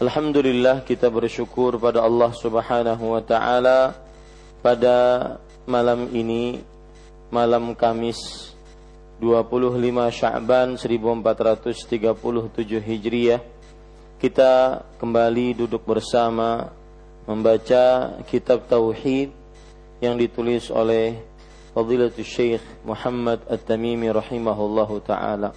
Alhamdulillah kita bersyukur pada Allah Subhanahu wa taala pada malam ini malam Kamis 25 Sya'ban 1437 Hijriah kita kembali duduk bersama membaca kitab tauhid yang ditulis oleh Fadilatul Syekh Muhammad At-Tamimi rahimahullahu taala.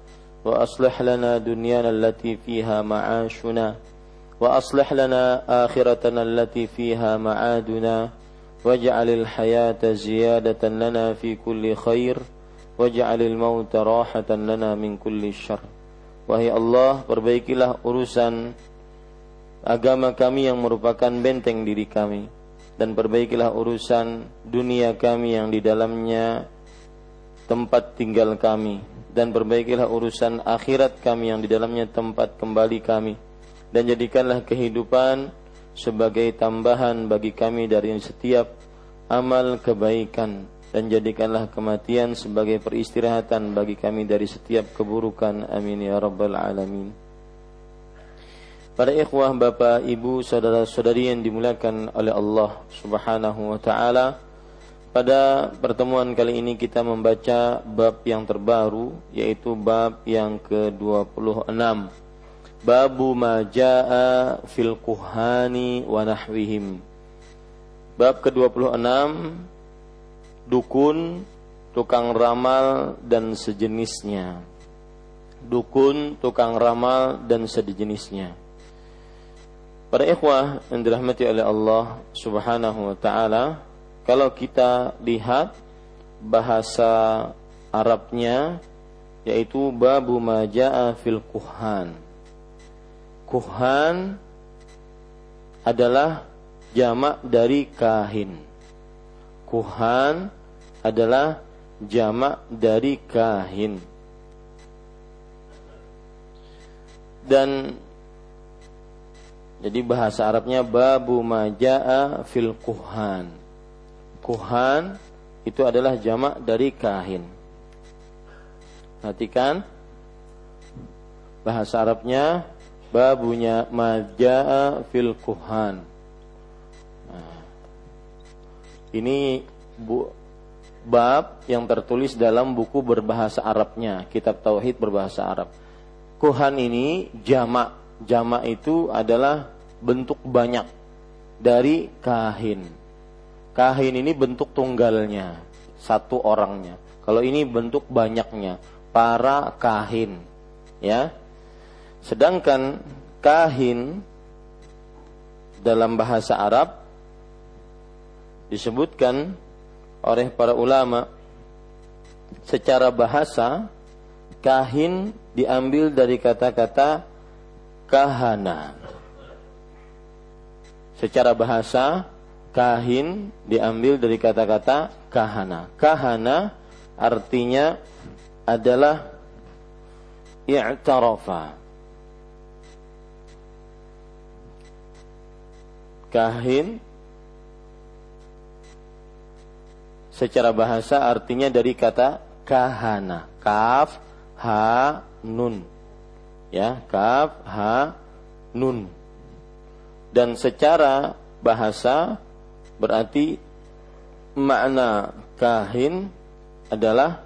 وأصلح لنا دنيانا التي فيها معاشنا وأصلح لنا آخرتنا التي فيها معادنا واجعل الحياة زيادة لنا في كل خير واجعل الموت راحة لنا من كل شر Wahai Allah, perbaikilah urusan agama kami yang merupakan benteng diri kami dan perbaikilah urusan dunia kami yang di dalamnya tempat tinggal kami dan perbaikilah urusan akhirat kami yang di dalamnya tempat kembali kami. Dan jadikanlah kehidupan sebagai tambahan bagi kami dari setiap amal kebaikan. Dan jadikanlah kematian sebagai peristirahatan bagi kami dari setiap keburukan. Amin ya rabbal alamin. Para ikhwah, bapak, ibu, saudara-saudari yang dimuliakan oleh Allah Subhanahu wa taala, pada pertemuan kali ini kita membaca bab yang terbaru yaitu bab yang ke-26. Babu majaa fil kuhani wa nahwihim. Bab ke-26 dukun, tukang ramal dan sejenisnya. Dukun, tukang ramal dan sejenisnya. Para ikhwah yang dirahmati oleh Allah Subhanahu wa taala, kalau kita lihat bahasa Arabnya yaitu babu majaa fil kuhan. Kuhan adalah jamak dari kahin. Kuhan adalah jamak dari kahin. Dan jadi bahasa Arabnya babu majaa fil kuhan kuhan itu adalah jamak dari kahin. Perhatikan bahasa Arabnya babunya majaa fil kuhan. Nah, Ini bu, bab yang tertulis dalam buku berbahasa Arabnya, kitab tauhid berbahasa Arab. Kuhan ini jamak. Jamak itu adalah bentuk banyak dari kahin. Kahin ini bentuk tunggalnya, satu orangnya. Kalau ini bentuk banyaknya, para kahin. Ya. Sedangkan kahin dalam bahasa Arab disebutkan oleh para ulama secara bahasa kahin diambil dari kata-kata kahana. Secara bahasa kahin diambil dari kata-kata kahana. Kahana artinya adalah i'tarafa. Kahin secara bahasa artinya dari kata kahana. Kaf ha nun. Ya kaf ha nun. Dan secara bahasa berarti makna kahin adalah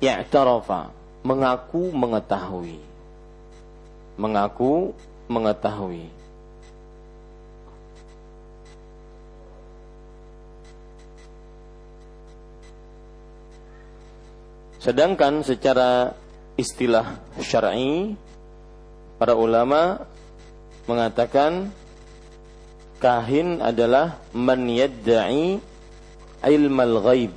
i'tarafa mengaku mengetahui mengaku mengetahui. Sedangkan secara istilah syar'i para ulama mengatakan kahin adalah man yadda'i ilmal ghaib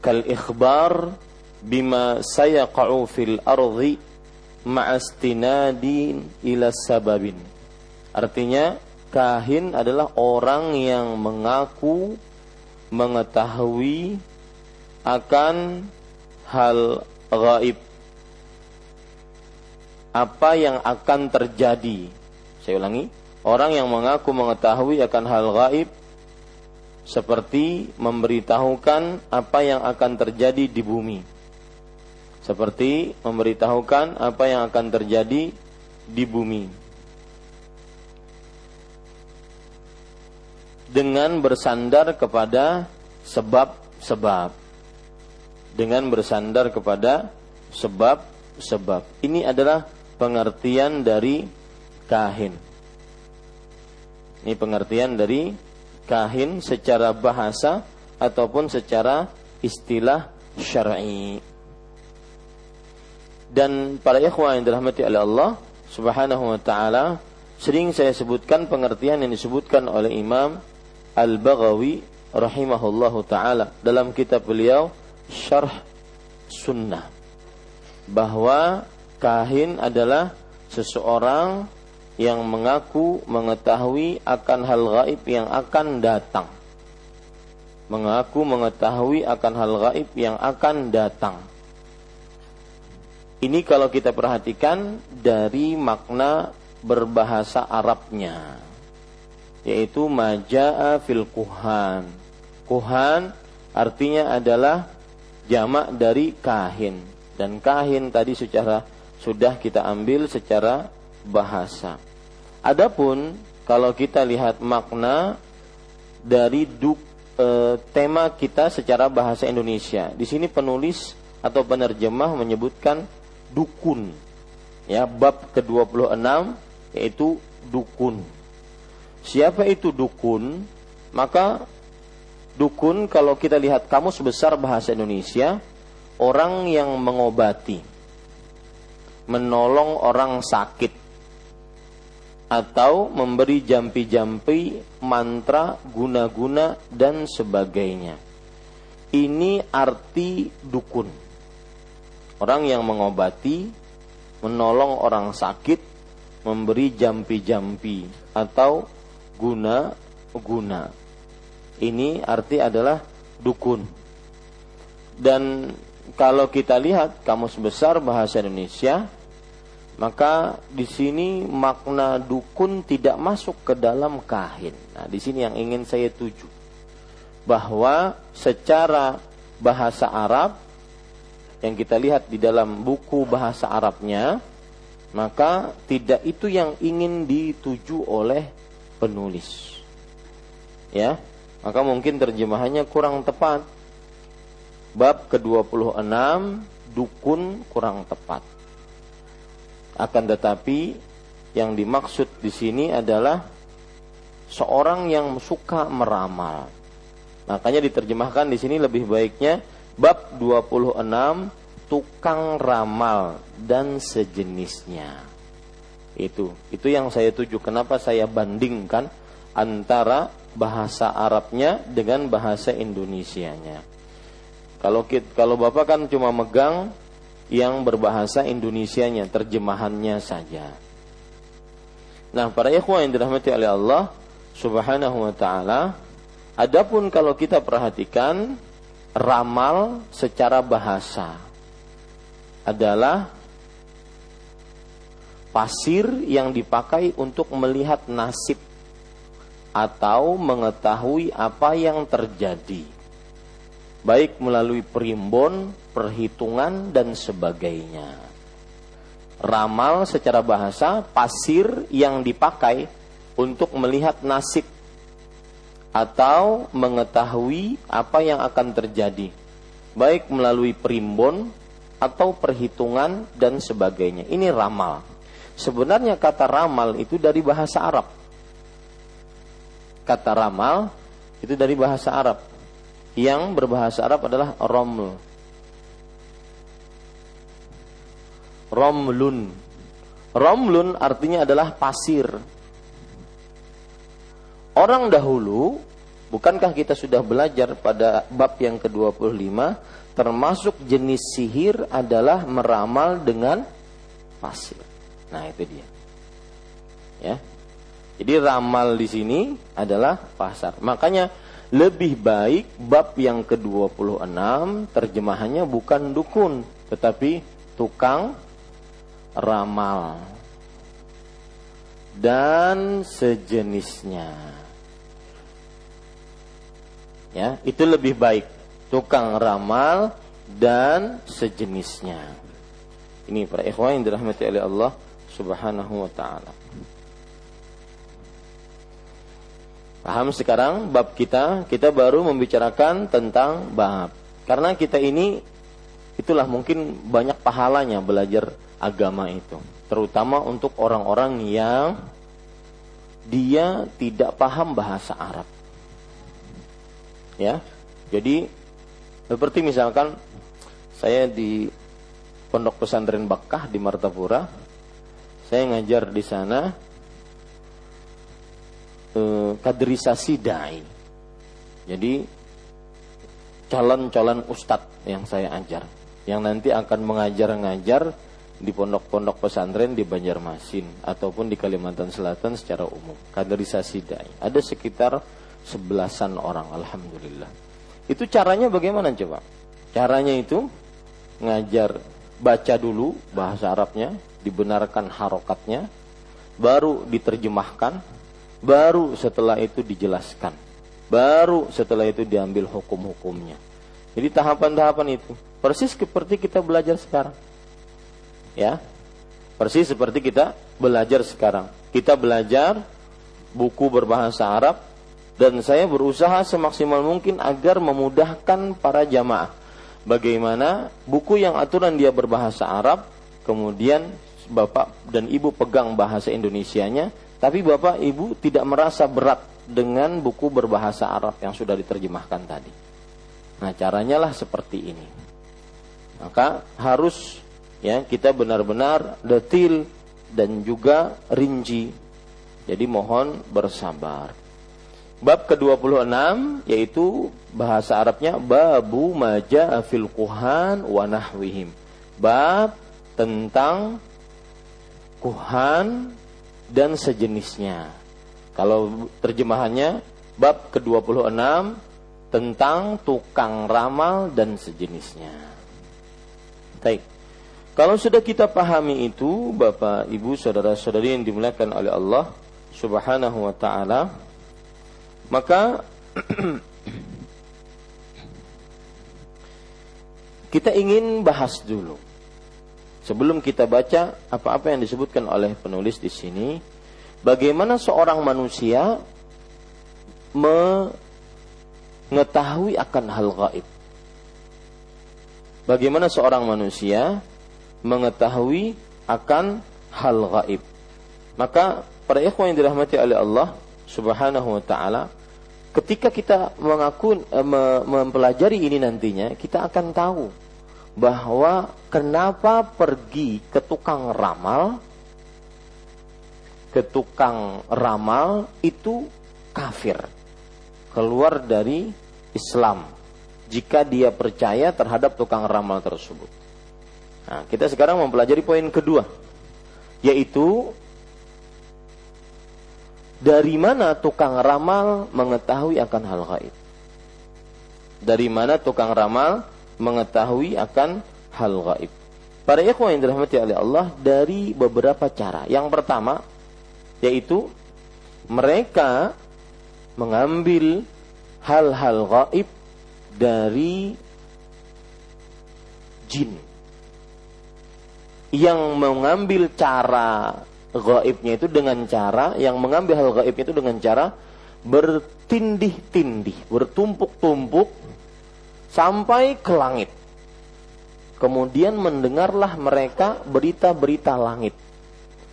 kal ikhbar bima sayaqa'u fil ardi ma'astinadin ila sababin. Artinya kahin adalah orang yang mengaku mengetahui akan hal gaib apa yang akan terjadi. Saya ulangi, orang yang mengaku mengetahui akan hal gaib seperti memberitahukan apa yang akan terjadi di bumi. Seperti memberitahukan apa yang akan terjadi di bumi. Dengan bersandar kepada sebab-sebab. Dengan bersandar kepada sebab-sebab. Ini adalah pengertian dari kahin. Ini pengertian dari kahin secara bahasa ataupun secara istilah syar'i. Dan para ikhwah yang dirahmati oleh Allah Subhanahu wa taala sering saya sebutkan pengertian yang disebutkan oleh Imam Al-Baghawi rahimahullahu taala dalam kitab beliau Syarh Sunnah. Bahwa kahin adalah seseorang yang mengaku mengetahui akan hal gaib yang akan datang mengaku mengetahui akan hal gaib yang akan datang ini kalau kita perhatikan dari makna berbahasa Arabnya yaitu maja'a fil kuhan. Kuhan artinya adalah jamak dari kahin dan kahin tadi secara sudah kita ambil secara bahasa. Adapun kalau kita lihat makna dari duk, e, tema kita secara bahasa Indonesia. Di sini penulis atau penerjemah menyebutkan dukun. Ya, bab ke-26 yaitu dukun. Siapa itu dukun? Maka dukun kalau kita lihat kamus besar bahasa Indonesia, orang yang mengobati, menolong orang sakit, atau memberi jampi-jampi, mantra, guna-guna, dan sebagainya. Ini arti dukun Orang yang mengobati, menolong orang sakit, memberi jampi-jampi atau guna-guna. Ini arti adalah dukun. Dan kalau kita lihat kamus besar bahasa Indonesia, maka di sini makna dukun tidak masuk ke dalam kahin. Nah, di sini yang ingin saya tuju bahwa secara bahasa Arab yang kita lihat di dalam buku bahasa Arabnya maka tidak itu yang ingin dituju oleh penulis. Ya, maka mungkin terjemahannya kurang tepat. Bab ke-26 dukun kurang tepat. Akan tetapi yang dimaksud di sini adalah seorang yang suka meramal. Makanya diterjemahkan di sini lebih baiknya bab 26 tukang ramal dan sejenisnya. Itu, itu yang saya tuju. Kenapa saya bandingkan antara bahasa Arabnya dengan bahasa Indonesianya. Kalau kalau Bapak kan cuma megang yang berbahasa Indonesianya, terjemahannya saja. Nah, para ikhwan yang dirahmati oleh Allah Subhanahu wa taala, adapun kalau kita perhatikan ramal secara bahasa adalah pasir yang dipakai untuk melihat nasib atau mengetahui apa yang terjadi baik melalui perimbon, perhitungan dan sebagainya. Ramal secara bahasa pasir yang dipakai untuk melihat nasib atau mengetahui apa yang akan terjadi baik melalui perimbon atau perhitungan dan sebagainya. Ini ramal. Sebenarnya kata ramal itu dari bahasa Arab. Kata ramal itu dari bahasa Arab. Yang berbahasa Arab adalah roml. Romlun. Romlun artinya adalah pasir. Orang dahulu, bukankah kita sudah belajar pada bab yang ke-25 termasuk jenis sihir adalah meramal dengan pasir. Nah, itu dia. Ya. Jadi ramal di sini adalah pasar. Makanya lebih baik bab yang ke-26 terjemahannya bukan dukun tetapi tukang ramal dan sejenisnya. Ya, itu lebih baik tukang ramal dan sejenisnya. Ini para ikhwan yang dirahmati oleh Allah Subhanahu wa taala. Paham sekarang bab kita? Kita baru membicarakan tentang bab. Karena kita ini itulah mungkin banyak pahalanya belajar agama itu, terutama untuk orang-orang yang dia tidak paham bahasa Arab. Ya. Jadi seperti misalkan saya di Pondok Pesantren Bakkah di Martapura, saya ngajar di sana eh, kaderisasi dai. Jadi calon-calon ustadz yang saya ajar, yang nanti akan mengajar-ngajar di pondok-pondok pesantren di Banjarmasin ataupun di Kalimantan Selatan secara umum. Kaderisasi dai. Ada sekitar sebelasan orang, alhamdulillah. Itu caranya bagaimana coba? Caranya itu ngajar baca dulu bahasa Arabnya, dibenarkan harokatnya, baru diterjemahkan, baru setelah itu dijelaskan, baru setelah itu diambil hukum-hukumnya. Jadi tahapan-tahapan itu persis seperti kita belajar sekarang. Ya. Persis seperti kita belajar sekarang. Kita belajar buku berbahasa Arab, dan saya berusaha semaksimal mungkin agar memudahkan para jamaah. Bagaimana buku yang aturan dia berbahasa Arab, kemudian bapak dan ibu pegang bahasa Indonesianya, tapi bapak ibu tidak merasa berat dengan buku berbahasa Arab yang sudah diterjemahkan tadi. Nah, caranya lah seperti ini. Maka harus ya kita benar-benar detil dan juga rinci. Jadi mohon bersabar. Bab ke-26 yaitu bahasa Arabnya babu maja fil kuhan wa nahwihim. Bab tentang kuhan dan sejenisnya. Kalau terjemahannya bab ke-26 tentang tukang ramal dan sejenisnya. Baik. Kalau sudah kita pahami itu, Bapak, Ibu, saudara-saudari yang dimuliakan oleh Allah Subhanahu wa taala, maka kita ingin bahas dulu sebelum kita baca apa-apa yang disebutkan oleh penulis di sini, bagaimana seorang manusia mengetahui akan hal gaib. Bagaimana seorang manusia mengetahui akan hal gaib. Maka para ikhwan yang dirahmati oleh Allah Subhanahu wa taala, ketika kita mengaku eh, mempelajari ini nantinya, kita akan tahu bahwa kenapa pergi ke tukang ramal ke tukang ramal itu kafir keluar dari Islam jika dia percaya terhadap tukang ramal tersebut. Nah, kita sekarang mempelajari poin kedua yaitu dari mana tukang ramal mengetahui akan hal gaib? Dari mana tukang ramal mengetahui akan hal gaib. Para ikhwan yang dirahmati oleh Allah dari beberapa cara. Yang pertama yaitu mereka mengambil hal-hal gaib dari jin yang mengambil cara gaibnya itu dengan cara yang mengambil hal gaibnya itu dengan cara bertindih-tindih, bertumpuk-tumpuk sampai ke langit. Kemudian mendengarlah mereka berita-berita langit.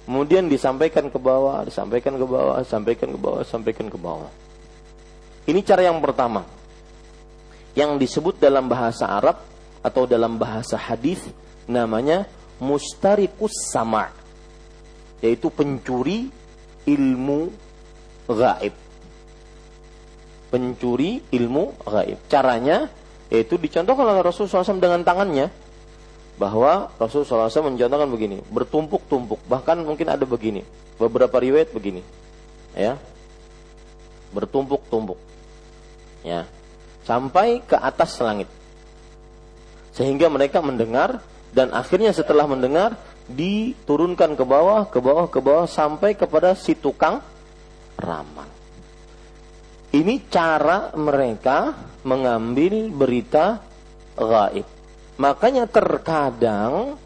Kemudian disampaikan ke bawah, disampaikan ke bawah, disampaikan ke bawah, sampaikan ke bawah. Ini cara yang pertama. Yang disebut dalam bahasa Arab atau dalam bahasa hadis namanya mustarikus sama yaitu pencuri ilmu gaib. Pencuri ilmu gaib. Caranya yaitu dicontohkan oleh Rasulullah SAW dengan tangannya bahwa Rasulullah SAW mencontohkan begini, bertumpuk-tumpuk, bahkan mungkin ada begini, beberapa riwayat begini, ya, bertumpuk-tumpuk, ya, sampai ke atas langit, sehingga mereka mendengar dan akhirnya setelah mendengar diturunkan ke bawah, ke bawah, ke bawah sampai kepada si tukang ramal. Ini cara mereka mengambil berita gaib. Makanya terkadang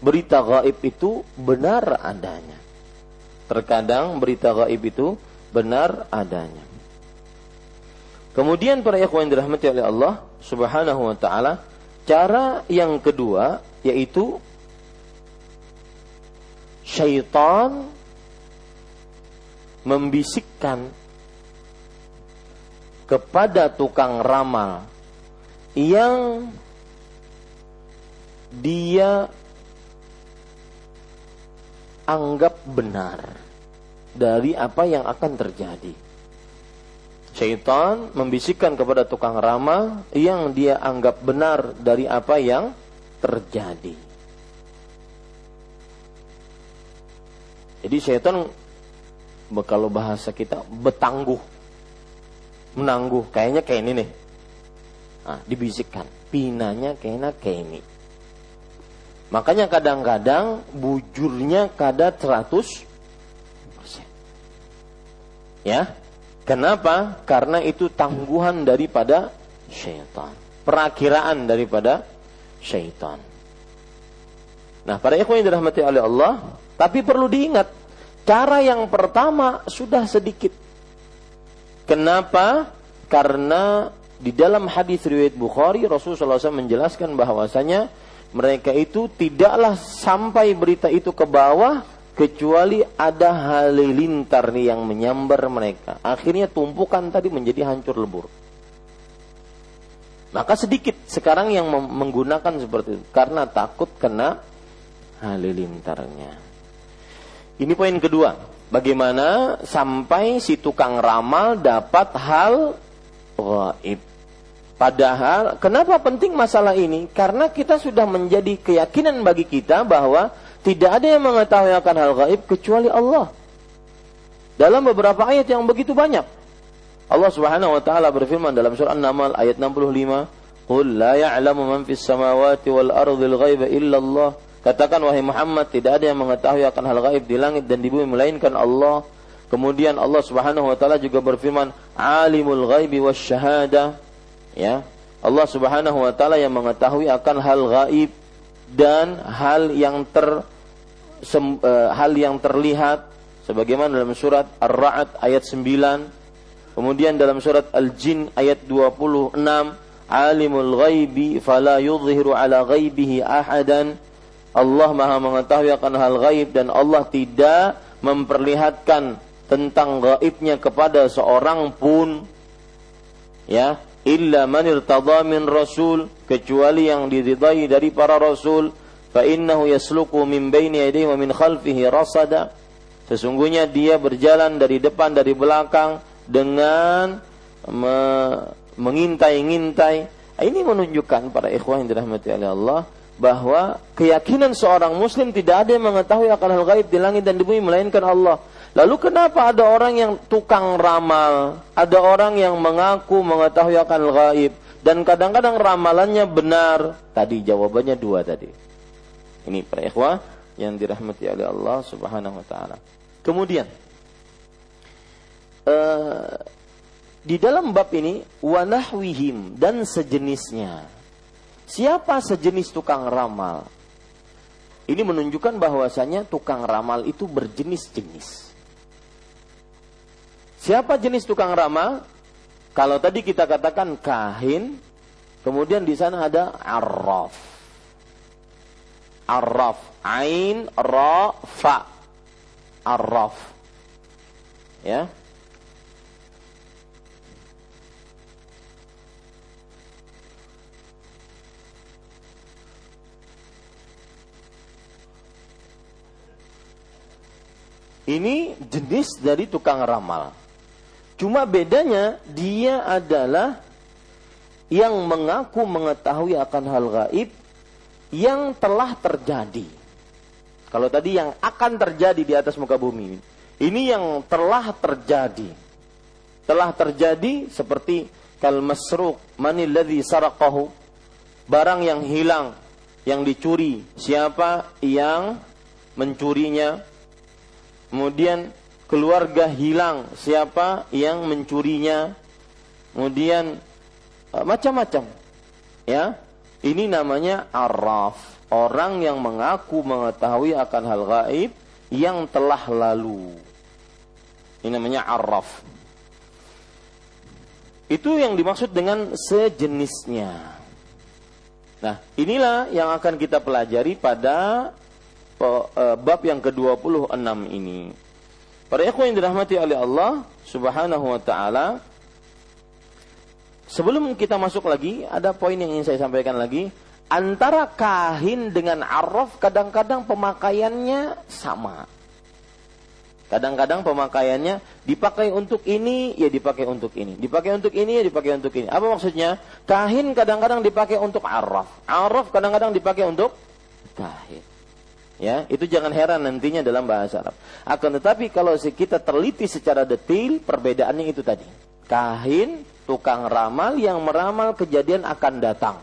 berita gaib itu benar adanya. Terkadang berita gaib itu benar adanya. Kemudian para ikhwan dirahmati oleh Allah Subhanahu wa taala, cara yang kedua yaitu syaitan membisikkan kepada tukang ramal yang dia anggap benar dari apa yang akan terjadi. Syaitan membisikkan kepada tukang ramal yang dia anggap benar dari apa yang terjadi. Jadi syaitan kalau bahasa kita betangguh. Menangguh. Kayaknya kayak ini nih. Nah, dibisikkan. Pinanya kayaknya kayak ini. Makanya kadang-kadang bujurnya kada 100 ya kenapa? Karena itu tangguhan daripada syaitan. Perakiraan daripada syaitan. Nah para ikhwan yang dirahmati oleh Allah tapi perlu diingat cara yang pertama sudah sedikit. Kenapa? Karena di dalam hadis riwayat Bukhari Rasulullah SAW menjelaskan bahwasanya mereka itu tidaklah sampai berita itu ke bawah kecuali ada halilintar nih yang menyambar mereka. Akhirnya tumpukan tadi menjadi hancur lebur. Maka sedikit sekarang yang menggunakan seperti itu karena takut kena halilintarnya. Ini poin kedua bagaimana sampai si tukang ramal dapat hal gaib. Padahal kenapa penting masalah ini? Karena kita sudah menjadi keyakinan bagi kita bahwa tidak ada yang mengetahui akan hal gaib kecuali Allah. Dalam beberapa ayat yang begitu banyak. Allah Subhanahu wa taala berfirman dalam surah An-Naml ayat 65, "Qul la ya'lamu man fis samawati wal ardi al-ghaiba illa Allah." Katakan wahai Muhammad tidak ada yang mengetahui akan hal gaib di langit dan di bumi melainkan Allah. Kemudian Allah Subhanahu wa taala juga berfirman, "Alimul ghaibi wasyahada." Ya. Allah Subhanahu wa taala yang mengetahui akan hal gaib dan hal yang ter sem, uh, hal yang terlihat sebagaimana dalam surat Ar-Ra'd ayat 9 kemudian dalam surat Al-Jin ayat 26 alimul ghaibi fala yudhiru ala ghaibihi ahadan. Allah Maha mengetahui akan hal gaib dan Allah tidak memperlihatkan tentang gaibnya kepada seorang pun ya illa man irtada min rasul kecuali yang diridai dari para rasul innahu yasluku min baini yadayhi wa min khalfihi sesungguhnya dia berjalan dari depan dari belakang dengan me mengintai-ngintai ini menunjukkan para ikhwah yang dirahmati oleh Allah bahwa keyakinan seorang muslim tidak ada yang mengetahui akan hal gaib di langit dan di bumi melainkan Allah. Lalu kenapa ada orang yang tukang ramal, ada orang yang mengaku mengetahui akan hal gaib dan kadang-kadang ramalannya benar? Tadi jawabannya dua tadi. Ini para ikhwah yang dirahmati oleh Allah Subhanahu wa taala. Kemudian uh, di dalam bab ini wanahwihim dan sejenisnya Siapa sejenis tukang ramal? Ini menunjukkan bahwasanya tukang ramal itu berjenis-jenis. Siapa jenis tukang ramal? Kalau tadi kita katakan kahin, kemudian di sana ada arraf. Arraf, ain, ra, fa. Arraf. Ya, Ini jenis dari tukang ramal. Cuma bedanya dia adalah yang mengaku mengetahui akan hal gaib yang telah terjadi. Kalau tadi yang akan terjadi di atas muka bumi, ini yang telah terjadi. Telah terjadi seperti kal masruq manil ladzi saraqahu barang yang hilang yang dicuri siapa yang mencurinya kemudian keluarga hilang siapa yang mencurinya kemudian e, macam-macam ya ini namanya araf orang yang mengaku mengetahui akan hal gaib yang telah lalu. Ini namanya araf itu yang dimaksud dengan sejenisnya. Nah inilah yang akan kita pelajari pada Eh, bab yang ke-26 ini. Para ikhwan yang dirahmati oleh Allah Subhanahu wa taala, sebelum kita masuk lagi, ada poin yang ingin saya sampaikan lagi. Antara kahin dengan araf kadang-kadang pemakaiannya sama. Kadang-kadang pemakaiannya dipakai untuk ini, ya dipakai untuk ini. Dipakai untuk ini, ya dipakai untuk ini. Apa maksudnya? Kahin kadang-kadang dipakai untuk araf. Araf kadang-kadang dipakai untuk kahin. Ya, itu jangan heran nantinya dalam bahasa Arab. Akan tetapi kalau kita teliti secara detail, perbedaannya itu tadi. Kahin, tukang ramal yang meramal kejadian akan datang.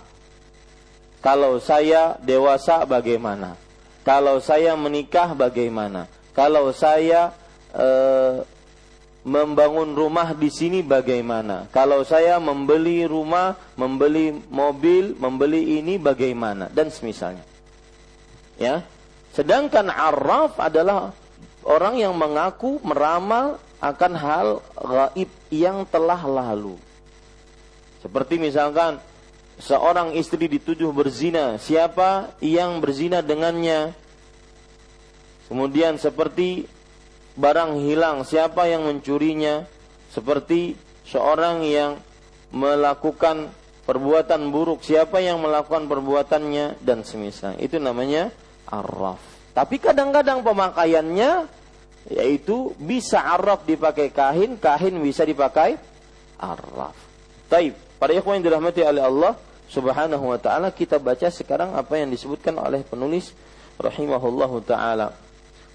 Kalau saya dewasa bagaimana? Kalau saya menikah bagaimana? Kalau saya e, membangun rumah di sini bagaimana? Kalau saya membeli rumah, membeli mobil, membeli ini bagaimana? Dan semisalnya. Ya, Sedangkan araf adalah orang yang mengaku meramal akan hal gaib yang telah lalu. Seperti misalkan seorang istri dituduh berzina, siapa yang berzina dengannya? Kemudian seperti barang hilang, siapa yang mencurinya? Seperti seorang yang melakukan perbuatan buruk, siapa yang melakukan perbuatannya dan semisal. Itu namanya arraf. Tapi kadang-kadang pemakaiannya yaitu bisa arraf dipakai kahin, kahin bisa dipakai arraf. Taib. Para ikhwan yang dirahmati oleh Allah Subhanahu wa taala, kita baca sekarang apa yang disebutkan oleh penulis rahimahullahu taala.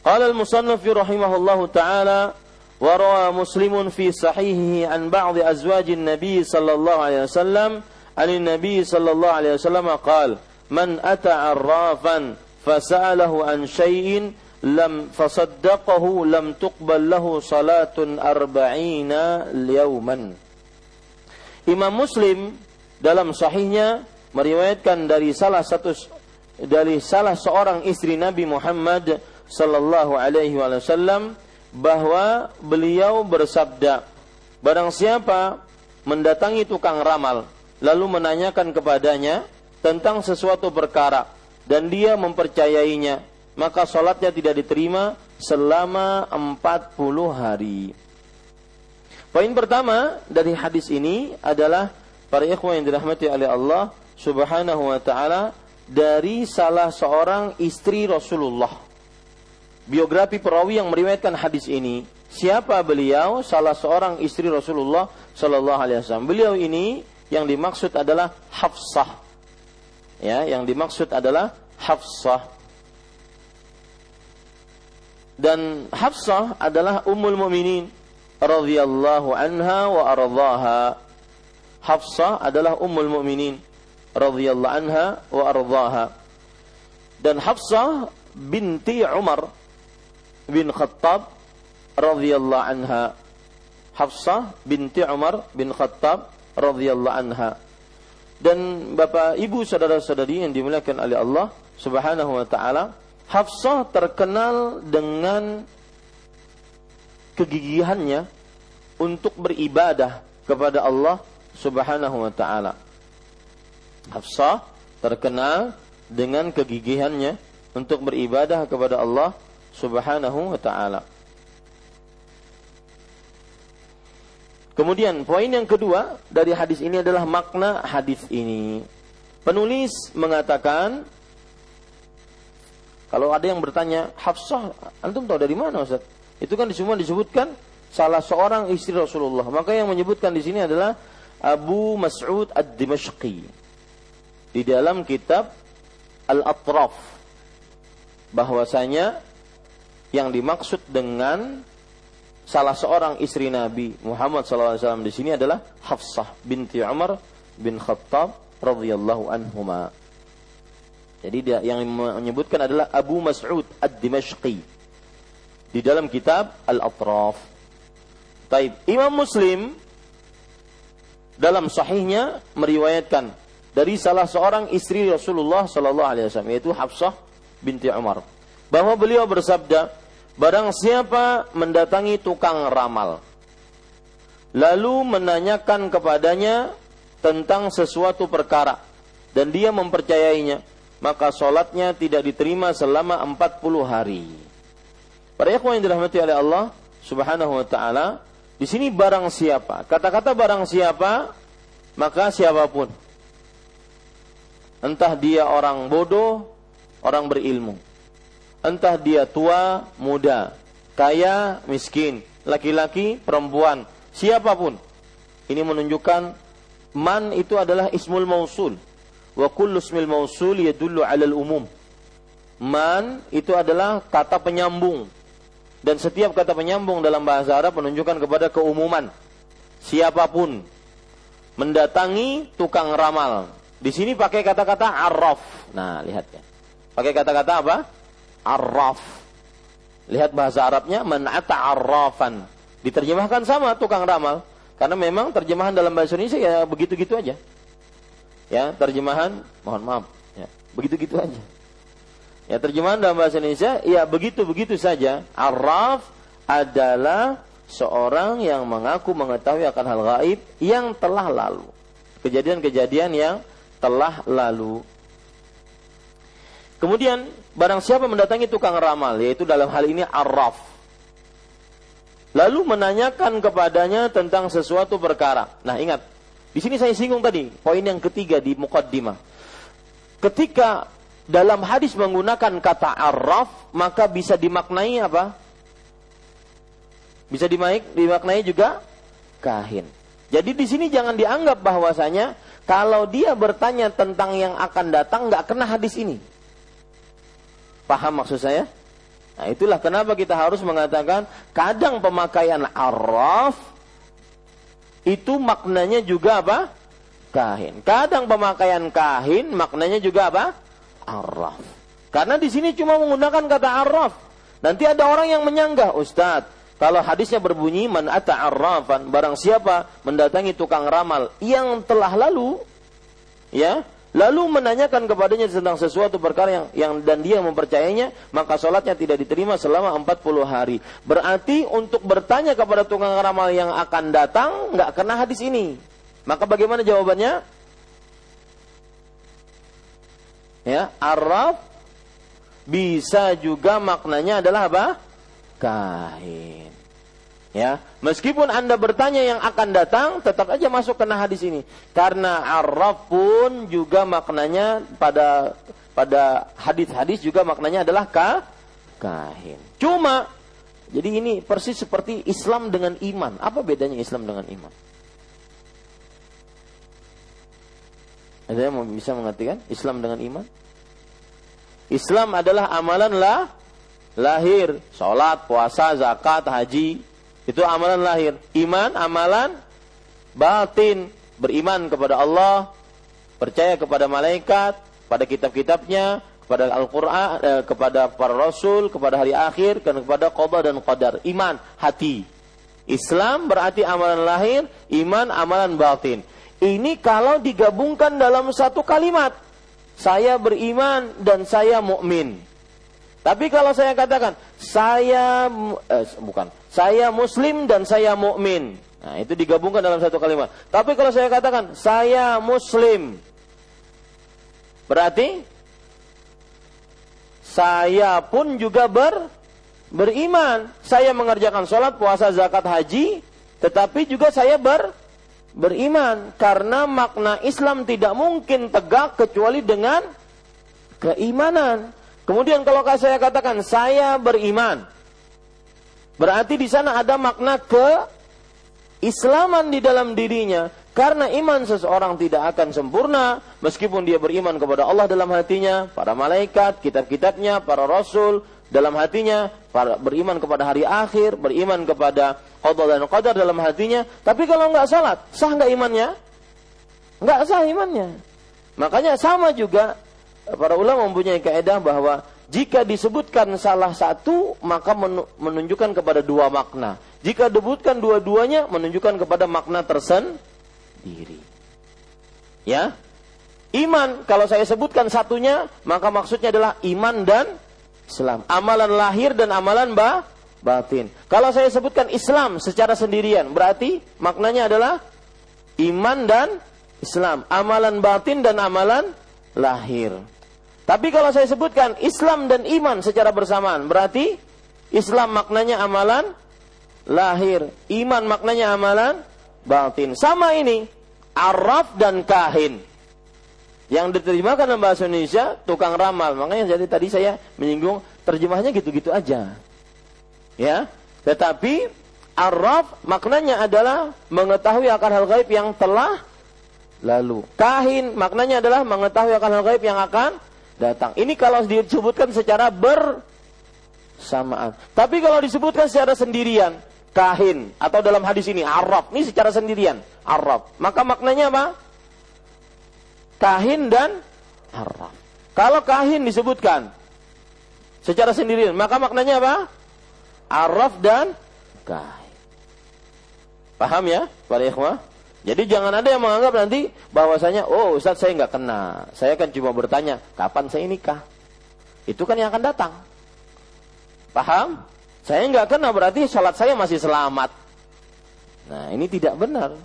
Qala al-musannif rahimahullahu taala wa rawa Muslimun fi sahihihi an ba'd azwajin Nabi sallallahu alaihi wasallam an Nabi sallallahu alaihi wasallam qala man ata arrafan fasa'alahu an syai'in lam fasaddaqahu lam tuqbal lahu salatun arba'ina yauman. Imam Muslim dalam sahihnya meriwayatkan dari salah satu dari salah seorang istri Nabi Muhammad sallallahu alaihi wasallam bahwa beliau bersabda, barang siapa mendatangi tukang ramal lalu menanyakan kepadanya tentang sesuatu perkara dan dia mempercayainya, maka sholatnya tidak diterima selama 40 hari. Poin pertama dari hadis ini adalah para ikhwan yang dirahmati oleh Allah Subhanahu wa taala dari salah seorang istri Rasulullah. Biografi perawi yang meriwayatkan hadis ini, siapa beliau? Salah seorang istri Rasulullah sallallahu alaihi wasallam. Beliau ini yang dimaksud adalah Hafsah. Ya, yang dimaksud adalah Hafsah. Dan Hafsah adalah ummul mukminin radhiyallahu anha wa ardhaha. Hafsah adalah ummul mukminin radhiyallahu anha wa ardhaha. Dan Hafsah binti Umar bin Khattab radhiyallahu anha. Hafsah binti Umar bin Khattab radhiyallahu anha. Dan Bapak Ibu saudara-saudari yang dimuliakan oleh Allah Subhanahu wa taala, Hafsah terkenal dengan kegigihannya untuk beribadah kepada Allah Subhanahu wa taala. Hafsah terkenal dengan kegigihannya untuk beribadah kepada Allah Subhanahu wa taala. Kemudian poin yang kedua dari hadis ini adalah makna hadis ini. Penulis mengatakan kalau ada yang bertanya, Hafsah, antum tahu dari mana Ustaz? Itu kan semua disebutkan salah seorang istri Rasulullah. Maka yang menyebutkan di sini adalah Abu Mas'ud Ad-Dimashqi. Di dalam kitab Al-Atraf bahwasanya yang dimaksud dengan salah seorang istri Nabi Muhammad SAW di sini adalah Hafsah binti Umar bin Khattab radhiyallahu anhuma. Jadi dia yang menyebutkan adalah Abu Mas'ud Ad-Dimashqi di dalam kitab Al-Atraf. Taib Imam Muslim dalam sahihnya meriwayatkan dari salah seorang istri Rasulullah sallallahu alaihi wasallam yaitu Hafsah binti Umar bahwa beliau bersabda Barang siapa mendatangi tukang ramal, lalu menanyakan kepadanya tentang sesuatu perkara, dan dia mempercayainya, maka sholatnya tidak diterima selama 40 hari. Para ikhwan yang dirahmati oleh Allah subhanahu wa ta'ala, di sini barang siapa. Kata-kata barang siapa, maka siapa pun. Entah dia orang bodoh, orang berilmu entah dia tua, muda, kaya, miskin, laki-laki, perempuan, siapa pun. Ini menunjukkan man itu adalah ismul mausul. Wa kullu ismil mausul yadullu 'alal umum. Man itu adalah kata penyambung. Dan setiap kata penyambung dalam bahasa Arab menunjukkan kepada keumuman. Siapa pun mendatangi tukang ramal. Di sini pakai kata-kata arraf. Nah, lihat ya. Pakai kata-kata apa? arraf. Lihat bahasa Arabnya man'ata arrafan. Diterjemahkan sama tukang ramal. Karena memang terjemahan dalam bahasa Indonesia ya begitu-gitu aja. Ya, terjemahan mohon maaf, ya, begitu-gitu aja. Ya, terjemahan dalam bahasa Indonesia ya begitu-begitu saja. Arraf adalah seorang yang mengaku mengetahui akan hal gaib yang telah lalu. Kejadian-kejadian yang telah lalu. Kemudian barang siapa mendatangi tukang ramal yaitu dalam hal ini arraf lalu menanyakan kepadanya tentang sesuatu perkara. Nah, ingat, di sini saya singgung tadi poin yang ketiga di mukaddimah. Ketika dalam hadis menggunakan kata arraf, maka bisa dimaknai apa? Bisa dimaknai juga kahin. Jadi di sini jangan dianggap bahwasanya kalau dia bertanya tentang yang akan datang nggak kena hadis ini. Paham maksud saya? Nah, itulah kenapa kita harus mengatakan kadang pemakaian arraf itu maknanya juga apa? Kahin. Kadang pemakaian kahin maknanya juga apa? Arraf. Karena di sini cuma menggunakan kata arraf. Nanti ada orang yang menyanggah, Ustadz, kalau hadisnya berbunyi man ata arrafan, barang siapa mendatangi tukang ramal yang telah lalu, ya, lalu menanyakan kepadanya tentang sesuatu perkara yang, yang dan dia mempercayainya, maka sholatnya tidak diterima selama 40 hari. Berarti untuk bertanya kepada tukang ramal yang akan datang, nggak kena hadis ini. Maka bagaimana jawabannya? Ya, araf bisa juga maknanya adalah apa? Kahin. Ya, meskipun Anda bertanya yang akan datang, tetap aja masuk kena hadis ini. Karena araf pun juga maknanya pada pada hadis-hadis juga maknanya adalah ka, kahin. Cuma jadi ini persis seperti Islam dengan iman. Apa bedanya Islam dengan iman? Ada yang bisa mengerti kan? Islam dengan iman? Islam adalah amalan lah lahir, sholat, puasa, zakat, haji, itu amalan lahir. Iman, amalan batin. Beriman kepada Allah, percaya kepada malaikat, pada kitab-kitabnya, kepada Al-Quran, eh, kepada para Rasul, kepada hari akhir, dan kepada qada dan qadar. Iman, hati. Islam berarti amalan lahir, iman, amalan batin. Ini kalau digabungkan dalam satu kalimat. Saya beriman dan saya mukmin. Tapi kalau saya katakan saya eh, bukan saya muslim dan saya mukmin. Nah, itu digabungkan dalam satu kalimat. Tapi kalau saya katakan saya muslim berarti saya pun juga ber beriman. Saya mengerjakan sholat, puasa, zakat, haji, tetapi juga saya ber beriman karena makna Islam tidak mungkin tegak kecuali dengan keimanan. Kemudian kalau saya katakan saya beriman, berarti di sana ada makna ke Islaman di dalam dirinya. Karena iman seseorang tidak akan sempurna meskipun dia beriman kepada Allah dalam hatinya, para malaikat, kitab-kitabnya, para rasul dalam hatinya, beriman kepada hari akhir, beriman kepada qadar dan qadar dalam hatinya. Tapi kalau nggak salat, sah nggak imannya? Nggak sah imannya. Makanya sama juga para ulama mempunyai kaidah bahwa jika disebutkan salah satu maka menunjukkan kepada dua makna. Jika disebutkan dua-duanya menunjukkan kepada makna tersendiri. Ya. Iman kalau saya sebutkan satunya maka maksudnya adalah iman dan Islam. Amalan lahir dan amalan bah, batin. Kalau saya sebutkan Islam secara sendirian berarti maknanya adalah iman dan Islam, amalan batin dan amalan lahir. Tapi kalau saya sebutkan Islam dan iman secara bersamaan, berarti Islam maknanya amalan lahir, iman maknanya amalan batin. Sama ini, araf dan kahin. Yang diterjemahkan dalam bahasa Indonesia tukang ramal. Makanya jadi tadi saya menyinggung terjemahnya gitu-gitu aja. Ya. Tetapi araf maknanya adalah mengetahui akan hal gaib yang telah lalu. Kahin maknanya adalah mengetahui akan hal gaib yang akan datang. Ini kalau disebutkan secara bersamaan. Tapi kalau disebutkan secara sendirian, kahin atau dalam hadis ini araf, ini secara sendirian, araf. Maka maknanya apa? Kahin dan araf. Kalau kahin disebutkan secara sendirian, maka maknanya apa? Araf dan kahin. Paham ya, para ikhwah? Jadi jangan ada yang menganggap nanti bahwasanya oh Ustaz saya nggak kena. Saya kan cuma bertanya kapan saya nikah. Itu kan yang akan datang. Paham? Saya nggak kena berarti sholat saya masih selamat. Nah ini tidak benar.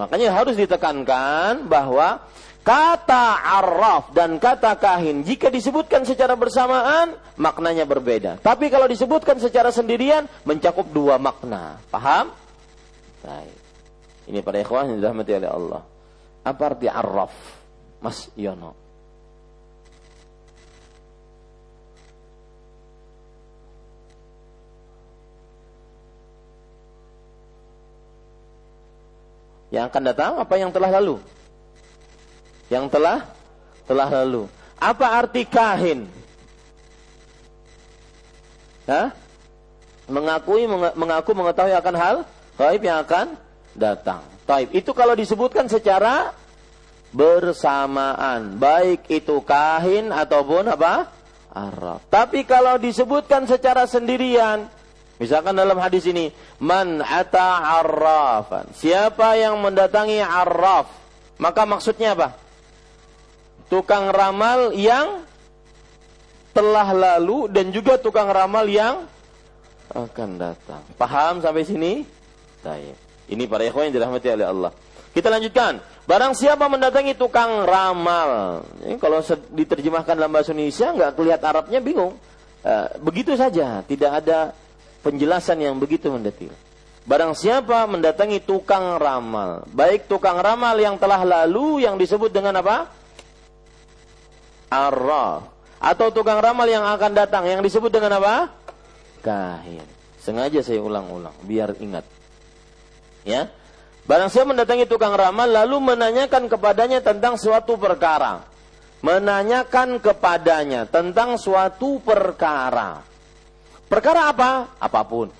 Makanya harus ditekankan bahwa kata araf dan kata kahin jika disebutkan secara bersamaan maknanya berbeda. Tapi kalau disebutkan secara sendirian mencakup dua makna. Paham? Baik. Ini para ikhwan yang dirahmati oleh Allah. Apa arti arraf? Mas Yono. Yang akan datang apa yang telah lalu? Yang telah telah lalu. Apa arti kahin? Hah? Mengakui mengaku mengetahui akan hal gaib yang akan datang. Taib. Itu kalau disebutkan secara bersamaan, baik itu kahin ataupun apa? Arab. Tapi kalau disebutkan secara sendirian, misalkan dalam hadis ini, man ata arrafan. Siapa yang mendatangi arraf, maka maksudnya apa? Tukang ramal yang telah lalu dan juga tukang ramal yang akan datang. Paham sampai sini? Baik. Ini para ikhwan yang dirahmati oleh Allah. Kita lanjutkan. Barang siapa mendatangi tukang ramal. Ini kalau diterjemahkan dalam bahasa Indonesia nggak kelihatan Arabnya bingung. Eh, begitu saja, tidak ada penjelasan yang begitu mendetil. Barang siapa mendatangi tukang ramal, baik tukang ramal yang telah lalu yang disebut dengan apa? Arraf atau tukang ramal yang akan datang yang disebut dengan apa? Kahin. Sengaja saya ulang-ulang biar ingat. Ya. Barang siapa mendatangi tukang ramal lalu menanyakan kepadanya tentang suatu perkara. Menanyakan kepadanya tentang suatu perkara. Perkara apa? Apa pun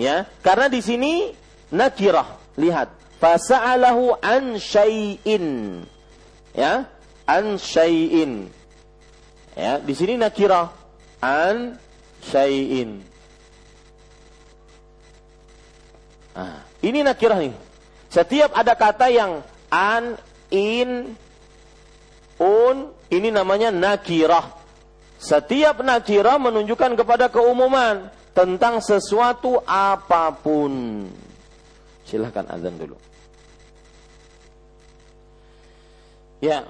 Ya, karena di sini nakirah. Lihat, fasa'alahu an syai'in. Ya, an syai'in. Ya, di sini nakirah an syai'in. Nah, ini nakirah nih. Setiap ada kata yang an, in, un, ini namanya nakirah. Setiap nakirah menunjukkan kepada keumuman tentang sesuatu apa pun. Silahkan azan dulu. Ya,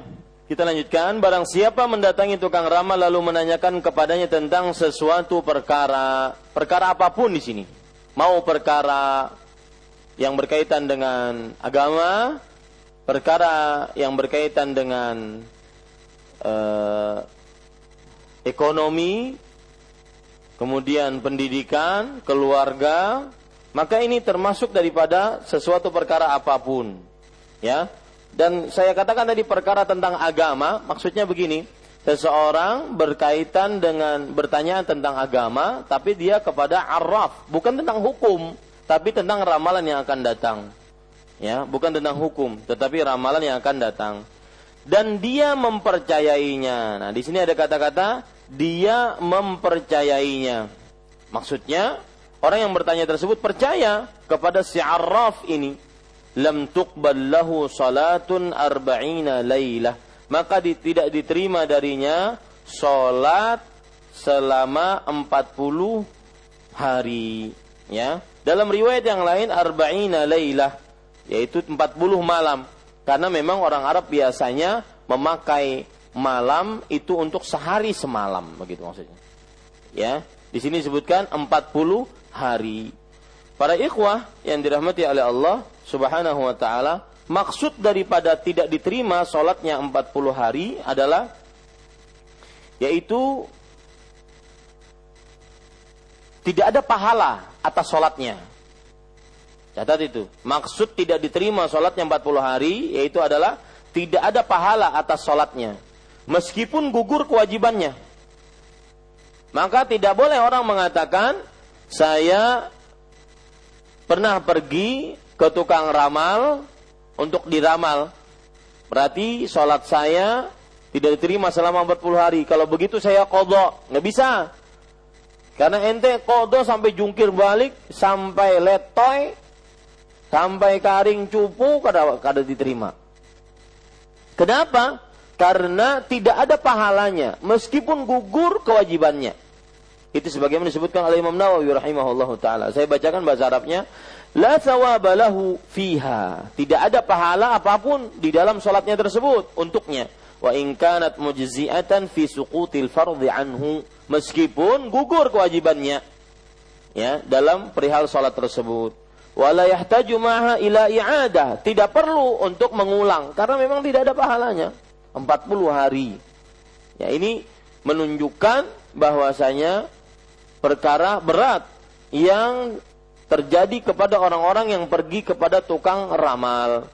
kita lanjutkan. Barang siapa mendatangi tukang ramal lalu menanyakan kepadanya tentang sesuatu perkara, perkara apa pun di sini. Mau perkara yang berkaitan dengan agama, perkara yang berkaitan dengan uh, ekonomi, kemudian pendidikan, keluarga, maka ini termasuk daripada sesuatu perkara apa pun. Ya. Dan saya katakan tadi perkara tentang agama, maksudnya begini, seseorang berkaitan dengan bertanya tentang agama, tapi dia kepada araf, bukan tentang hukum, tapi tentang ramalan yang akan datang. Ya, bukan tentang hukum, tetapi ramalan yang akan datang. Dan dia mempercayainya. Nah, di sini ada kata-kata dia mempercayainya. Maksudnya, orang yang bertanya tersebut percaya kepada si Arraf ini. Lam tuqbal lahu salatun arba'ina laylah. Maka di, tidak diterima darinya salat selama 40 hari. Ya. Dalam riwayat yang lain arba'ina laylah. Yaitu 40 malam. Karena memang orang Arab biasanya memakai malam itu untuk sehari semalam begitu maksudnya. Ya, di sini disebutkan 40 hari. Para ikhwah yang dirahmati oleh Allah Subhanahu wa taala, maksud daripada tidak diterima sholatnya 40 hari adalah yaitu tidak ada pahala atas sholatnya. Catat itu. Maksud tidak diterima sholatnya 40 hari yaitu adalah tidak ada pahala atas sholatnya meskipun gugur kewajibannya. Maka tidak boleh orang mengatakan saya pernah pergi ke tukang ramal untuk diramal. Berarti sholat saya tidak diterima selama 40 hari. Kalau begitu saya kodok. Nggak bisa. Karena ente kodok sampai jungkir balik, sampai letoy, sampai karing cupu, kada, kada diterima. Kenapa? karena tidak ada pahalanya meskipun gugur kewajibannya. Itu sebagaimana disebutkan oleh Imam Nawawi rahimahullahu taala. Saya bacakan bahasa Arabnya, la thawabalahu fiha. Tidak ada pahala apa pun di dalam salatnya tersebut untuknya. Wa in kanat mujzi'atan fi suqutil fardhi anhu. Meskipun gugur kewajibannya ya dalam perihal salat tersebut. Wala yahtaju maha ila i'adah. Tidak perlu untuk mengulang karena memang tidak ada pahalanya. 40 hari. Ya ini menunjukkan bahwasanya perkara berat yang terjadi kepada orang-orang yang pergi kepada tukang ramal.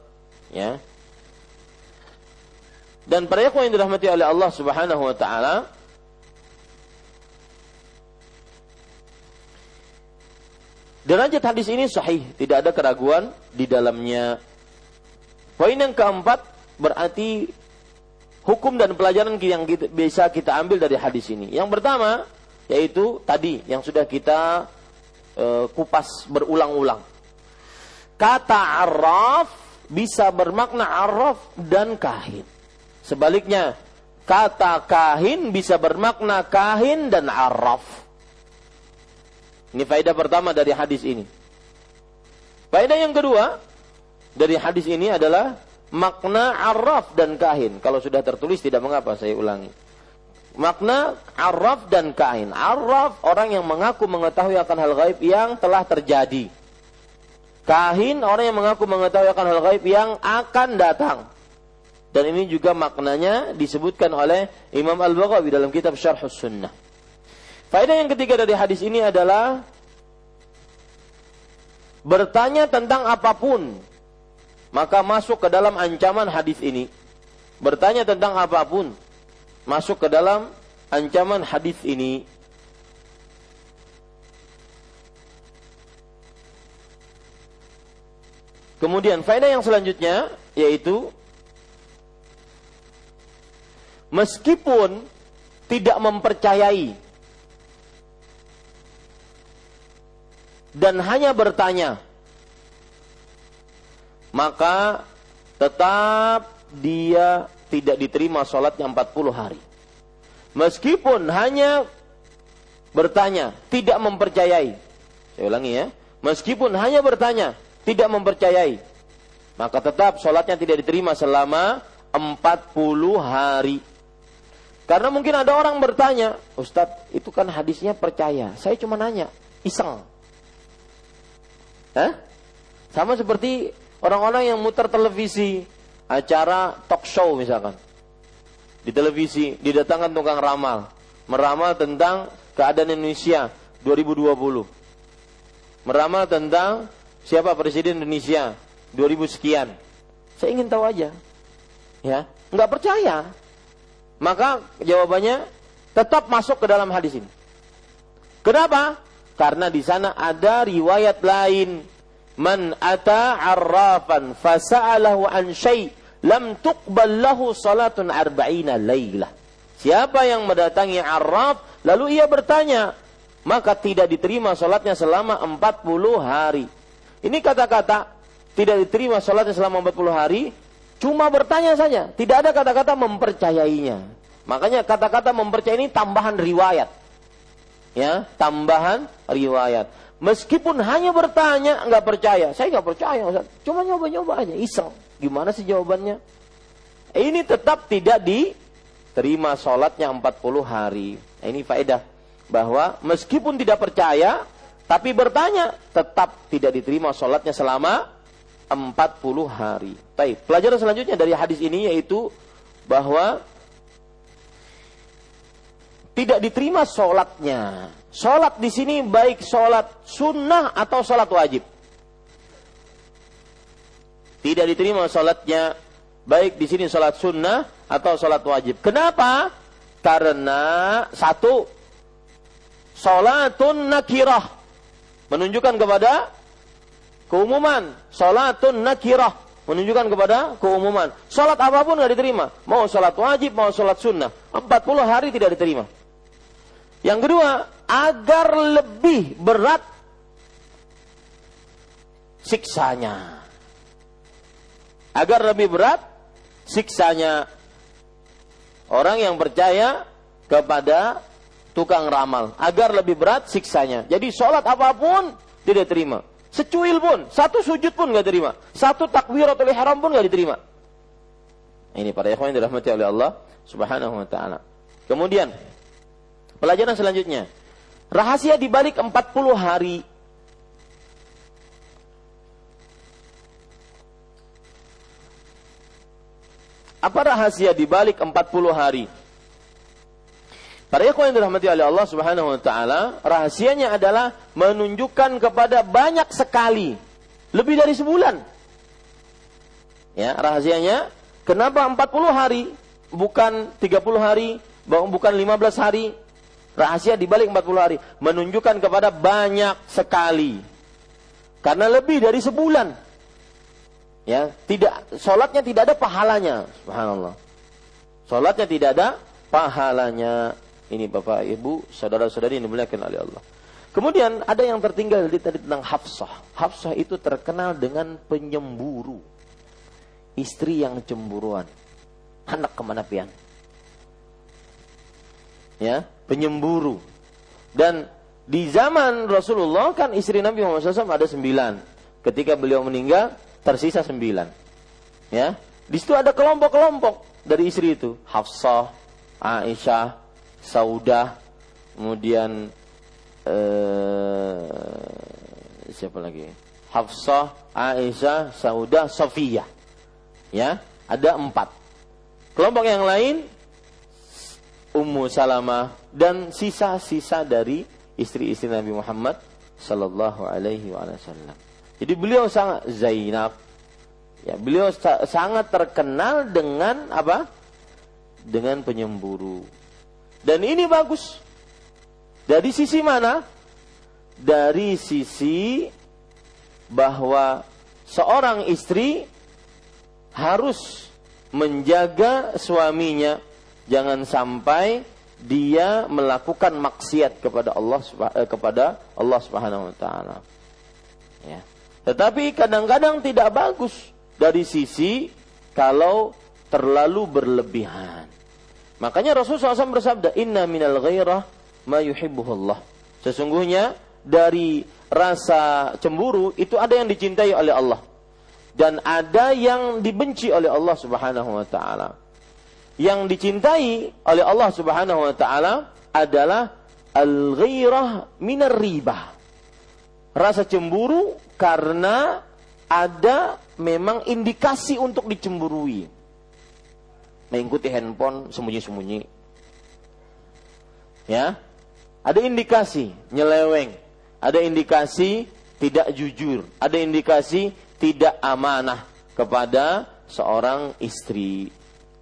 Ya. Dan para yang dirahmati oleh Allah Subhanahu wa taala, Derajat hadis ini sahih, tidak ada keraguan di dalamnya. Poin yang keempat berarti hukum dan pelajaran yang kita, bisa kita ambil dari hadis ini. Yang pertama yaitu tadi yang sudah kita uh, kupas berulang-ulang. Kata araf bisa bermakna araf dan kahin. Sebaliknya, kata kahin bisa bermakna kahin dan araf. Ini faedah pertama dari hadis ini. Faedah yang kedua dari hadis ini adalah makna araf dan kahin. Kalau sudah tertulis tidak mengapa saya ulangi. Makna araf dan kahin. Araf orang yang mengaku mengetahui akan hal gaib yang telah terjadi. Kahin orang yang mengaku mengetahui akan hal gaib yang akan datang. Dan ini juga maknanya disebutkan oleh Imam Al-Baghawi dalam kitab Syarh Sunnah. Faedah yang ketiga dari hadis ini adalah bertanya tentang apa pun maka masuk ke dalam ancaman hadis ini. Bertanya tentang apa pun, masuk ke dalam ancaman hadis ini. Kemudian faedah yang selanjutnya yaitu meskipun tidak mempercayai dan hanya bertanya maka tetap dia tidak diterima sholatnya 40 hari. Meskipun hanya bertanya, tidak mempercayai. Saya ulangi ya. Meskipun hanya bertanya, tidak mempercayai. Maka tetap sholatnya tidak diterima selama 40 hari. Karena mungkin ada orang bertanya, Ustadz itu kan hadisnya percaya. Saya cuma nanya, iseng. Hah? Sama seperti Orang-orang yang muter televisi, acara talk show misalkan. Di televisi didatangkan tukang ramal, meramal tentang keadaan Indonesia 2020. Meramal tentang siapa presiden Indonesia 2000 sekian. Saya ingin tahu aja. Ya, nggak percaya. Maka jawabannya tetap masuk ke dalam hadis ini. Kenapa? Karena di sana ada riwayat lain Man ata arrafan fasa'alahu an syai' lam tuqbal lahu salatun arba'ina laylah. Siapa yang mendatangi arraf lalu ia bertanya, maka tidak diterima salatnya selama 40 hari. Ini kata-kata tidak diterima salatnya selama 40 hari cuma bertanya saja, tidak ada kata-kata mempercayainya. Makanya kata-kata mempercayai ini tambahan riwayat. Ya, tambahan riwayat. Meskipun hanya bertanya, nggak percaya. Saya nggak percaya, Ustaz. Cuma nyoba-nyoba aja, iseng. Gimana sih jawabannya? Ini tetap tidak diterima sholatnya 40 hari. Ini faedah. Bahwa meskipun tidak percaya, tapi bertanya, tetap tidak diterima sholatnya selama 40 hari. Baik, pelajaran selanjutnya dari hadis ini yaitu bahwa tidak diterima sholatnya Sholat di sini baik sholat sunnah atau sholat wajib. Tidak diterima sholatnya baik di sini sholat sunnah atau sholat wajib. Kenapa? Karena satu sholatun nakirah menunjukkan kepada keumuman. Sholatun nakirah menunjukkan kepada keumuman. Sholat apa pun nggak diterima. Mau sholat wajib, mau sholat sunnah. 40 hari tidak diterima. Yang kedua, agar lebih berat siksanya. Agar lebih berat siksanya. Orang yang percaya kepada tukang ramal. Agar lebih berat siksanya. Jadi sholat apa pun tidak terima. Secuil pun, satu sujud pun nggak terima. Satu takbiratul ihram pun nggak diterima. Ini para ikhwan yang dirahmati oleh Allah Subhanahu wa taala. Kemudian pelajaran selanjutnya, Rahasia di balik 40 hari. Apa rahasia di balik 40 hari? Para ikhwan yang dirahmati oleh Allah Subhanahu wa taala, rahasianya adalah menunjukkan kepada banyak sekali, lebih dari sebulan. Ya, rahasianya kenapa 40 hari bukan 30 hari, bukan 15 hari, Rahasia di balik 40 hari menunjukkan kepada banyak sekali. Karena lebih dari sebulan. Ya, tidak salatnya tidak ada pahalanya. Subhanallah. Salatnya tidak ada pahalanya. Ini Bapak Ibu, saudara-saudari yang dimuliakan oleh Allah. Kemudian ada yang tertinggal di tadi tentang Hafsah. Hafsah itu terkenal dengan penyemburu. Istri yang cemburuan. anak ke mana pian. Ya, penyemburu. Dan di zaman Rasulullah kan istri Nabi Muhammad SAW ada sembilan. Ketika beliau meninggal, tersisa sembilan. Ya, di situ ada kelompok-kelompok dari istri itu. Hafsah, Aisyah, Saudah, kemudian eh, siapa lagi? Hafsah, Aisyah, Saudah, Sofia. Ya, ada empat. Kelompok yang lain Ummu Salamah dan sisa-sisa dari istri-istri Nabi Muhammad sallallahu alaihi wasallam. Jadi beliau sangat Zainab ya beliau sangat terkenal dengan apa? Dengan penyemburu. Dan ini bagus. Dari sisi mana? Dari sisi bahwa seorang istri harus menjaga suaminya jangan sampai dia melakukan maksiat kepada Allah eh, kepada Allah Subhanahu wa taala. Ya. Tetapi kadang-kadang tidak bagus dari sisi kalau terlalu berlebihan. Makanya Rasulullah SAW bersabda, "Inna minal ghairah ma Allah." Sesungguhnya dari rasa cemburu itu ada yang dicintai oleh Allah dan ada yang dibenci oleh Allah Subhanahu wa taala. Yang dicintai oleh Allah Subhanahu wa taala adalah al-ghirah minar riba. Rasa cemburu karena ada memang indikasi untuk dicemburui. Mengikuti handphone sembunyi-sembunyi. Ya. Ada indikasi nyeleweng, ada indikasi tidak jujur, ada indikasi tidak amanah kepada seorang istri.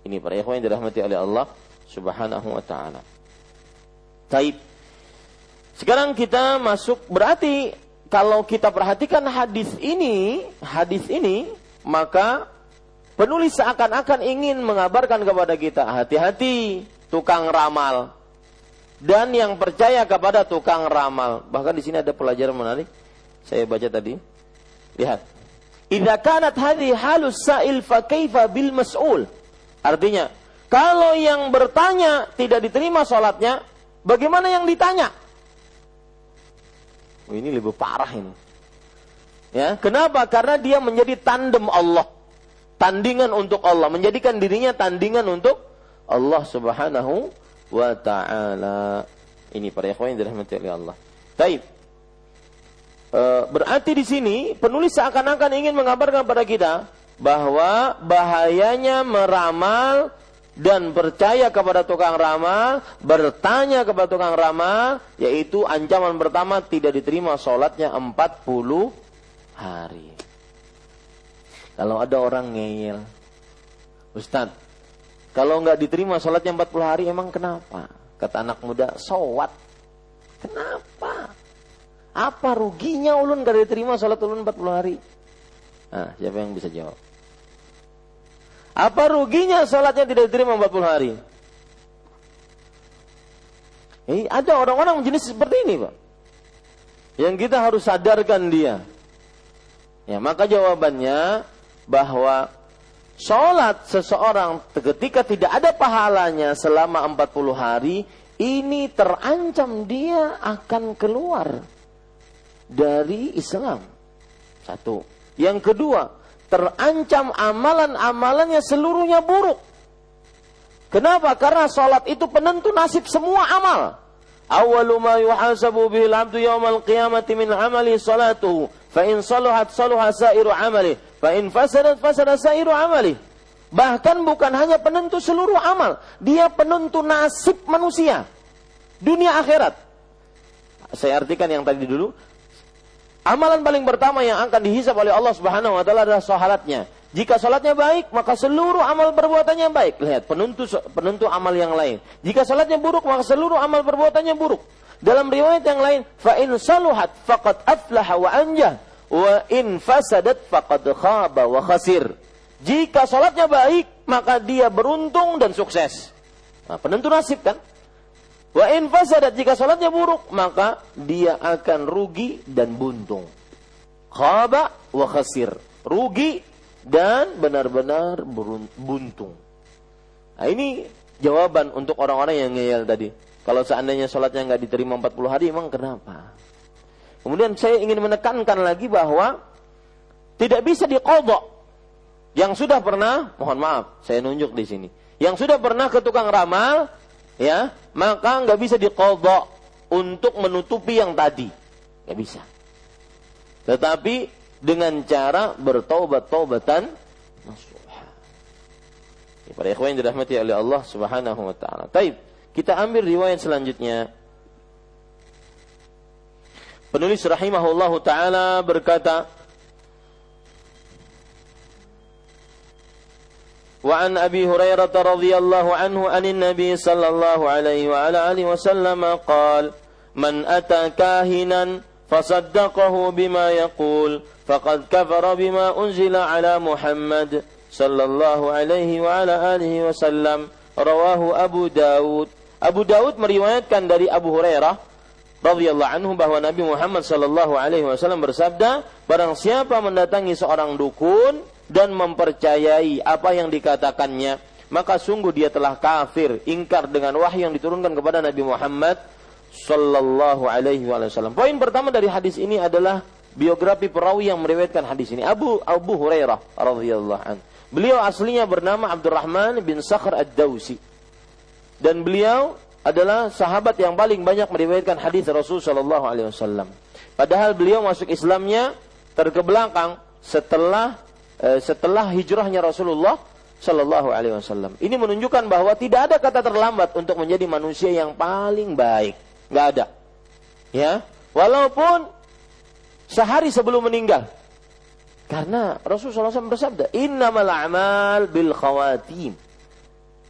Ini para ikhwan yang dirahmati oleh Allah Subhanahu wa taala. Taib. Sekarang kita masuk berarti kalau kita perhatikan hadis ini, hadis ini maka penulis seakan-akan ingin mengabarkan kepada kita hati-hati tukang ramal dan yang percaya kepada tukang ramal. Bahkan di sini ada pelajaran menarik. Saya baca tadi. Lihat. Idza kanat hadhi halus sa'il fa kaifa bil mas'ul. Artinya, kalau yang bertanya tidak diterima sholatnya, bagaimana yang ditanya? Oh, ini lebih parah ini. Ya, kenapa? Karena dia menjadi tandem Allah. Tandingan untuk Allah, menjadikan dirinya tandingan untuk Allah Subhanahu wa taala. Ini para ikhwan yang dirahmati oleh Allah. Baik. E, berarti di sini penulis seakan-akan ingin mengabarkan kepada kita bahwa bahayanya meramal dan percaya kepada tukang ramal, bertanya kepada tukang ramal, yaitu ancaman pertama tidak diterima sholatnya 40 hari. Kalau ada orang ngeyel, Ustadz, kalau nggak diterima sholatnya 40 hari emang kenapa? Kata anak muda, sowat. Kenapa? Apa ruginya ulun gak diterima sholat ulun 40 hari? Nah, siapa yang bisa jawab? Apa ruginya sholatnya tidak diterima 40 hari? Eh, ada orang-orang jenis seperti ini, Pak. Yang kita harus sadarkan dia. Ya, maka jawabannya bahwa sholat seseorang ketika tidak ada pahalanya selama 40 hari, ini terancam dia akan keluar dari Islam. Satu. Yang kedua, terancam amalan-amalannya seluruhnya buruk. Kenapa? Karena sholat itu penentu nasib semua amal. Awalu ma yuhasabu bihil abdu yawmal qiyamati min amali salatuhu. Fa in saluhat saluha sairu amali. Fa in fasadat fasadat sairu amali. Bahkan bukan hanya penentu seluruh amal. Dia penentu nasib manusia. Dunia akhirat. Saya artikan yang tadi dulu. Amalan paling pertama yang akan dihisap oleh Allah Subhanahu wa taala adalah salatnya. Jika salatnya baik, maka seluruh amal perbuatannya baik. Lihat, penentu penentu amal yang lain. Jika salatnya buruk, maka seluruh amal perbuatannya buruk. Dalam riwayat yang lain, fa in saluhat faqad aflaha wa anjah wa in fasadat faqad khaba wa khasir. Jika salatnya baik, maka dia beruntung dan sukses. Nah, penentu nasib kan? Wa in fasadat jika salatnya buruk maka dia akan rugi dan buntung. Khaba wa khasir. Rugi dan benar-benar buntung. Nah, ini jawaban untuk orang-orang yang ngeyel tadi. Kalau seandainya sholatnya nggak diterima 40 hari, emang kenapa? Kemudian saya ingin menekankan lagi bahwa tidak bisa dikodok. Yang sudah pernah, mohon maaf, saya nunjuk di sini. Yang sudah pernah ke tukang ramal, ya, maka nggak bisa dikodok untuk menutupi yang tadi. Nggak bisa. Tetapi dengan cara bertaubat-taubatan nasuha. Ya, para ikhwan yang dirahmati oleh Allah Subhanahu wa taala. Taib. Kita ambil riwayat selanjutnya. Penulis rahimahullahu taala berkata, وعن أبي هريرة رضي الله عنه عن النبي صلى الله عليه وعلى آله وسلم قال من أتى كاهنا فصدقه بما يقول فقد كفر بما أنزل على محمد صلى الله عليه وعلى آله وسلم رواه أبو داود Abu Daud meriwayatkan dari Abu Hurairah radhiyallahu anhu bahwa Nabi Muhammad sallallahu alaihi wasallam bersabda, barang siapa mendatangi seorang dukun dan mempercayai apa yang dikatakannya, maka sungguh dia telah kafir, ingkar dengan wahyu yang diturunkan kepada Nabi Muhammad sallallahu alaihi wasallam. Poin pertama dari hadis ini adalah biografi perawi yang meriwayatkan hadis ini. Abu Abu Hurairah radhiyallahu anhu. Beliau aslinya bernama Abdurrahman bin Sakhr Ad-Dausi dan beliau adalah sahabat yang paling banyak meriwayatkan hadis Rasul Shallallahu Alaihi Wasallam. Padahal beliau masuk Islamnya terkebelakang setelah setelah hijrahnya Rasulullah Shallallahu Alaihi Wasallam. Ini menunjukkan bahwa tidak ada kata terlambat untuk menjadi manusia yang paling baik. Nggak ada. Ya, walaupun sehari sebelum meninggal. Karena Rasulullah SAW bersabda, Innamal amal bil khawatim.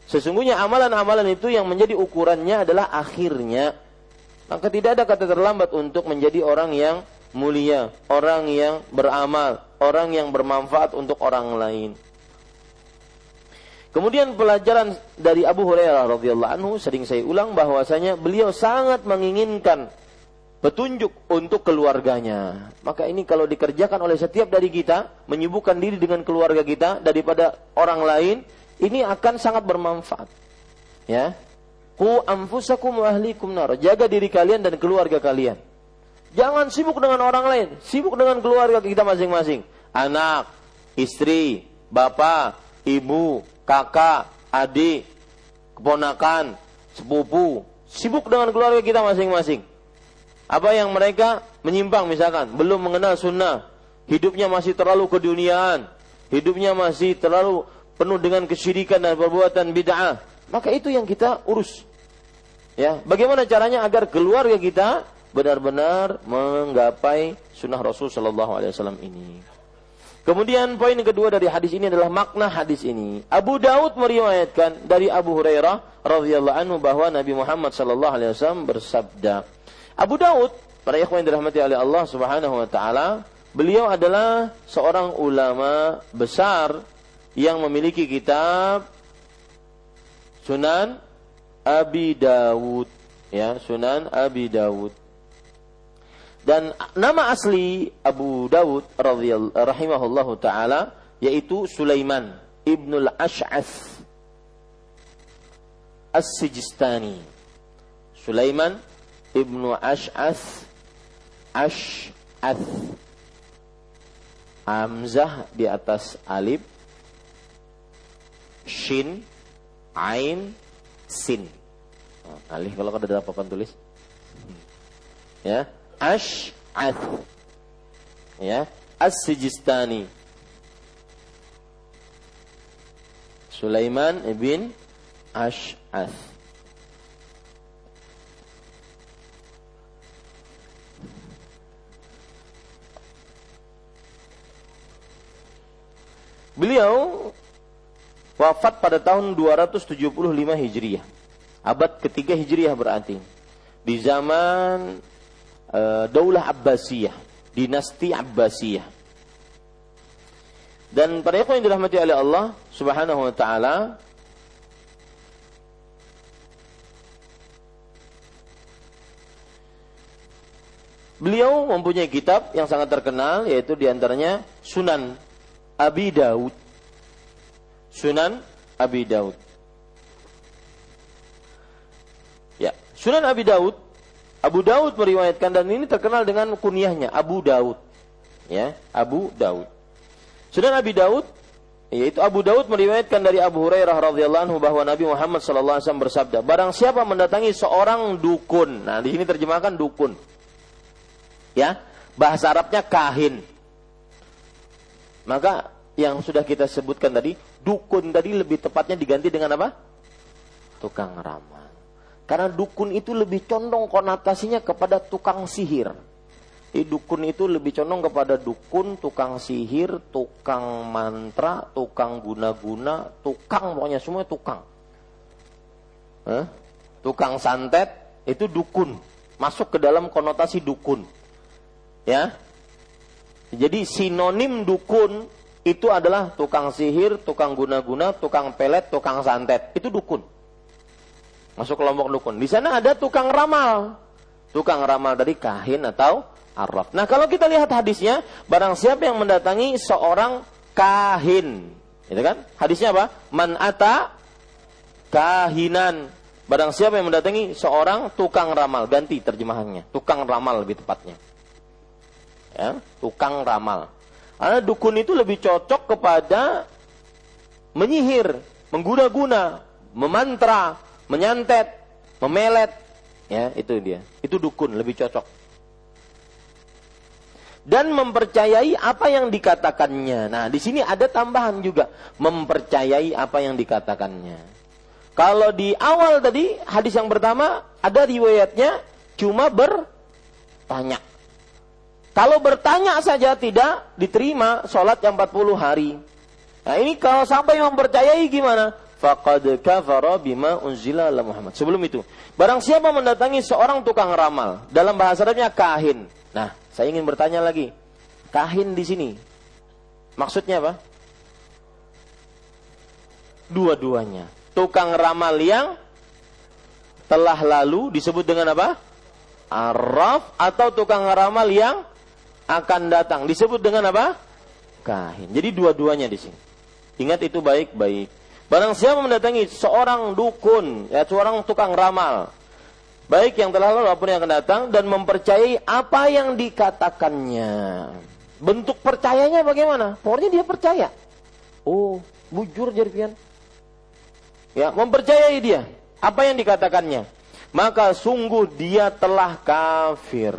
Sesungguhnya amalan-amalan itu yang menjadi ukurannya adalah akhirnya. Maka tidak ada kata terlambat untuk menjadi orang yang mulia, orang yang beramal, orang yang bermanfaat untuk orang lain. Kemudian pelajaran dari Abu Hurairah radhiyallahu anhu sering saya ulang bahwasanya beliau sangat menginginkan petunjuk untuk keluarganya. Maka ini kalau dikerjakan oleh setiap dari kita, menyibukkan diri dengan keluarga kita daripada orang lain, ini akan sangat bermanfaat. Ya. Ku anfusakum wa ahlikum nar. Jaga diri kalian dan keluarga kalian. Jangan sibuk dengan orang lain, sibuk dengan keluarga kita masing-masing. Anak, istri, bapak, ibu, kakak, adik, keponakan, sepupu, sibuk dengan keluarga kita masing-masing. Apa yang mereka menyimpang misalkan, belum mengenal sunnah, hidupnya masih terlalu keduniaan, hidupnya masih terlalu penuh dengan kesyirikan dan perbuatan bid'ah, maka itu yang kita urus. Ya, bagaimana caranya agar keluarga kita benar-benar menggapai sunnah Rasul Shallallahu Alaihi Wasallam ini. Kemudian poin kedua dari hadis ini adalah makna hadis ini. Abu Daud meriwayatkan dari Abu Hurairah radhiyallahu anhu bahwa Nabi Muhammad Shallallahu Alaihi Wasallam bersabda. Abu Daud, para ikhwan yang dirahmati oleh Allah Subhanahu Wa Taala, beliau adalah seorang ulama besar yang memiliki kitab Sunan Abi Dawud ya Sunan Abi Dawud dan nama asli Abu Dawud radhiyallahu taala yaitu Sulaiman ibnul Ash'ath As-Sijistani Sulaiman ibnu Ash'ath Ash'ath Hamzah di atas alif shin, ain, sin. Oh, alif kalau ada papan tulis. Ya, ash, ath. Ya, as-sijistani. Sulaiman ibn Ash'ath. Beliau wafat pada tahun 275 Hijriah. Abad ketiga Hijriah berarti. Di zaman Eh, daulah Abbasiyah, dinasti Abbasiyah. Dan para ikhwan yang dirahmati oleh Allah Subhanahu wa taala, Beliau mempunyai kitab yang sangat terkenal yaitu di antaranya Sunan Abi Daud. Sunan Abi Daud. Ya, Sunan Abi Daud Abu Daud meriwayatkan dan ini terkenal dengan kunyahnya Abu Daud. Ya, Abu Daud. Sunan Abi Daud yaitu Abu Daud meriwayatkan dari Abu Hurairah radhiyallahu anhu bahwa Nabi Muhammad sallallahu alaihi wasallam bersabda, barang siapa mendatangi seorang dukun. Nah, di sini terjemahkan dukun. Ya, bahasa Arabnya kahin. Maka yang sudah kita sebutkan tadi, dukun tadi lebih tepatnya diganti dengan apa? Tukang ramal. Karena dukun itu lebih condong konotasinya kepada tukang sihir. Jadi dukun itu lebih condong kepada dukun, tukang sihir, tukang mantra, tukang guna-guna, tukang pokoknya semua tukang. Hah? Tukang santet itu dukun, masuk ke dalam konotasi dukun. Ya. Jadi sinonim dukun itu adalah tukang sihir, tukang guna-guna, tukang pelet, tukang santet. Itu dukun. Masuk kelompok dukun. Di sana ada tukang ramal. Tukang ramal dari kahin atau arraf. Nah, kalau kita lihat hadisnya, barang siapa yang mendatangi seorang kahin. Itu kan? Hadisnya apa? Man ata kahinan. Barang siapa yang mendatangi seorang tukang ramal. Ganti terjemahannya. Tukang ramal lebih tepatnya. Ya, tukang ramal. Karena dukun itu lebih cocok kepada menyihir, mengguna-guna, memantra, menyantet, memelet. Ya, itu dia. Itu dukun lebih cocok. Dan mempercayai apa yang dikatakannya. Nah, di sini ada tambahan juga, mempercayai apa yang dikatakannya. Kalau di awal tadi hadis yang pertama ada riwayatnya cuma bertanya. Kalau bertanya saja tidak diterima sholat yang 40 hari. Nah ini kalau sampai mempercayai gimana? Faqad kafara bima unzila ala Muhammad. Sebelum itu, barang siapa mendatangi seorang tukang ramal, dalam bahasa Arabnya kahin. Nah, saya ingin bertanya lagi. Kahin di sini maksudnya apa? Dua-duanya. Tukang ramal yang telah lalu disebut dengan apa? Araf atau tukang ramal yang akan datang. Disebut dengan apa? Kahin. Jadi dua-duanya di sini. Ingat itu baik-baik. Barang siapa mendatangi seorang dukun, ya seorang tukang ramal, baik yang telah lalu maupun yang akan datang dan mempercayai apa yang dikatakannya. Bentuk percayanya bagaimana? Pokoknya dia percaya. Oh, bujur Jerpian. Ya, mempercayai dia apa yang dikatakannya. Maka sungguh dia telah kafir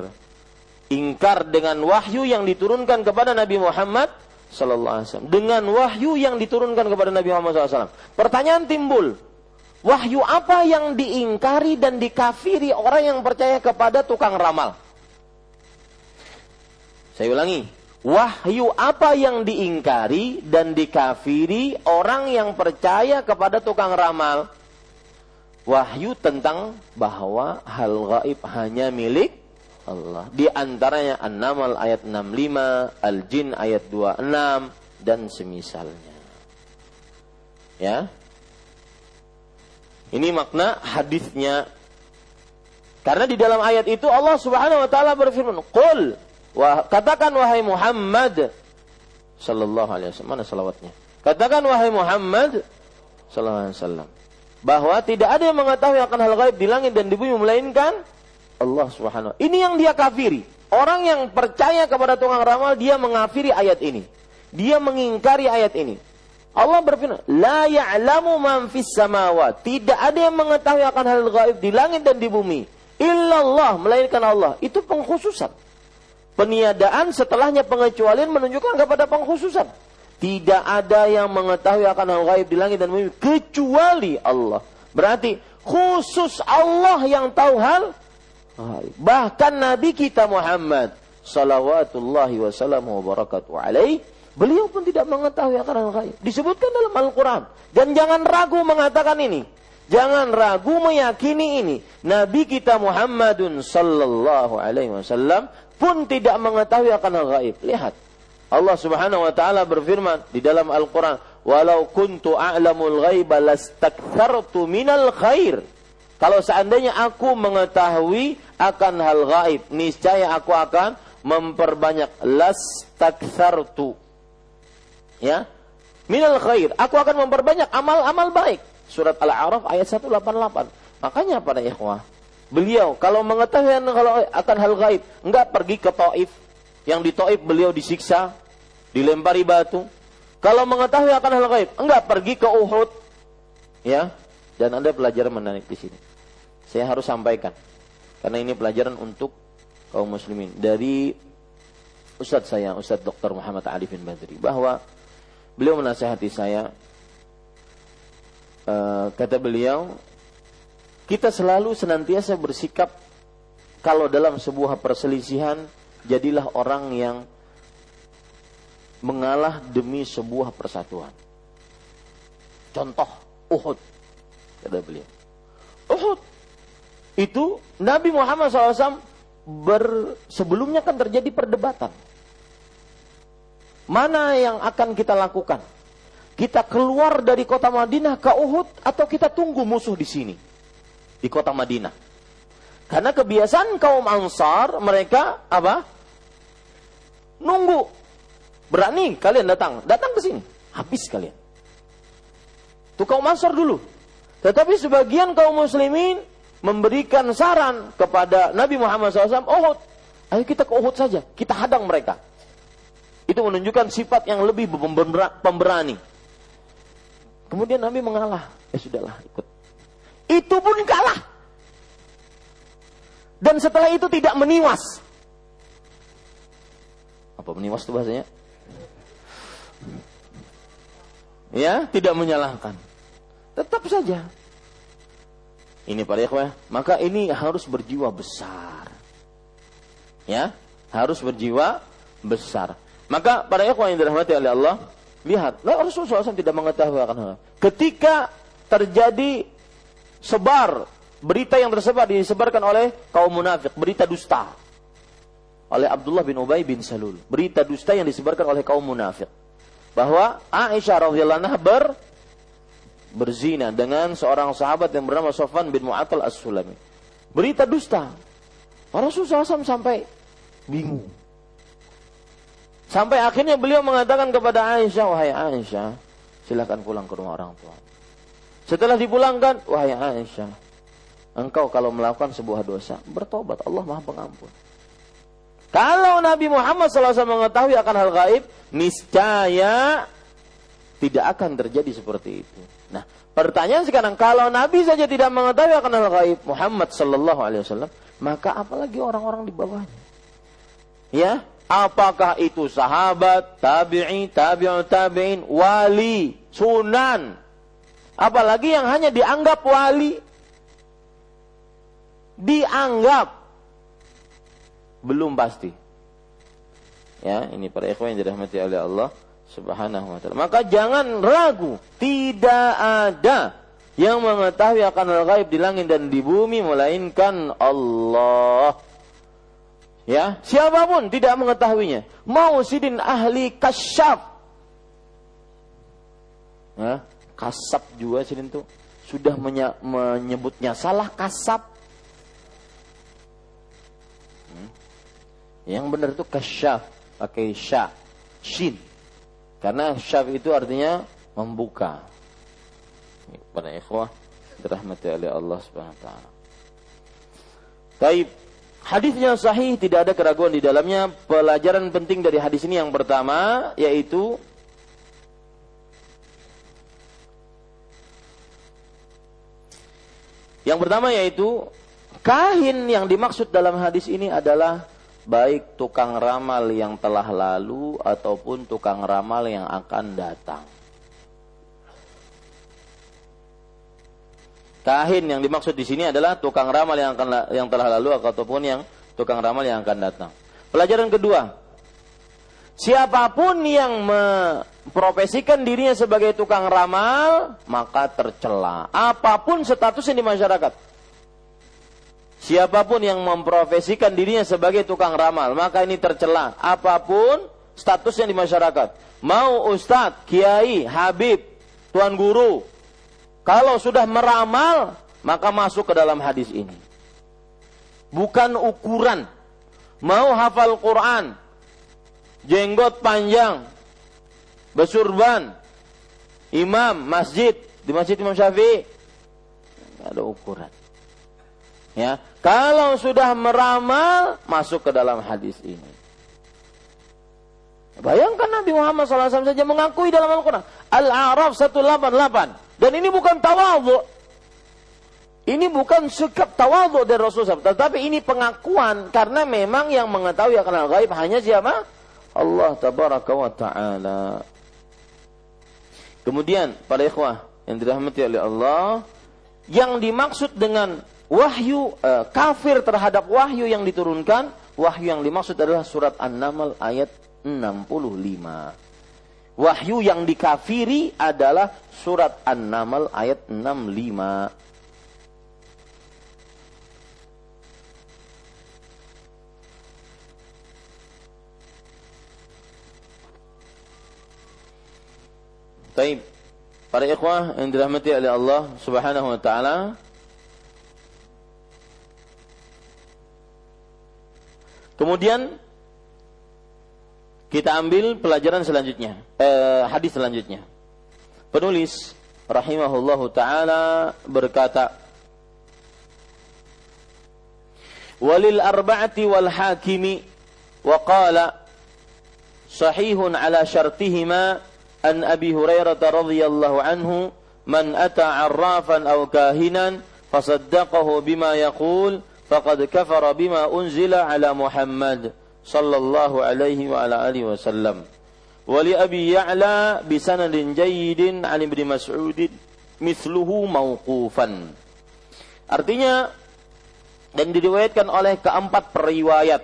ingkar dengan wahyu yang diturunkan kepada Nabi Muhammad sallallahu alaihi wasallam dengan wahyu yang diturunkan kepada Nabi Muhammad SAW. Pertanyaan timbul, wahyu apa yang diingkari dan dikafiri orang yang percaya kepada tukang ramal? Saya ulangi, wahyu apa yang diingkari dan dikafiri orang yang percaya kepada tukang ramal? Wahyu tentang bahwa hal gaib hanya milik Allah. Di antaranya An-Naml ayat 65, Al-Jin ayat 26 dan semisalnya. Ya. Ini makna hadisnya. Karena di dalam ayat itu Allah Subhanahu wa taala berfirman, "Qul katakan wahai Muhammad sallallahu alaihi wasallam." Mana salawatnya? Katakan wahai Muhammad sallallahu alaihi wasallam bahwa tidak ada yang mengetahui akan hal gaib di langit dan di bumi melainkan Allah Subhanahu Ini yang dia kafiri. Orang yang percaya kepada tukang ramal dia mengafiri ayat ini. Dia mengingkari ayat ini. Allah berfirman, "La ya'lamu man fis samawat." Tidak ada yang mengetahui akan hal gaib di langit dan di bumi. Illallah, melainkan Allah. Itu pengkhususan. Peniadaan setelahnya pengecualian menunjukkan kepada pengkhususan. Tidak ada yang mengetahui akan hal gaib di langit dan bumi kecuali Allah. Berarti khusus Allah yang tahu hal Bahkan Nabi kita Muhammad salawatullahi wasallam wa barakatuh alaih beliau pun tidak mengetahui akan hal gaib. Disebutkan dalam Al-Qur'an. Dan jangan ragu mengatakan ini. Jangan ragu meyakini ini. Nabi kita Muhammadun sallallahu alaihi wasallam pun tidak mengetahui akan hal gaib. Lihat. Allah Subhanahu wa taala berfirman di dalam Al-Qur'an, "Walau kuntu a'lamul ghaiba lastakthartu minal khair." Kalau seandainya aku mengetahui akan hal gaib, niscaya aku akan memperbanyak las taksartu. Ya. Minal khair, aku akan memperbanyak amal-amal baik. Surat Al-A'raf ayat 188. Makanya pada ikhwah, Beliau kalau mengetahui kalau akan hal gaib, enggak pergi ke Taif. Yang di Taif beliau disiksa, dilempari batu. Kalau mengetahui akan hal gaib, enggak pergi ke Uhud. Ya. Dan Anda pelajaran menarik di sini. Saya harus sampaikan. Karena ini pelajaran untuk kaum muslimin dari Ustadz saya, Ustadz Dr. Muhammad Ali bin Badri bahwa beliau menasihati saya uh, kata beliau kita selalu senantiasa bersikap kalau dalam sebuah perselisihan jadilah orang yang mengalah demi sebuah persatuan. Contoh Uhud kata beliau. Uhud itu Nabi Muhammad SAW ber, sebelumnya kan terjadi perdebatan. Mana yang akan kita lakukan? Kita keluar dari kota Madinah ke Uhud atau kita tunggu musuh di sini? di kota Madinah. Karena kebiasaan kaum Ansar mereka apa? Nunggu. Berani kalian datang, datang ke sini, habis kalian. Itu kaum Ansar dulu. Tetapi sebagian kaum muslimin memberikan saran kepada Nabi Muhammad SAW, Uhud, ayo kita ke Uhud saja, kita hadang mereka. Itu menunjukkan sifat yang lebih pemberani. Kemudian Nabi mengalah, ya sudahlah ikut itu pun kalah. Dan setelah itu tidak meniwas. Apa meniwas itu bahasanya? Ya, tidak menyalahkan. Tetap saja. Ini para ikhwah, maka ini harus berjiwa besar. Ya, harus berjiwa besar. Maka para ikhwah yang dirahmati oleh Allah, lihat, Rasulullah SAW tidak mengetahui akan hal. Ketika terjadi sebar berita yang tersebar disebarkan oleh kaum munafik, berita dusta oleh Abdullah bin Ubay bin Salul. Berita dusta yang disebarkan oleh kaum munafik bahwa Aisyah radhiyallahu anha ber berzina dengan seorang sahabat yang bernama Sofan bin Mu'attal As-Sulami. Berita dusta. Rasulullah SAW sampai bingung. Sampai akhirnya beliau mengatakan kepada Aisyah, wahai Aisyah, silakan pulang ke rumah orang tua. Setelah dipulangkan, wahai Aisyah, engkau kalau melakukan sebuah dosa, bertobat, Allah Maha Pengampun. Kalau Nabi Muhammad SAW mengetahui akan hal gaib, niscaya tidak akan terjadi seperti itu. Pertanyaan sekarang, kalau Nabi saja tidak mengetahui akan hal gaib, Muhammad Sallallahu Alaihi Wasallam, maka apalagi orang-orang di bawahnya? Ya, apakah itu sahabat, tabi'i, tabi'ut tabi'in, wali, sunan, Apalagi yang hanya dianggap wali. Dianggap. Belum pasti. Ya, ini para ikhwan yang dirahmati oleh Allah Subhanahu wa taala. Maka jangan ragu, tidak ada yang mengetahui akan hal gaib di langit dan di bumi melainkan Allah. Ya, siapa pun tidak mengetahuinya. Mau sidin ahli kasyaf. Ya, kasab juga sih itu sudah menyebutnya salah kasab hmm. yang benar itu kasyaf pakai sya shin karena syaf itu artinya membuka pada ikhwah dirahmati oleh Allah Subhanahu wa taala. Taib Hadisnya sahih, tidak ada keraguan di dalamnya. Pelajaran penting dari hadis ini yang pertama yaitu Yang pertama yaitu kahin yang dimaksud dalam hadis ini adalah baik tukang ramal yang telah lalu ataupun tukang ramal yang akan datang. Kahin yang dimaksud di sini adalah tukang ramal yang akan yang telah lalu ataupun yang tukang ramal yang akan datang. Pelajaran kedua, siapa pun yang profesikan dirinya sebagai tukang ramal, maka tercela. Apa pun statusnya di masyarakat. Siapa pun yang memprofesikan dirinya sebagai tukang ramal, maka ini tercela. Apa pun statusnya di masyarakat. Mau ustadz, kiai, habib, tuan guru. Kalau sudah meramal, maka masuk ke dalam hadis ini. Bukan ukuran. Mau hafal Quran, jenggot panjang, bersurban, imam masjid di masjid Imam Syafi'i ada ukuran. Ya, kalau sudah meramal masuk ke dalam hadis ini. Bayangkan Nabi Muhammad SAW saja mengakui dalam Al-Quran. Al-A'raf 188. Dan ini bukan tawadhu. Ini bukan sikap tawadhu dari Rasulullah SAW. Tetapi ini pengakuan. Karena memang yang mengetahui akan al-ghaib hanya siapa? Allah tabaraka wa ta'ala. Kemudian, para ikhwah yang dirahmati oleh Allah. Yang dimaksud dengan wahyu, eh, kafir terhadap wahyu yang diturunkan. Wahyu yang dimaksud adalah surat An-Naml ayat 65. Wahyu yang dikafiri adalah surat An-Naml ayat 65. Taib. Para ikhwah yang dirahmati oleh Allah Subhanahu wa taala. Kemudian kita ambil pelajaran selanjutnya, eh, hadis selanjutnya. Penulis rahimahullahu taala berkata, "Walil arba'ati wal hakimi wa qala sahihun ala syartihima an Abi Hurairah radhiyallahu anhu man ata 'arrafan aw kahinan fasaddaqahu bima yaqul faqad kafara bima unzila ala Muhammad." sallallahu alaihi wa ala alihi wasallam. Wali Abi Ya'la bisanadin jayyidin an Ibnu Mas'ud mithluhu mauqufan. Artinya dan diriwayatkan oleh keempat periwayat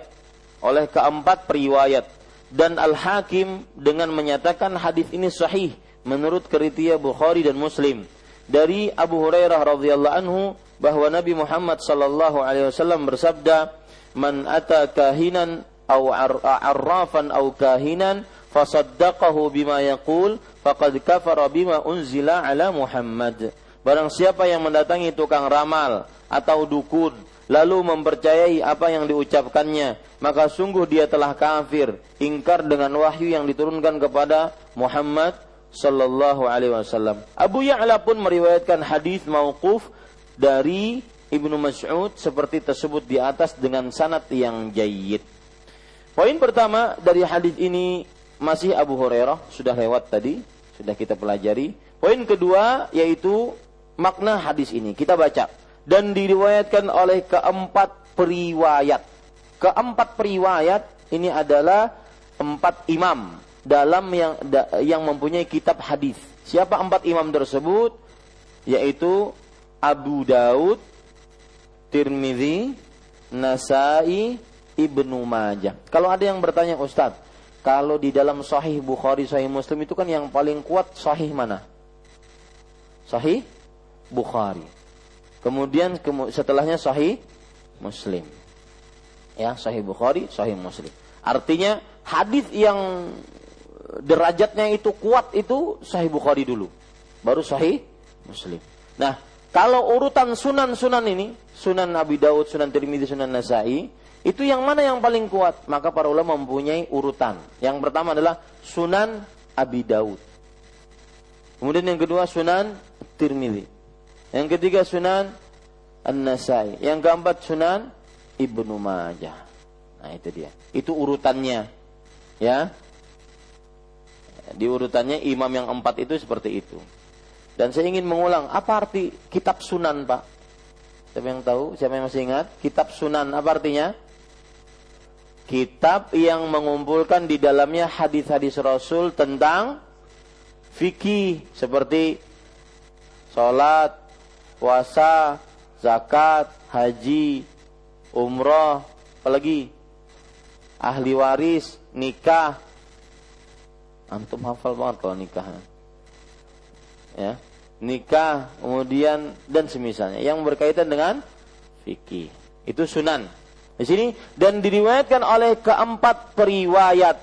oleh keempat periwayat dan Al-Hakim dengan menyatakan hadis ini sahih menurut kriteria Bukhari dan Muslim dari Abu Hurairah radhiyallahu anhu bahwa Nabi Muhammad sallallahu alaihi wasallam bersabda man ata kahinan au arrafan au kahinan fasaddaqahu bima yaqul faqad kafara bima unzila ala Muhammad. Barang siapa yang mendatangi tukang ramal atau dukun lalu mempercayai apa yang diucapkannya, maka sungguh dia telah kafir, ingkar dengan wahyu yang diturunkan kepada Muhammad sallallahu alaihi wasallam. Abu Ya'la pun meriwayatkan hadis mauquf dari Ibnu Mas'ud seperti tersebut di atas dengan sanad yang jayyid. Poin pertama dari hadis ini masih Abu Hurairah sudah lewat tadi, sudah kita pelajari. Poin kedua yaitu makna hadis ini. Kita baca dan diriwayatkan oleh keempat periwayat. Keempat periwayat ini adalah empat imam dalam yang yang mempunyai kitab hadis. Siapa empat imam tersebut? Yaitu Abu Daud, Tirmidzi, Nasai, Ibnu Majah. Kalau ada yang bertanya Ustadz, kalau di dalam Sahih Bukhari, Sahih Muslim itu kan yang paling kuat Sahih mana? Sahih Bukhari. Kemudian setelahnya Sahih Muslim. Ya, Sahih Bukhari, Sahih Muslim. Artinya hadis yang derajatnya itu kuat itu Sahih Bukhari dulu, baru Sahih Muslim. Nah, kalau urutan sunan-sunan ini, Sunan Nabi Daud, Sunan Tirmidzi, Sunan Nasai, itu yang mana yang paling kuat? Maka para ulama mempunyai urutan. Yang pertama adalah Sunan Abi Daud. Kemudian yang kedua Sunan Tirmidzi. Yang ketiga Sunan An-Nasai. Yang keempat Sunan Ibnu Majah. Nah, itu dia. Itu urutannya. Ya. Di urutannya imam yang empat itu seperti itu. Dan saya ingin mengulang, apa arti kitab sunan, Pak? Siapa yang tahu? Siapa yang masih ingat? Kitab sunan, apa artinya? kitab yang mengumpulkan di dalamnya hadis-hadis Rasul tentang fikih seperti sholat, puasa, zakat, haji, umroh, apalagi ahli waris, nikah. Antum hafal banget kalau nikah. Ya, nikah, kemudian dan semisalnya yang berkaitan dengan fikih. Itu sunan. Di sini dan diriwayatkan oleh keempat periwayat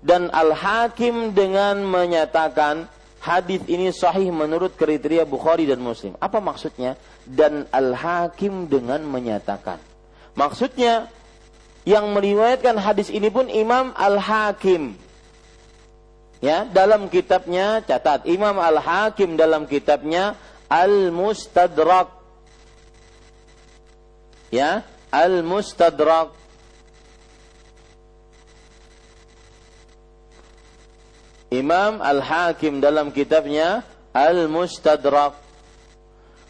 dan Al-Hakim dengan menyatakan hadis ini sahih menurut kriteria Bukhari dan Muslim. Apa maksudnya? Dan Al-Hakim dengan menyatakan. Maksudnya yang meriwayatkan hadis ini pun Imam Al-Hakim. Ya, dalam kitabnya catat Imam Al-Hakim dalam kitabnya Al-Mustadrak Ya, Al-Mustadrak. Imam Al-Hakim dalam kitabnya Al-Mustadrak.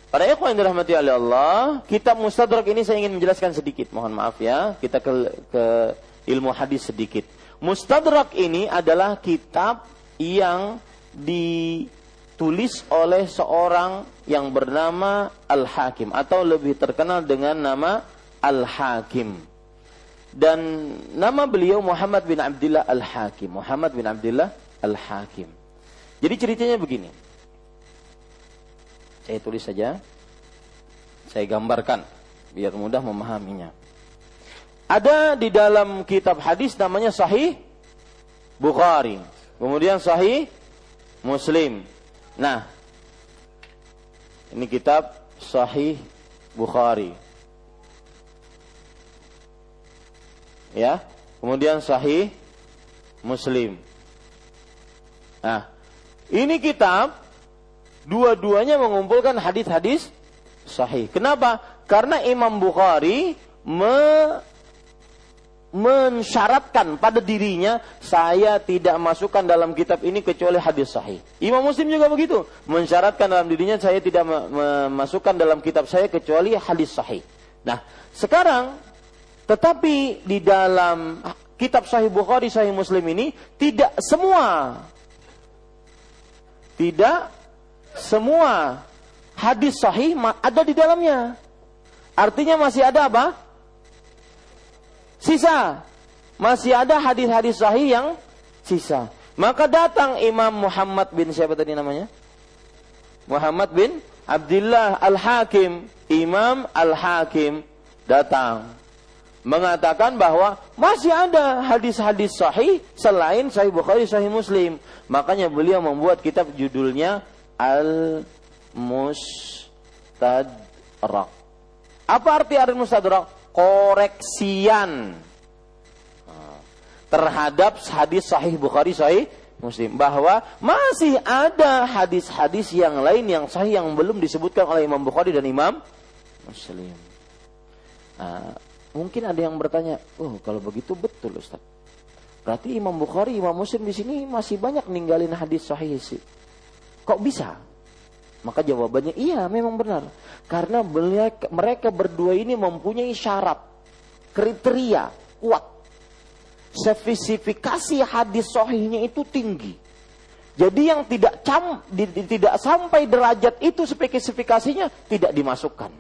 Para ikhwan yang dirahmati oleh Allah, kitab Mustadrak ini saya ingin menjelaskan sedikit. Mohon maaf ya, kita ke, ke ilmu hadis sedikit. Mustadrak ini adalah kitab yang ditulis oleh seorang yang bernama Al-Hakim atau lebih terkenal dengan nama Al-Hakim. Dan nama beliau Muhammad bin Abdullah Al-Hakim. Muhammad bin Abdullah Al-Hakim. Jadi ceritanya begini. Saya tulis saja. Saya gambarkan biar mudah memahaminya. Ada di dalam kitab hadis namanya Sahih Bukhari. Kemudian Sahih Muslim. Nah, ini kitab Sahih Bukhari. Ya, kemudian Sahih Muslim. Nah, ini kitab Dua-duanya mengumpulkan hadis-hadis sahih. Kenapa? Karena Imam Bukhari me mensyaratkan pada dirinya saya tidak masukkan dalam kitab ini kecuali hadis sahih. Imam Muslim juga begitu, mensyaratkan dalam dirinya saya tidak memasukkan dalam kitab saya kecuali hadis sahih. Nah, sekarang tetapi di dalam kitab sahih Bukhari, sahih Muslim ini tidak semua tidak semua hadis sahih ada di dalamnya. Artinya masih ada apa? Sisa. Masih ada hadis-hadis sahih yang sisa. Maka datang Imam Muhammad bin siapa tadi namanya? Muhammad bin Abdullah Al-Hakim. Imam Al-Hakim datang mengatakan bahwa masih ada hadis-hadis sahih selain Sahih Bukhari, Sahih Muslim. Makanya beliau membuat kitab judulnya al-mustadrak. Apa arti al-mustadrak? Koreksian terhadap hadis sahih Bukhari sahih Muslim bahwa masih ada hadis-hadis yang lain yang sahih yang belum disebutkan oleh Imam Bukhari dan Imam Muslim. Nah, mungkin ada yang bertanya, oh kalau begitu betul Ustaz. Berarti Imam Bukhari, Imam Muslim di sini masih banyak ninggalin hadis sahih sih. Kok bisa? Maka jawabannya iya memang benar. Karena mereka, berdua ini mempunyai syarat, kriteria kuat. Spesifikasi hadis sahihnya itu tinggi. Jadi yang tidak cam, di, di, tidak sampai derajat itu spesifikasinya tidak dimasukkan.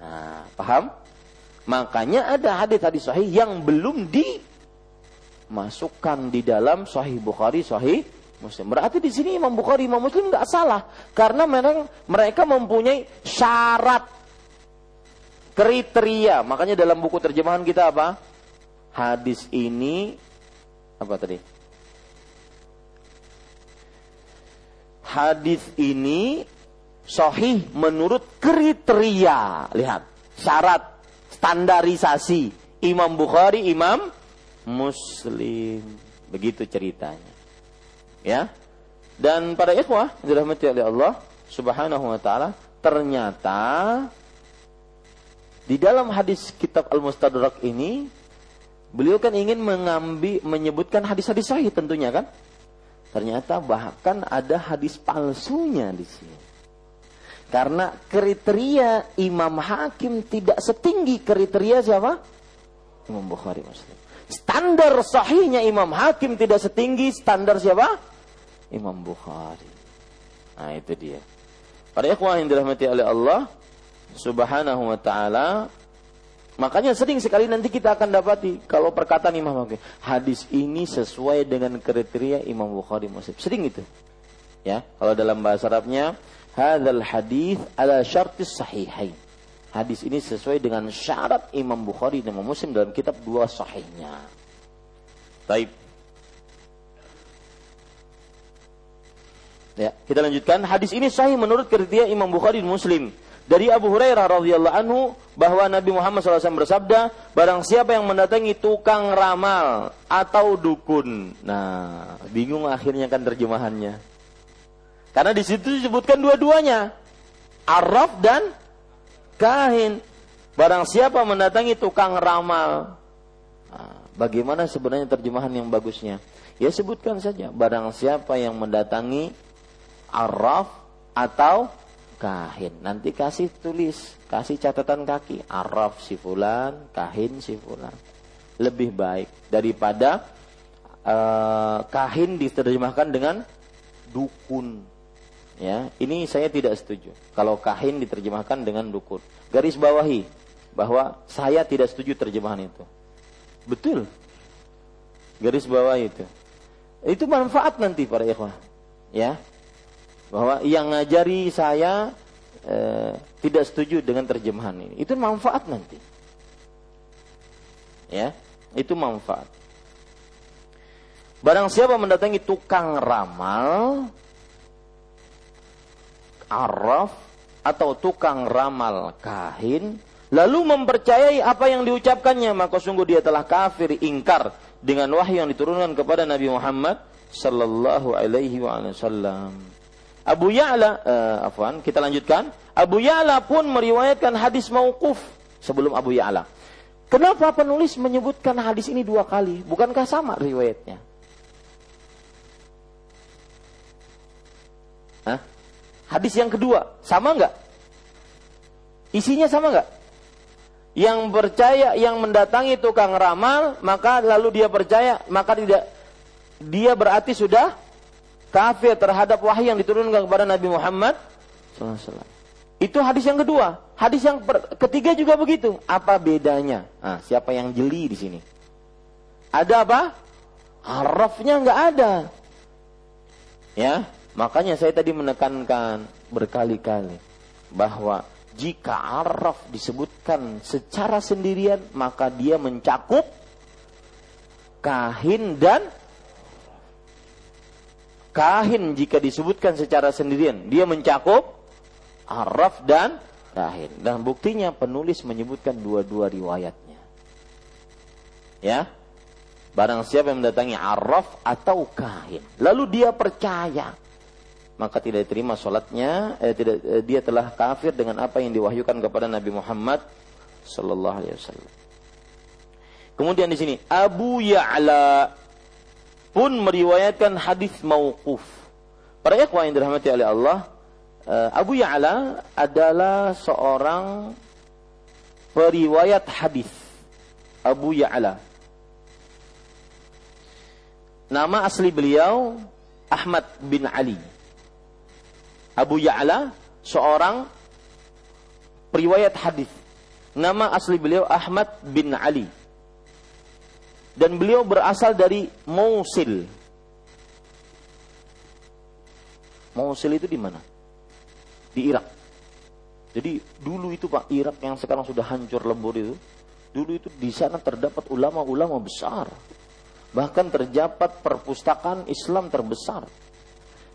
Nah, paham? Makanya ada hadis-hadis sahih yang belum dimasukkan di dalam sahih Bukhari, sahih Muslim. Berarti di sini Imam Bukhari, Imam Muslim nggak salah karena memang mereka mempunyai syarat kriteria. Makanya dalam buku terjemahan kita apa? Hadis ini apa tadi? Hadis ini sahih menurut kriteria. Lihat, syarat standarisasi Imam Bukhari, Imam Muslim. Begitu ceritanya. Ya. Dan para ikhwah dirahmati oleh Allah Subhanahu wa taala, ternyata di dalam hadis kitab Al-Mustadrak ini beliau kan ingin mengambil menyebutkan hadis-hadis sahih tentunya kan? Ternyata bahkan ada hadis palsunya di sini. Karena kriteria Imam Hakim tidak setinggi kriteria siapa? Imam Bukhari Muslim. Standar sahihnya Imam Hakim tidak setinggi standar siapa? Imam Bukhari. Nah itu dia. Para ikhwan yang dirahmati oleh Allah Subhanahu wa taala Makanya sering sekali nanti kita akan dapati kalau perkataan Imam Hakim, hadis ini sesuai dengan kriteria Imam Bukhari Muslim. Sering itu. Ya, kalau dalam bahasa Arabnya, hadzal hadis ala syartis sahihain. Hadis ini sesuai dengan syarat Imam Bukhari dan Imam Muslim dalam kitab dua sahihnya. Baik. Ya, kita lanjutkan. Hadis ini sahih menurut kriteria Imam Bukhari dan Muslim. Dari Abu Hurairah radhiyallahu anhu bahwa Nabi Muhammad SAW bersabda, barang siapa yang mendatangi tukang ramal atau dukun. Nah, bingung akhirnya kan terjemahannya. Karena di situ disebutkan dua-duanya. Araf dan kahin. Barang siapa mendatangi tukang ramal. Nah, bagaimana sebenarnya terjemahan yang bagusnya? Ya sebutkan saja. Barang siapa yang mendatangi araf atau kahin. Nanti kasih tulis, kasih catatan kaki. Araf si fulan, kahin si fulan. Lebih baik daripada uh, kahin diterjemahkan dengan dukun. Ya, ini saya tidak setuju. Kalau kahin diterjemahkan dengan dukun. Garis bawahi bahwa saya tidak setuju terjemahan itu. Betul. Garis bawah itu. Itu manfaat nanti para ikhwah. Ya. Bahwa yang ngajari saya eh, tidak setuju dengan terjemahan ini. Itu manfaat nanti. Ya, itu manfaat. Barang siapa mendatangi tukang ramal, araf atau tukang ramal kahin, lalu mempercayai apa yang diucapkannya maka sungguh dia telah kafir ingkar dengan wahyu yang diturunkan kepada Nabi Muhammad sallallahu alaihi wasallam. Abu Ya'la uh, afwan, kita lanjutkan. Abu Ya'la pun meriwayatkan hadis mauquf sebelum Abu Ya'la. Kenapa penulis menyebutkan hadis ini dua kali? Bukankah sama riwayatnya? Hah? Hadis yang kedua, sama enggak? Isinya sama enggak? yang percaya yang mendatangi tukang ramal maka lalu dia percaya maka tidak dia berarti sudah kafir terhadap wahyu yang diturunkan kepada Nabi Muhammad SAW. Itu hadis yang kedua. Hadis yang ketiga juga begitu. Apa bedanya? Nah, siapa yang jeli di sini? Ada apa? Harafnya nggak ada. Ya, makanya saya tadi menekankan berkali-kali bahwa jika araf disebutkan secara sendirian maka dia mencakup kahin dan kahin jika disebutkan secara sendirian. Dia mencakup araf dan kahin. Dan buktinya penulis menyebutkan dua-dua riwayatnya. Ya? Barang siapa yang mendatangi araf atau kahin. Lalu dia percaya. Maka tidak diterima sholatnya eh, tidak eh, dia telah kafir dengan apa yang diwahyukan kepada Nabi Muhammad sallallahu alaihi wasallam. Kemudian di sini Abu Ya'la pun meriwayatkan hadis mauquf. Para ikhwah yang dirahmati oleh Allah, eh, Abu Ya'la adalah seorang periwayat hadis. Abu Ya'la. Nama asli beliau Ahmad bin Ali Abu Ya'la seorang periwayat hadis. Nama asli beliau Ahmad bin Ali. Dan beliau berasal dari Mosul. Mosul itu di mana? Di Irak. Jadi dulu itu Pak Irak yang sekarang sudah hancur lebur itu, dulu itu di sana terdapat ulama-ulama besar. Bahkan terdapat perpustakaan Islam terbesar.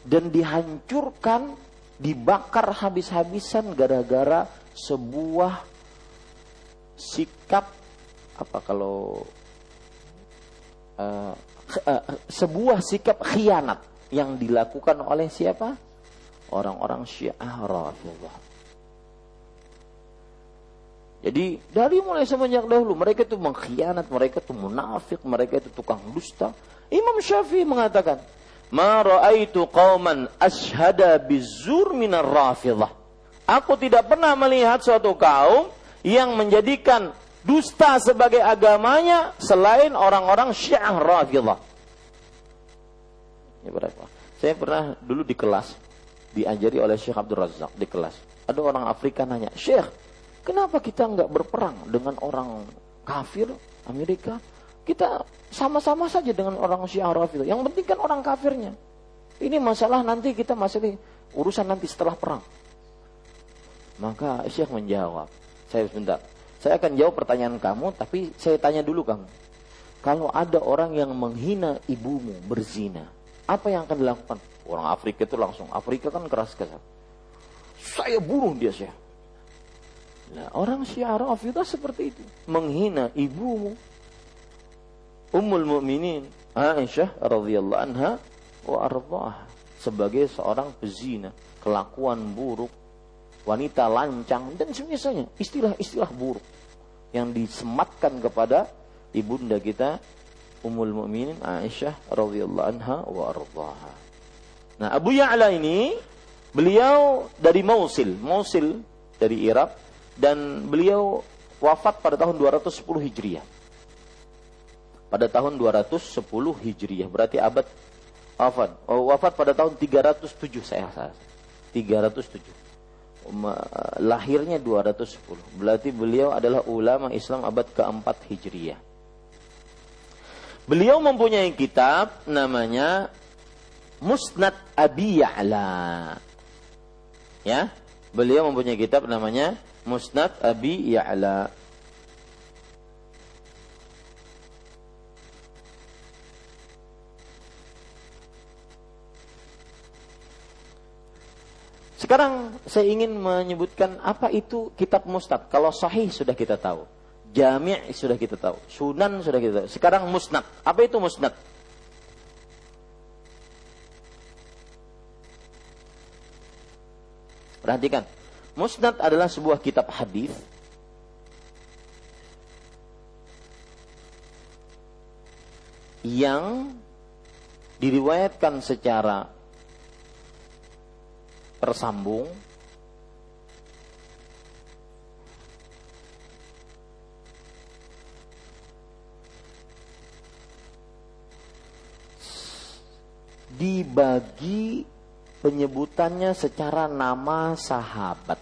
Dan dihancurkan dibakar habis-habisan gara-gara sebuah sikap apa kalau uh, uh, sebuah sikap khianat yang dilakukan oleh siapa? Orang-orang Syiah Rafidhah. Jadi dari mulai semenjak dahulu mereka itu mengkhianat, mereka itu munafik, mereka itu tukang dusta. Imam Syafi'i mengatakan, ma raaitu qauman ashhada bizur minar rafidhah. Aku tidak pernah melihat suatu kaum yang menjadikan dusta sebagai agamanya selain orang-orang Syiah Rafidhah. Ya berapa? Saya pernah dulu di kelas diajari oleh Syekh Abdul Razak di kelas. Ada orang Afrika nanya, "Syekh, kenapa kita nggak berperang dengan orang kafir Amerika? Kita sama-sama saja dengan orang Syiah Rafidah. Yang penting kan orang kafirnya. Ini masalah nanti kita masih urusan nanti setelah perang. Maka Syekh menjawab, saya sebentar. Saya akan jawab pertanyaan kamu, tapi saya tanya dulu kamu. Kalau ada orang yang menghina ibumu berzina, apa yang akan dilakukan? Orang Afrika itu langsung, Afrika kan keras keras. Saya bunuh dia Syekh. Nah, orang Syiah Rafidah seperti itu. Menghina ibumu, Ummul Mukminin Aisyah radhiyallahu anha wa ardhah sebagai seorang pezina, kelakuan buruk wanita lancang dan semisalnya istilah-istilah buruk yang disematkan kepada ibunda kita Ummul Mukminin Aisyah radhiyallahu anha wa ardhaha. Nah, Abu Ya'la ini beliau dari Mosul, Mosul dari Irak dan beliau wafat pada tahun 210 Hijriah. Pada tahun 210 Hijriah, berarti abad wafat. Oh, wafat pada tahun 307 saya rasa. 307 lahirnya 210. Berarti beliau adalah ulama Islam abad keempat Hijriyah. Beliau mempunyai kitab namanya Musnad Abi Ya'la. Ya, beliau mempunyai kitab namanya Musnad Abi Ya'la. Sekarang saya ingin menyebutkan apa itu kitab musnad. Kalau sahih sudah kita tahu. Jami' sudah kita tahu. Sunan sudah kita tahu. Sekarang musnad. Apa itu musnad? Perhatikan. Musnad adalah sebuah kitab hadis yang diriwayatkan secara tersambung dibagi penyebutannya secara nama sahabat.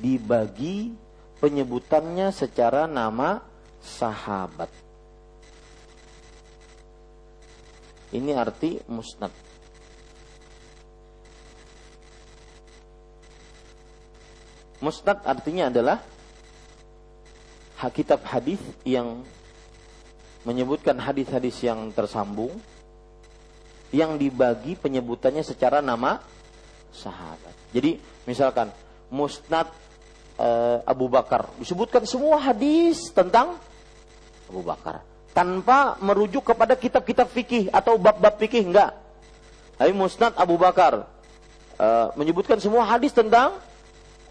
Dibagi penyebutannya secara nama sahabat. Ini arti musnad. Musnad artinya adalah kitab hadis yang menyebutkan hadis-hadis yang tersambung yang dibagi penyebutannya secara nama sahabat. Jadi misalkan Musnad e, Abu Bakar disebutkan semua hadis tentang Abu Bakar tanpa merujuk kepada kitab-kitab fikih atau bab-bab fikih enggak. Tapi Musnad Abu Bakar e, menyebutkan semua hadis tentang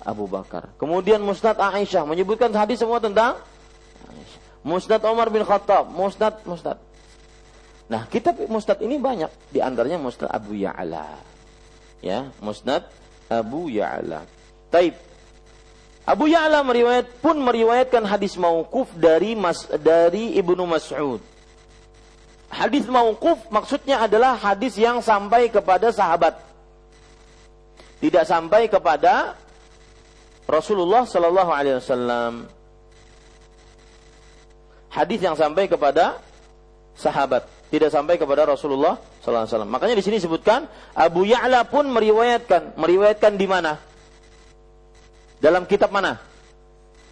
Abu Bakar. Kemudian Musnad Aisyah menyebutkan hadis semua tentang Aisyah. Musnad Umar bin Khattab, Musnad Musnad. Nah, kitab Musnad ini banyak, di antaranya Musnad Abu Ya'la. Ya, Musnad Abu Ya'la. Taib. Abu Ya'la meriwayat pun meriwayatkan hadis mauquf dari Mas dari Ibnu Mas'ud. Hadis mauquf maksudnya adalah hadis yang sampai kepada sahabat. Tidak sampai kepada Rasulullah Shallallahu Alaihi Wasallam. Hadis yang sampai kepada sahabat, tidak sampai kepada Rasulullah Sallallahu Alaihi Wasallam. Makanya di sini disebutkan Abu Ya'la pun meriwayatkan, meriwayatkan di mana? Dalam kitab mana?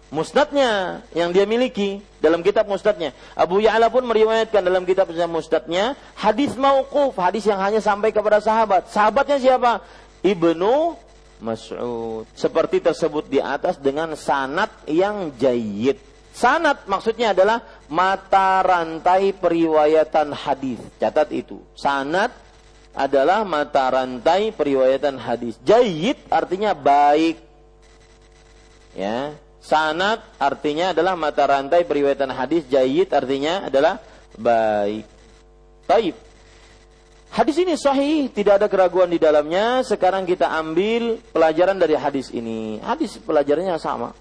Musnadnya yang dia miliki dalam kitab musnadnya. Abu Ya'la pun meriwayatkan dalam kitab musnadnya hadis mauquf, hadis yang hanya sampai kepada sahabat. Sahabatnya siapa? Ibnu Mas'ud. Seperti tersebut di atas dengan sanat yang jayid. Sanat maksudnya adalah mata rantai periwayatan hadis. Catat itu. Sanat adalah mata rantai periwayatan hadis. Jayid artinya baik. Ya. Sanat artinya adalah mata rantai periwayatan hadis. Jayid artinya adalah baik. Baik. Hadis ini sahih, tidak ada keraguan di dalamnya. Sekarang kita ambil pelajaran dari hadis ini. Hadis pelajarannya sama.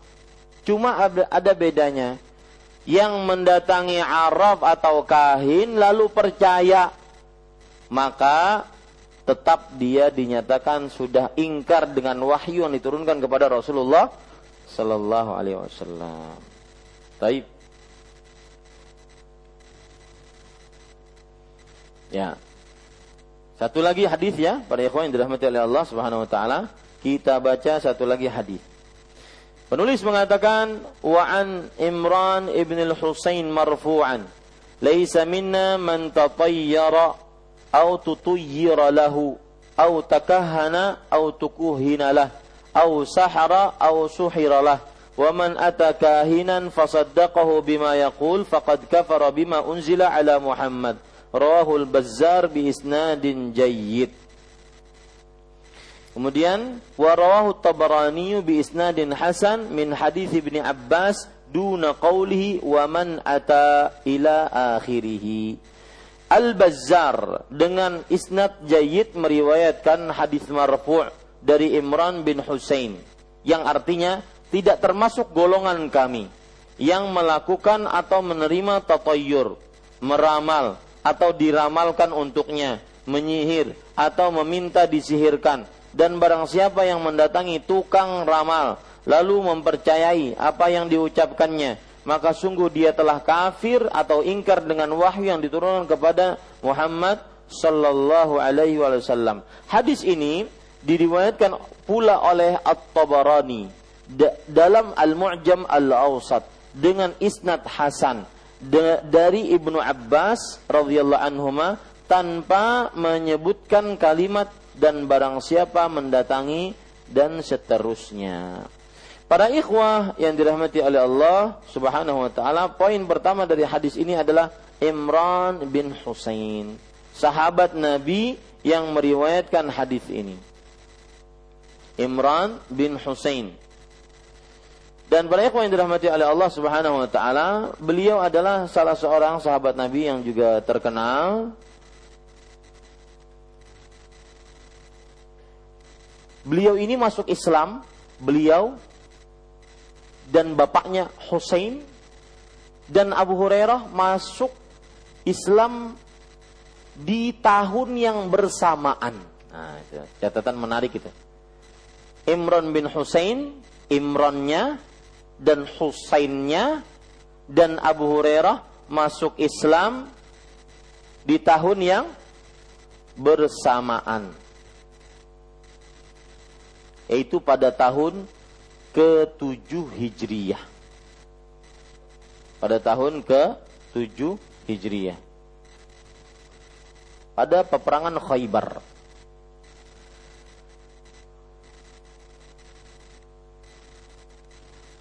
Cuma ada, bedanya. Yang mendatangi Arab atau kahin lalu percaya. Maka tetap dia dinyatakan sudah ingkar dengan wahyu yang diturunkan kepada Rasulullah Sallallahu Alaihi Wasallam. Taib. Ya, satu lagi hadis ya, para ikhwan yang dirahmati oleh Allah Subhanahu wa taala. Kita baca satu lagi hadis. Penulis mengatakan wa an Imran ibn al-Husain marfu'an laisa minna man tatayyara aw tutayyira lahu aw takahhana aw tukuhina lah aw sahara aw suhira lah man ata kahinan fasaddaqahu bima yaqul faqad kafara bima unzila ala Rawahul Bazzar bi isnadin jayyid. Kemudian warawahu Tabarani bi isnadin hasan min hadis Ibnu Abbas duna qawlihi wa man ata ila akhirih. Al-Bazzar dengan isnad jayyid meriwayatkan hadis marfu' dari Imran bin Husain yang artinya tidak termasuk golongan kami yang melakukan atau menerima tatayyur, meramal atau diramalkan untuknya, menyihir atau meminta disihirkan dan barang siapa yang mendatangi tukang ramal lalu mempercayai apa yang diucapkannya maka sungguh dia telah kafir atau ingkar dengan wahyu yang diturunkan kepada Muhammad sallallahu alaihi wasallam. Hadis ini diriwayatkan pula oleh At-Tabarani dalam Al-Mu'jam Al-Awsat dengan isnad hasan dari Ibnu Abbas radhiyallahu anhuma tanpa menyebutkan kalimat dan barang siapa mendatangi dan seterusnya. Para ikhwah yang dirahmati oleh Allah Subhanahu wa taala, poin pertama dari hadis ini adalah Imran bin Husain, sahabat Nabi yang meriwayatkan hadis ini. Imran bin Husain. Dan para ikhwah yang dirahmati oleh Allah Subhanahu wa taala, beliau adalah salah seorang sahabat Nabi yang juga terkenal Beliau ini masuk Islam, beliau dan bapaknya Hussein dan Abu Hurairah masuk Islam di tahun yang bersamaan. Nah, catatan menarik itu. Imran bin Hussein, Imrannya dan Husainnya dan Abu Hurairah masuk Islam di tahun yang bersamaan. Yaitu pada tahun ke-7 Hijriyah. Pada tahun ke-7 Hijriyah. Pada peperangan Khaybar.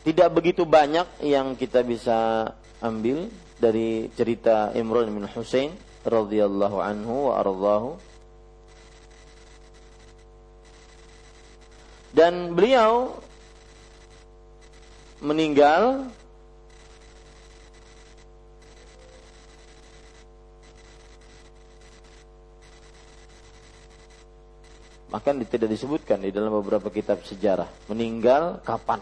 Tidak begitu banyak yang kita bisa ambil dari cerita Imran bin Husain radhiyallahu anhu wa ardhahu. Dan beliau meninggal bahkan tidak disebutkan di dalam beberapa kitab sejarah meninggal kapan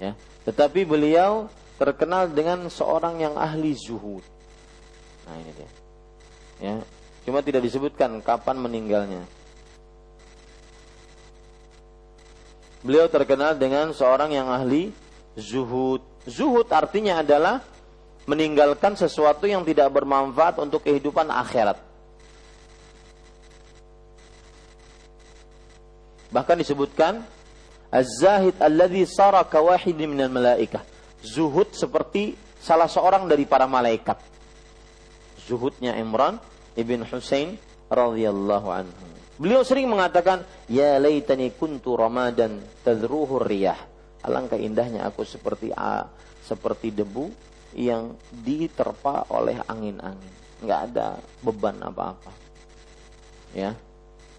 ya. Tetapi beliau terkenal dengan seorang yang ahli zuhud. Nah ini dia. Ya. Cuma tidak disebutkan kapan meninggalnya. Beliau terkenal dengan seorang yang ahli zuhud. Zuhud artinya adalah meninggalkan sesuatu yang tidak bermanfaat untuk kehidupan akhirat. Bahkan disebutkan Az-zahid alladhi sara kawahidin minal malaikah. Zuhud seperti salah seorang dari para malaikat. Zuhudnya Imran ibn Husain radhiyallahu anhu. Beliau sering mengatakan, "Ya laitani kuntu ramadan tadruhu riyah." Alangkah indahnya aku seperti a, seperti debu yang diterpa oleh angin-angin. Enggak ada beban apa-apa. Ya.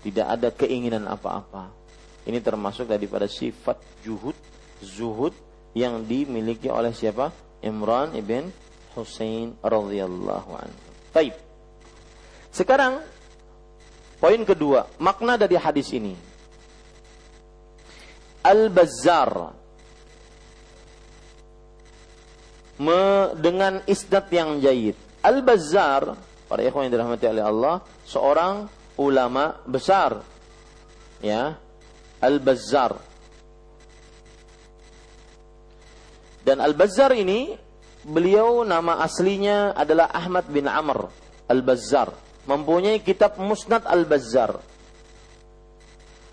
Tidak ada keinginan apa-apa. Ini termasuk daripada sifat juhud, zuhud yang dimiliki oleh siapa? Imran ibn Husain radhiyallahu anhu. Baik. Sekarang Poin kedua, makna dari hadis ini. Al-Bazzar dengan isnad yang jayid. Al-Bazzar, para ikhwan yang dirahmati oleh Allah, seorang ulama besar. Ya, Al-Bazzar. Dan Al-Bazzar ini beliau nama aslinya adalah Ahmad bin Amr Al-Bazzar mempunyai kitab Musnad Al-Bazzar.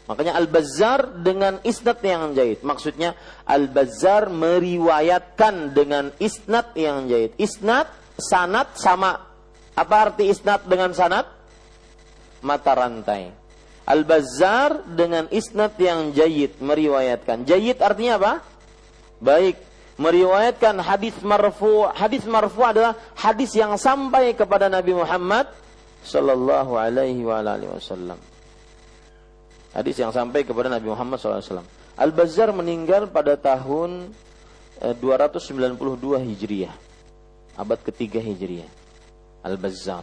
Makanya Al-Bazzar dengan isnad yang jahit. Maksudnya Al-Bazzar meriwayatkan dengan isnad yang jahit. Isnad, sanat sama. Apa arti isnad dengan sanat? Mata rantai. Al-Bazzar dengan isnad yang jayid meriwayatkan. Jayid artinya apa? Baik. Meriwayatkan hadis marfu. Hadis marfu adalah hadis yang sampai kepada Nabi Muhammad sallallahu alaihi wasallam. Hadis yang sampai kepada Nabi Muhammad SAW. Al-Bazzar meninggal pada tahun 292 eh, Hijriah. Abad ketiga Hijriah. Al-Bazzar.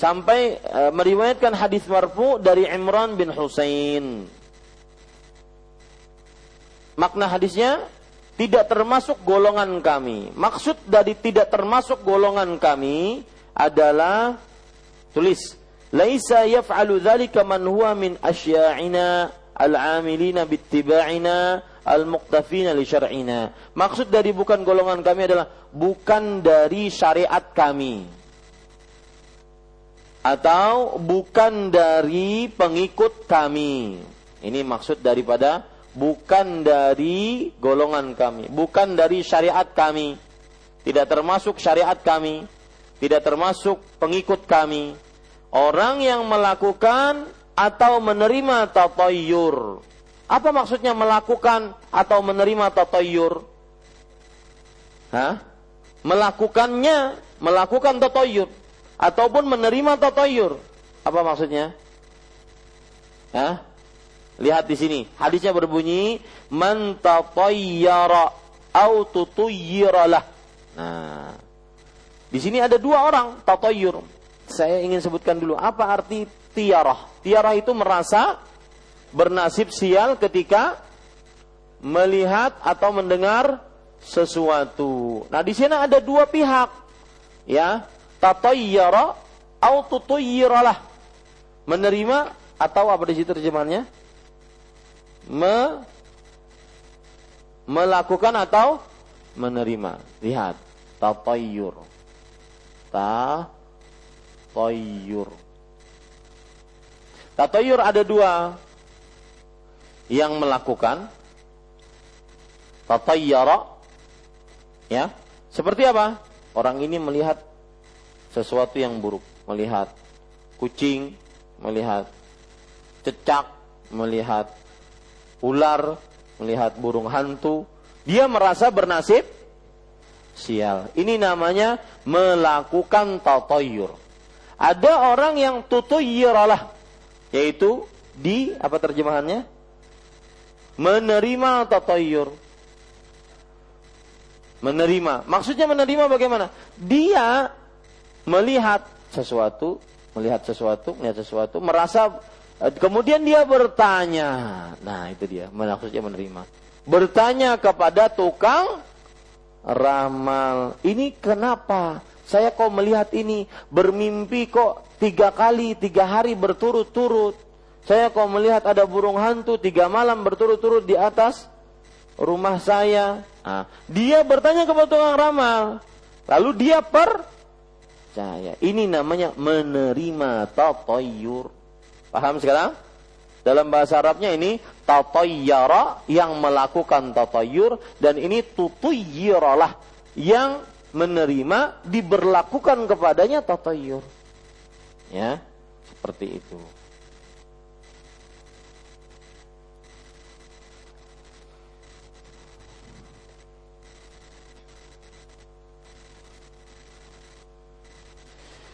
Sampai e, meriwayatkan hadis marfu dari Imran bin Husain. Makna hadisnya tidak termasuk golongan kami. Maksud dari tidak termasuk golongan kami adalah tulis laisa yaf'alu dzalika man huwa min asya'ina al-amilina bittiba'ina al-muqtafina li syar'ina. Maksud dari bukan golongan kami adalah bukan dari syariat kami. Atau bukan dari pengikut kami. Ini maksud daripada bukan dari golongan kami, bukan dari syariat kami, tidak termasuk syariat kami, tidak termasuk pengikut kami. Orang yang melakukan atau menerima tatayyur. Apa maksudnya melakukan atau menerima tatayyur? Hah? Melakukannya, melakukan tatayyur ataupun menerima tatayyur. Apa maksudnya? Hah? Lihat di sini, hadisnya berbunyi man tatayyara au. Nah, di sini ada dua orang tatayyur. Saya ingin sebutkan dulu apa arti tiarah. Tiarah itu merasa bernasib sial ketika melihat atau mendengar sesuatu. Nah, di sini ada dua pihak. Ya, tatayyara au tutayyiralah. Menerima atau apa di situ terjemahannya? me, melakukan atau menerima. Lihat, tatayyur. Tatayyur. Tatayyur ada dua. Yang melakukan tatayyara ya. Seperti apa? Orang ini melihat sesuatu yang buruk, melihat kucing, melihat cecak, melihat ular, melihat burung hantu, dia merasa bernasib sial. Ini namanya melakukan tatoyur. Ada orang yang tutuyiralah, yaitu di apa terjemahannya? Menerima tatoyur. Menerima. Maksudnya menerima bagaimana? Dia melihat sesuatu, melihat sesuatu, melihat sesuatu, merasa Eh, kemudian dia bertanya. Nah, itu dia, maksudnya menerima. Bertanya kepada tukang ramal. Ini kenapa? Saya kok melihat ini bermimpi kok tiga kali, tiga hari berturut-turut. Saya kok melihat ada burung hantu tiga malam berturut-turut di atas rumah saya. Nah, dia bertanya kepada tukang ramal. Lalu dia percaya. Ini namanya menerima tatoyur. Paham sekarang? Dalam bahasa Arabnya ini tatayyara yang melakukan tatayyur dan ini tutuyyiralah yang menerima diberlakukan kepadanya tatayyur. Ya, seperti itu.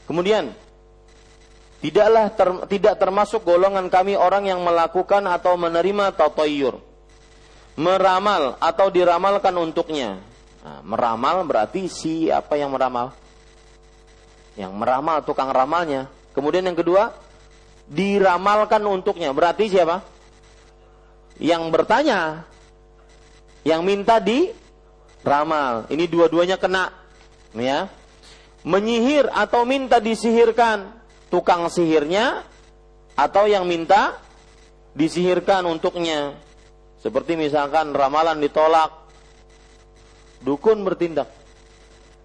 Kemudian Tidaklah ter, tidak termasuk golongan kami orang yang melakukan atau menerima tatoyur. Meramal atau diramalkan untuknya. Nah, meramal berarti si apa yang meramal? Yang meramal tukang ramalnya. Kemudian yang kedua, diramalkan untuknya. Berarti siapa? Yang bertanya. Yang minta di ramal. Ini dua-duanya kena. Ya. Menyihir atau minta disihirkan tukang sihirnya atau yang minta disihirkan untuknya. Seperti misalkan ramalan ditolak, dukun bertindak.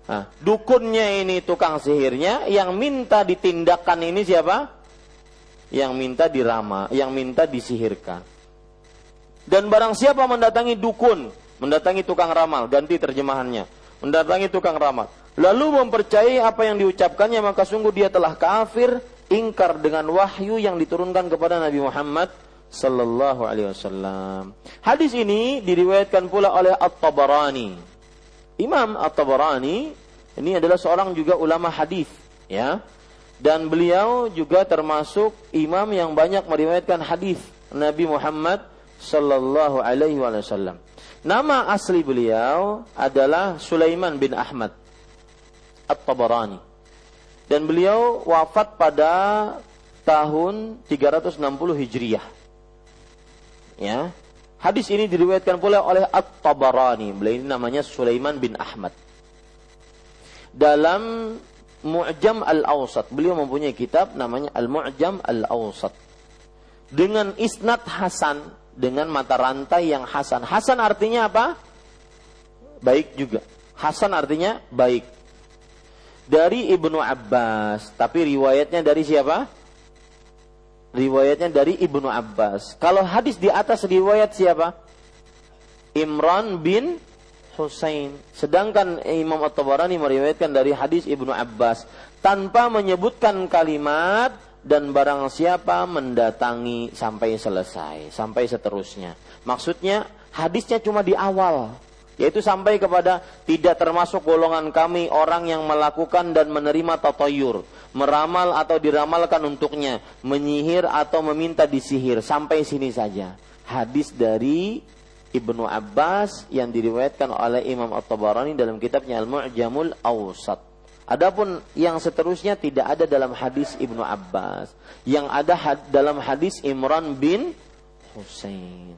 Nah, dukunnya ini tukang sihirnya, yang minta ditindakkan ini siapa? Yang minta dirama, yang minta disihirkan. Dan barang siapa mendatangi dukun, mendatangi tukang ramal, ganti terjemahannya. Mendatangi tukang ramal lalu mempercayai apa yang diucapkannya maka sungguh dia telah kafir ingkar dengan wahyu yang diturunkan kepada Nabi Muhammad sallallahu alaihi wasallam. Hadis ini diriwayatkan pula oleh At-Tabarani. Imam At-Tabarani ini adalah seorang juga ulama hadis, ya. Dan beliau juga termasuk imam yang banyak meriwayatkan hadis Nabi Muhammad sallallahu alaihi wasallam. Nama asli beliau adalah Sulaiman bin Ahmad At-Tabarani. Dan beliau wafat pada tahun 360 Hijriah. Ya. Hadis ini diriwayatkan pula oleh At-Tabarani. Beliau ini namanya Sulaiman bin Ahmad. Dalam Mu'jam Al-Awsat, beliau mempunyai kitab namanya Al-Mu'jam Al-Awsat. Dengan isnad Hasan, dengan mata rantai yang Hasan. Hasan artinya apa? Baik juga. Hasan artinya baik. Dari Ibnu Abbas, tapi riwayatnya dari siapa? riwayatnya dari Ibnu Abbas. Kalau hadis di atas riwayat siapa? Imran bin Husain. Sedangkan Imam At-Tabarani meriwayatkan dari hadis Ibnu Abbas tanpa menyebutkan kalimat dan barang siapa mendatangi sampai selesai, sampai seterusnya. Maksudnya hadisnya cuma di awal, yaitu sampai kepada tidak termasuk golongan kami orang yang melakukan dan menerima tatoyur meramal atau diramalkan untuknya, menyihir atau meminta disihir. Sampai sini saja. Hadis dari Ibnu Abbas yang diriwayatkan oleh Imam At-Tabarani dalam kitabnya Al-Mu'jamul Awsat. Adapun yang seterusnya tidak ada dalam hadis Ibnu Abbas. Yang ada had dalam hadis Imran bin Husain.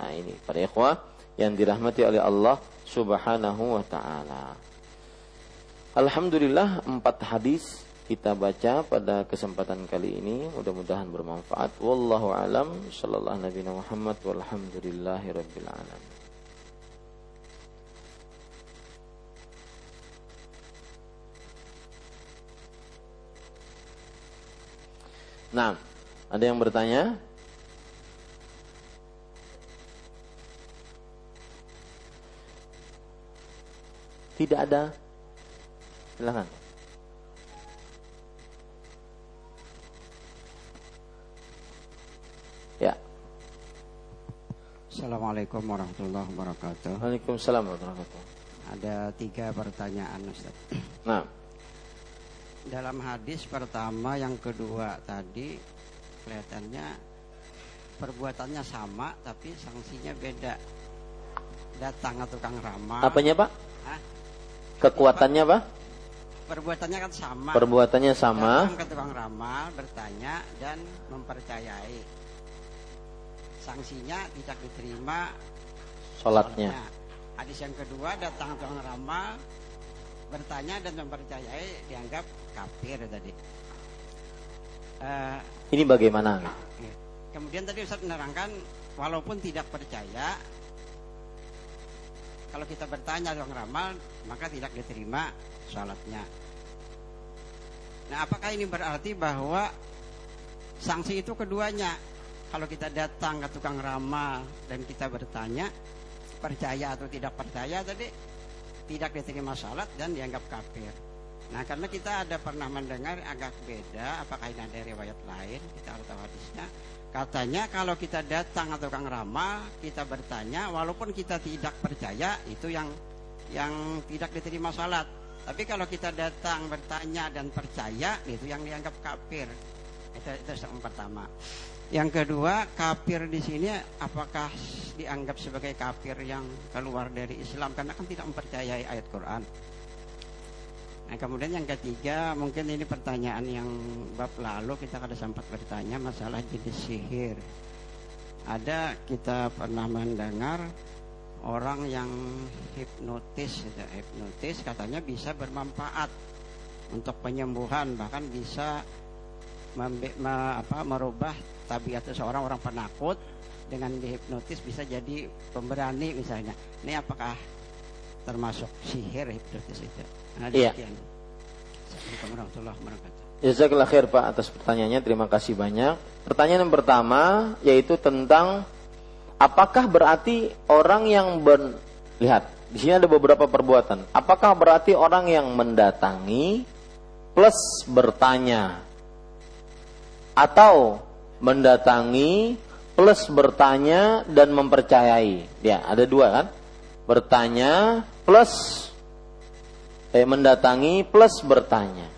Nah ini para ikhwah yang dirahmati oleh Allah Subhanahu wa taala. Alhamdulillah empat hadis kita baca pada kesempatan kali ini. Mudah-mudahan bermanfaat. Wallahu alam. Sallallahu nabi Muhammad. Walhamdulillahi rabbil alamin. Nah, ada yang bertanya? Tidak ada. Silakan. Assalamualaikum warahmatullahi wabarakatuh. Waalaikumsalam warahmatullahi wabarakatuh. Ada tiga pertanyaan Ustaz. Nah. Dalam hadis pertama yang kedua tadi kelihatannya perbuatannya sama tapi sanksinya beda. Datang atau tukang ramal. Apanya Pak? Hah? Kekuatannya Pak? Perbuatannya kan sama. Perbuatannya sama. Datang ke tukang ramal, bertanya dan mempercayai sanksinya tidak diterima sholatnya. Hadis yang kedua datang ke orang ramal bertanya dan mempercayai dianggap kafir tadi. Uh, Ini bagaimana? Kemudian tadi Ustaz menerangkan walaupun tidak percaya kalau kita bertanya orang ramal maka tidak diterima sholatnya. Nah apakah ini berarti bahwa sanksi itu keduanya kalau kita datang ke tukang ramal dan kita bertanya percaya atau tidak percaya tadi tidak diterima salat dan dianggap kafir. Nah karena kita ada pernah mendengar agak beda apakah ini ada riwayat lain kita harus tahu hadisnya katanya kalau kita datang ke tukang ramal kita bertanya walaupun kita tidak percaya itu yang yang tidak diterima salat. Tapi kalau kita datang bertanya dan percaya itu yang dianggap kafir. Itu itu yang pertama. Yang kedua, kafir di sini apakah dianggap sebagai kafir yang keluar dari Islam? Karena kan tidak mempercayai ayat Quran. Nah, kemudian yang ketiga, mungkin ini pertanyaan yang bab lalu kita ada sempat bertanya masalah jenis sihir. Ada kita pernah mendengar orang yang hipnotis, ya, hipnotis katanya bisa bermanfaat untuk penyembuhan, bahkan bisa membe, me, apa, merubah tabiat seorang orang penakut dengan dihipnotis bisa jadi pemberani misalnya. Ini apakah termasuk sihir hipnotis itu? Iya. Jazakallah khair Pak atas pertanyaannya. Terima kasih banyak. Pertanyaan yang pertama yaitu tentang apakah berarti orang yang ber... lihat di sini ada beberapa perbuatan. Apakah berarti orang yang mendatangi plus bertanya atau mendatangi plus bertanya dan mempercayai. Ya, ada dua kan? Bertanya plus eh mendatangi plus bertanya.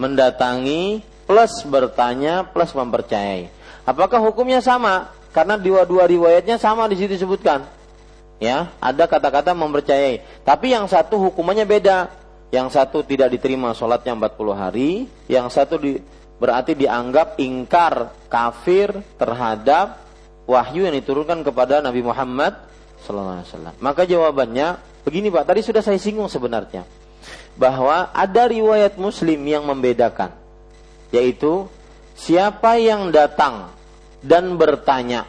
mendatangi plus bertanya plus mempercayai. Apakah hukumnya sama? Karena dua-dua riwayatnya sama di situ disebutkan. Ya, ada kata-kata mempercayai. Tapi yang satu hukumannya beda. Yang satu tidak diterima sholatnya 40 hari, yang satu di, berarti dianggap ingkar kafir terhadap wahyu yang diturunkan kepada Nabi Muhammad SAW. Maka jawabannya begini Pak, tadi sudah saya singgung sebenarnya bahwa ada riwayat Muslim yang membedakan, yaitu siapa yang datang dan bertanya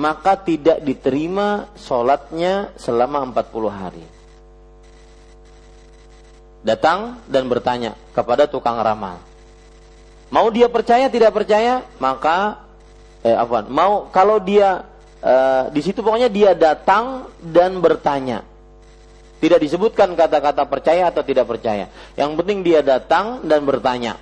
maka tidak diterima sholatnya selama 40 hari. Datang dan bertanya kepada tukang ramal. Mau dia percaya tidak percaya, maka eh apa? Mau kalau dia eh, di situ pokoknya dia datang dan bertanya. Tidak disebutkan kata-kata percaya atau tidak percaya. Yang penting dia datang dan bertanya.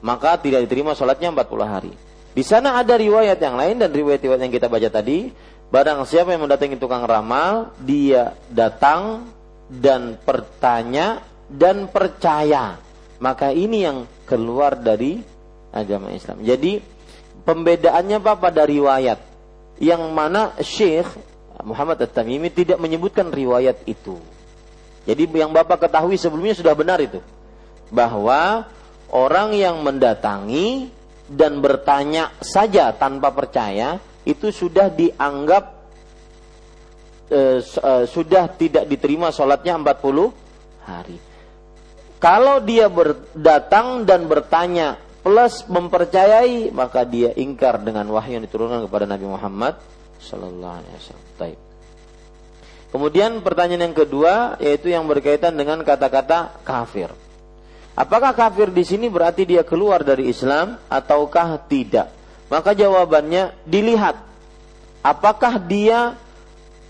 Maka tidak diterima sholatnya 40 hari. Di sana ada riwayat yang lain dan riwayat-riwayat yang kita baca tadi. Barang siapa yang mendatangi tukang ramal, dia datang dan bertanya dan percaya. Maka ini yang keluar dari agama Islam. Jadi pembedaannya Pak pada riwayat. Yang mana Syekh Muhammad At-Tamimi tidak menyebutkan riwayat itu. Jadi yang Bapak ketahui sebelumnya sudah benar itu. Bahwa orang yang mendatangi dan bertanya saja tanpa percaya itu sudah dianggap uh, uh, sudah tidak diterima sholatnya 40 hari. Kalau dia berdatang dan bertanya plus mempercayai maka dia ingkar dengan wahyu yang diturunkan kepada Nabi Muhammad Sallallahu Alaihi Wasallam. Kemudian pertanyaan yang kedua yaitu yang berkaitan dengan kata-kata kafir. Apakah kafir di sini berarti dia keluar dari Islam ataukah tidak? Maka jawabannya dilihat apakah dia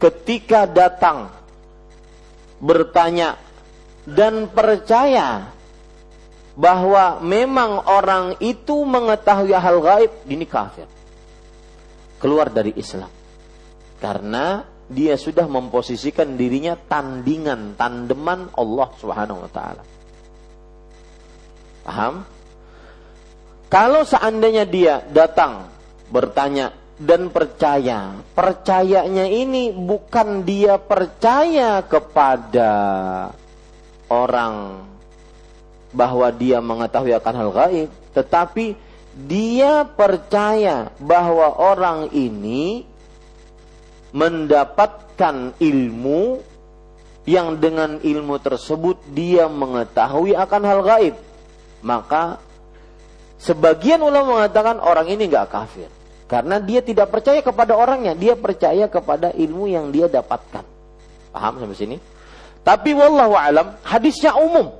ketika datang bertanya dan percaya bahwa memang orang itu mengetahui hal gaib, ini kafir. Keluar dari Islam. Karena dia sudah memposisikan dirinya tandingan, tandeman Allah Subhanahu wa taala. Paham? Kalau seandainya dia datang bertanya dan percaya, percayanya ini bukan dia percaya kepada orang bahwa dia mengetahui akan hal gaib, tetapi dia percaya bahwa orang ini mendapatkan ilmu yang dengan ilmu tersebut dia mengetahui akan hal gaib maka sebagian ulama mengatakan orang ini nggak kafir karena dia tidak percaya kepada orangnya, dia percaya kepada ilmu yang dia dapatkan. Paham sampai sini? Tapi wallahu alam, hadisnya umum.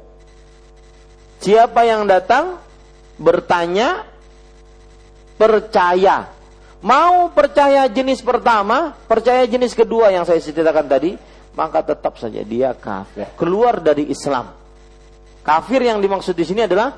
Siapa yang datang bertanya percaya. Mau percaya jenis pertama, percaya jenis kedua yang saya ceritakan tadi, maka tetap saja dia kafir, keluar dari Islam. Kafir yang dimaksud di sini adalah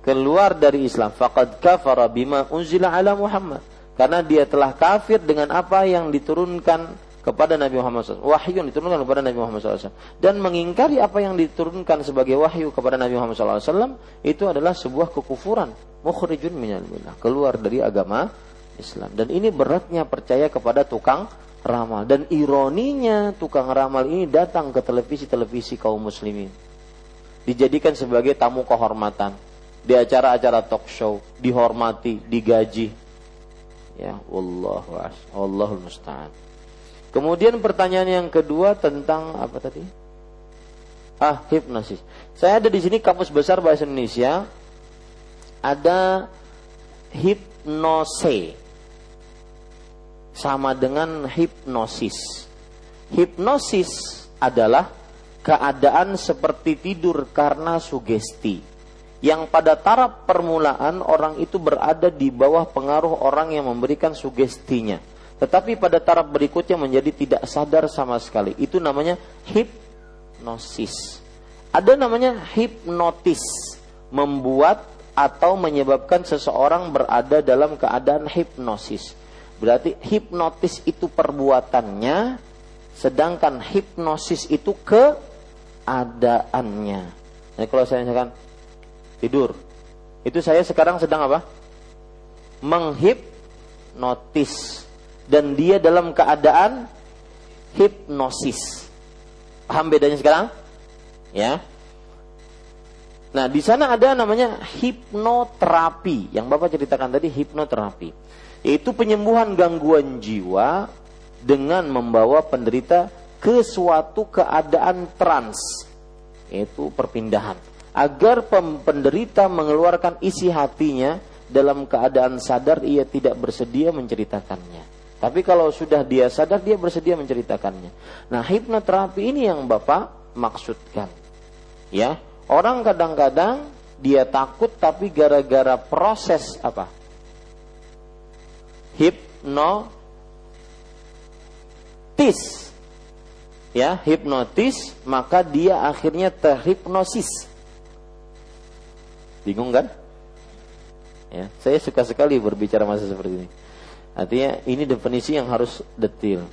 keluar dari Islam. Faqad kafara bima unzila ala Muhammad. Karena dia telah kafir dengan apa yang diturunkan kepada Nabi Muhammad SAW. Wahyu diturunkan kepada Nabi Muhammad SAW. Dan mengingkari apa yang diturunkan sebagai wahyu kepada Nabi Muhammad SAW. Itu adalah sebuah kekufuran. Mukhrijun minal. Keluar dari agama Islam. Dan ini beratnya percaya kepada tukang ramal. Dan ironinya tukang ramal ini datang ke televisi-televisi kaum muslimin dijadikan sebagai tamu kehormatan di acara-acara talk show, dihormati, digaji. Ya, wallahu Allahul musta'an. Kemudian pertanyaan yang kedua tentang apa tadi? Ah, hipnosis. Saya ada di sini kamus besar bahasa Indonesia. Ada hipnose sama dengan hipnosis. Hipnosis adalah keadaan seperti tidur karena sugesti. Yang pada taraf permulaan orang itu berada di bawah pengaruh orang yang memberikan sugestinya. Tetapi pada taraf berikutnya menjadi tidak sadar sama sekali. Itu namanya hipnosis. Ada namanya hipnotis membuat atau menyebabkan seseorang berada dalam keadaan hipnosis berarti hipnotis itu perbuatannya sedangkan hipnosis itu ke keadaannya. Jadi kalau saya misalkan tidur. Itu saya sekarang sedang apa? Menghipnotis dan dia dalam keadaan hipnosis. Paham bedanya sekarang? Ya. Nah, di sana ada namanya hipnoterapi yang Bapak ceritakan tadi hipnoterapi. Yaitu penyembuhan gangguan jiwa dengan membawa penderita ke suatu keadaan trans, yaitu perpindahan. Agar penderita mengeluarkan isi hatinya dalam keadaan sadar ia tidak bersedia menceritakannya. Tapi kalau sudah dia sadar dia bersedia menceritakannya. Nah, hipnoterapi ini yang Bapak maksudkan. Ya, Orang kadang-kadang dia takut tapi gara-gara proses apa? Hipnotis. Ya, hipnotis, maka dia akhirnya terhipnosis. Bingung kan? Ya, saya suka sekali berbicara masa seperti ini. Artinya ini definisi yang harus detail.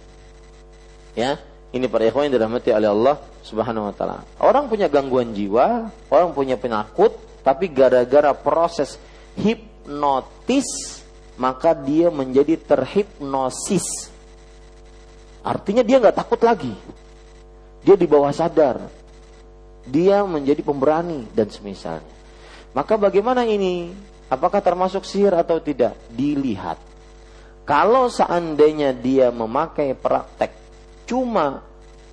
Ya, ini para ikhwan yang dirahmati oleh Allah Subhanahu wa taala. Orang punya gangguan jiwa, orang punya penakut, tapi gara-gara proses hipnotis maka dia menjadi terhipnosis. Artinya dia nggak takut lagi. Dia di bawah sadar. Dia menjadi pemberani dan semisalnya. Maka bagaimana ini? Apakah termasuk sihir atau tidak? Dilihat. Kalau seandainya dia memakai praktek cuma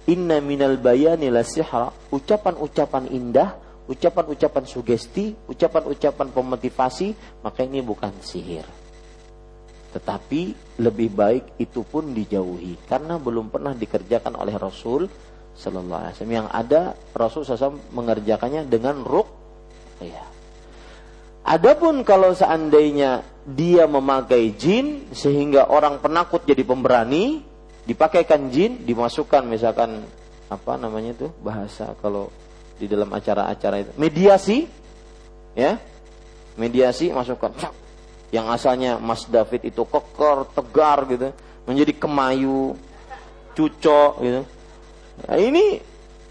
inna minal bayani la sihra, ucapan-ucapan indah, ucapan-ucapan sugesti, ucapan-ucapan pemotivasi, maka ini bukan sihir. Tetapi lebih baik itu pun dijauhi karena belum pernah dikerjakan oleh Rasul Sallallahu Alaihi Wasallam. Yang ada Rasul SAW mengerjakannya dengan ruk. Ya. Adapun kalau seandainya dia memakai jin sehingga orang penakut jadi pemberani, dipakaikan jin dimasukkan misalkan apa namanya itu bahasa kalau di dalam acara-acara itu mediasi ya mediasi masukkan yang asalnya Mas David itu koker tegar gitu menjadi kemayu cucok gitu nah, ini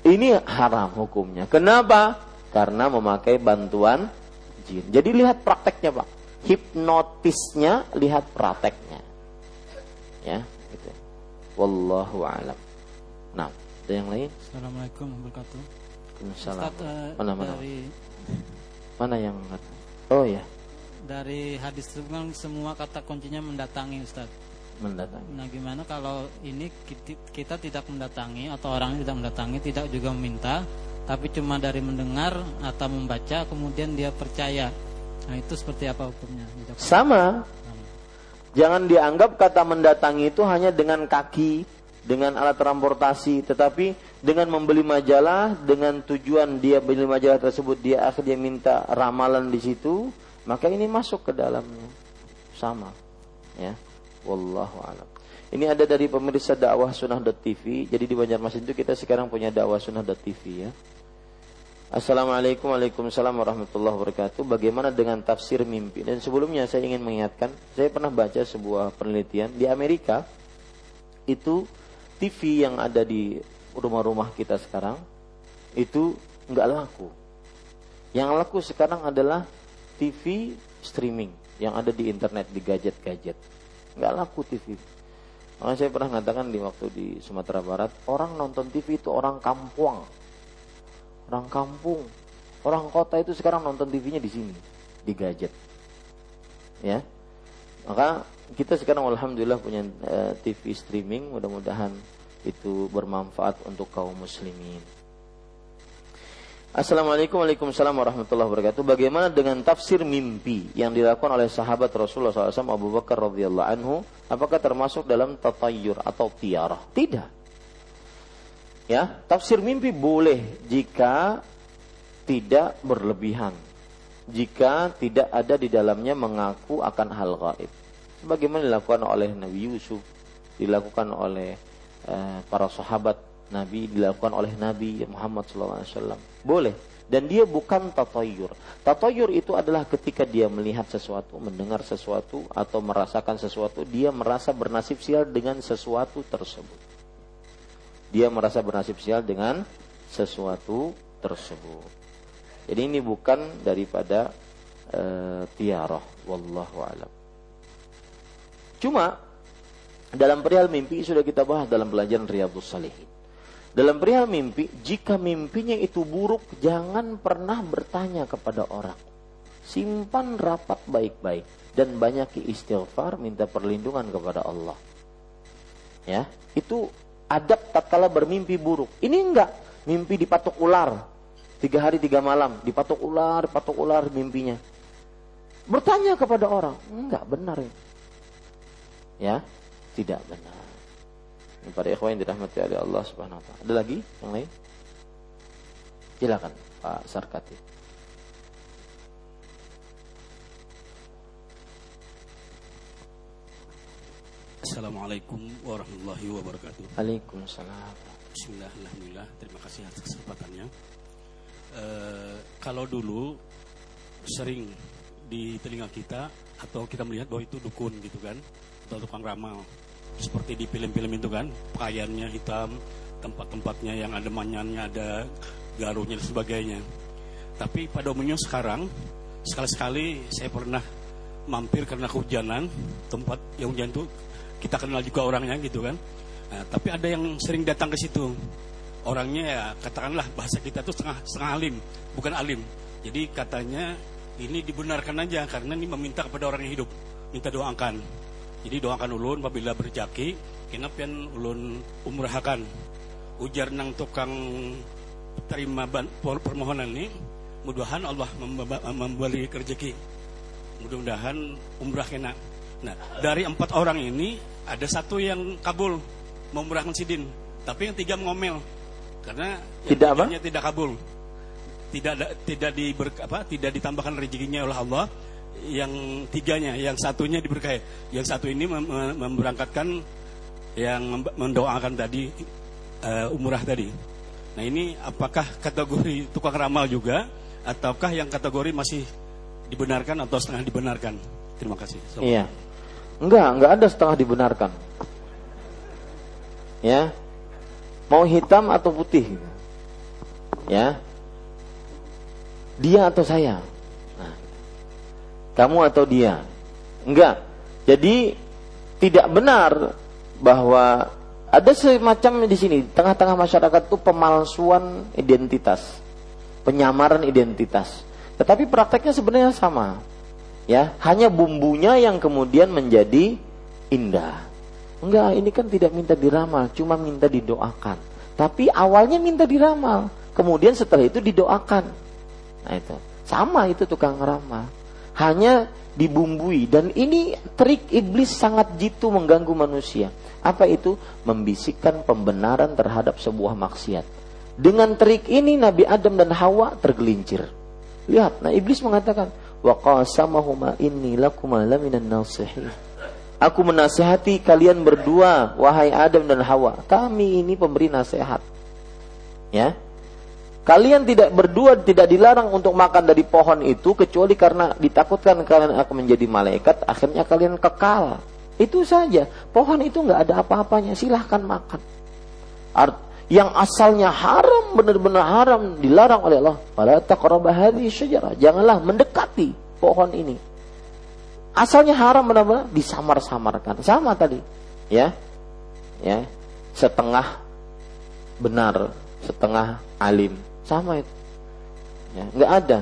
ini haram hukumnya kenapa karena memakai bantuan jin jadi lihat prakteknya pak hipnotisnya lihat prakteknya ya Wallahu a'lam. Nah, ada yang lain? Assalamualaikum warahmatullahi wabarakatuh. Ustaz, uh, mana mana? Dari, mana yang Oh ya. Dari hadis itu kan semua kata kuncinya mendatangi Ustaz. Mendatangi. Nah, gimana kalau ini kita, kita tidak mendatangi atau orang tidak mendatangi, tidak juga meminta, tapi cuma dari mendengar atau membaca kemudian dia percaya. Nah, itu seperti apa hukumnya? Sama. Jangan dianggap kata mendatangi itu hanya dengan kaki, dengan alat transportasi, tetapi dengan membeli majalah, dengan tujuan dia beli majalah tersebut, dia akhirnya minta ramalan di situ, maka ini masuk ke dalamnya. Sama. Ya. Wallahu a'lam. Ini ada dari pemirsa dakwah sunnah.tv. Jadi di Banjarmasin itu kita sekarang punya dakwah sunnah.tv ya. Assalamualaikum Waalaikumsalam warahmatullahi wabarakatuh Bagaimana dengan tafsir mimpi Dan sebelumnya saya ingin mengingatkan Saya pernah baca sebuah penelitian Di Amerika Itu TV yang ada di rumah-rumah kita sekarang Itu nggak laku Yang laku sekarang adalah TV streaming Yang ada di internet, di gadget-gadget Nggak laku TV Makanya saya pernah mengatakan di waktu di Sumatera Barat Orang nonton TV itu orang kampung orang kampung, orang kota itu sekarang nonton TV-nya di sini, di gadget. Ya. Maka kita sekarang alhamdulillah punya eh, TV streaming, mudah-mudahan itu bermanfaat untuk kaum muslimin. Assalamualaikum Waalaikumsalam warahmatullahi wabarakatuh Bagaimana dengan tafsir mimpi Yang dilakukan oleh sahabat Rasulullah SAW Abu Bakar radhiyallahu anhu Apakah termasuk dalam tatayur atau tiarah Tidak Ya, tafsir mimpi boleh jika tidak berlebihan. Jika tidak ada di dalamnya mengaku akan hal gaib. Sebagaimana dilakukan oleh Nabi Yusuf, dilakukan oleh uh, para sahabat Nabi, dilakukan oleh Nabi Muhammad SAW. Boleh. Dan dia bukan tatayur. Tatayur itu adalah ketika dia melihat sesuatu, mendengar sesuatu, atau merasakan sesuatu, dia merasa bernasib sial dengan sesuatu tersebut dia merasa bernasib sial dengan sesuatu tersebut. Jadi ini bukan daripada uh, tiarah. Wallahu alam. Cuma dalam perihal mimpi sudah kita bahas dalam pelajaran Riyadhus Salihin. Dalam perihal mimpi, jika mimpinya itu buruk, jangan pernah bertanya kepada orang. Simpan rapat baik-baik dan banyak istighfar minta perlindungan kepada Allah. Ya, itu adab tatkala bermimpi buruk. Ini enggak mimpi dipatok ular. Tiga hari tiga malam dipatok ular, dipatok ular mimpinya. Bertanya kepada orang, enggak benar ya. Ya, tidak benar. Para ikhwan yang dirahmati oleh Allah Subhanahu wa taala. Ada lagi yang lain? Silakan Pak Sarkati. Assalamualaikum warahmatullahi wabarakatuh. Waalaikumsalam. Bismillah, alhamdulillah. Terima kasih atas kesempatannya. E, kalau dulu sering di telinga kita atau kita melihat bahwa itu dukun gitu kan, atau tukang ramal, seperti di film-film itu kan, pakaiannya hitam, tempat-tempatnya yang ada manyannya, ada garunya dan sebagainya. Tapi pada umumnya sekarang, sekali-sekali saya pernah mampir karena kehujanan, tempat yang hujan itu kita kenal juga orangnya gitu kan. Nah, tapi ada yang sering datang ke situ. Orangnya ya katakanlah bahasa kita tuh setengah setengah alim, bukan alim. Jadi katanya ini dibenarkan aja karena ini meminta kepada orang yang hidup, minta doakan. Jadi doakan ulun apabila berjaki, kenapian ulun umrahakan. Ujar nang tukang terima permohonan ini, mudah-mudahan Allah memberi rezeki. Mudah-mudahan umrah kena. Nah, dari empat orang ini ada satu yang kabul memurahkan sidin, tapi yang tiga ngomel karena tidak apa? tidak kabul. Tidak tidak di apa? Tidak ditambahkan rezekinya oleh Allah. Yang tiganya, yang satunya diberkahi. Yang satu ini mem memberangkatkan yang mendoakan tadi uh, umrah tadi. Nah ini apakah kategori tukang ramal juga ataukah yang kategori masih dibenarkan atau setengah dibenarkan? Terima kasih. Iya. Enggak, enggak ada setengah dibenarkan. Ya. Mau hitam atau putih. Ya. Dia atau saya. Kamu atau dia. Enggak. Jadi tidak benar bahwa ada semacam di sini. Tengah-tengah masyarakat itu pemalsuan identitas, penyamaran identitas. Tetapi prakteknya sebenarnya sama. Ya hanya bumbunya yang kemudian menjadi indah. Enggak ini kan tidak minta diramal cuma minta didoakan. Tapi awalnya minta diramal kemudian setelah itu didoakan. Nah itu. Sama itu tukang ramal hanya dibumbui dan ini trik iblis sangat jitu mengganggu manusia apa itu membisikkan pembenaran terhadap sebuah maksiat dengan trik ini Nabi Adam dan Hawa tergelincir lihat nah iblis mengatakan wa qasamahuma inni lakuma laminan. Aku menasihati kalian berdua wahai Adam dan Hawa. Kami ini pemberi nasihat. Ya. Kalian tidak berdua tidak dilarang untuk makan dari pohon itu kecuali karena ditakutkan kalian akan menjadi malaikat, akhirnya kalian kekal. Itu saja. Pohon itu nggak ada apa-apanya, silahkan makan. Art yang asalnya haram benar-benar haram dilarang oleh Allah. Pada taqrabah hadhihi syajarah. Janganlah mendekati pohon ini. Asalnya haram benar-benar disamar-samarkan. Sama tadi. Ya. Ya. Setengah benar, setengah alim. Sama itu. Ya, enggak ada.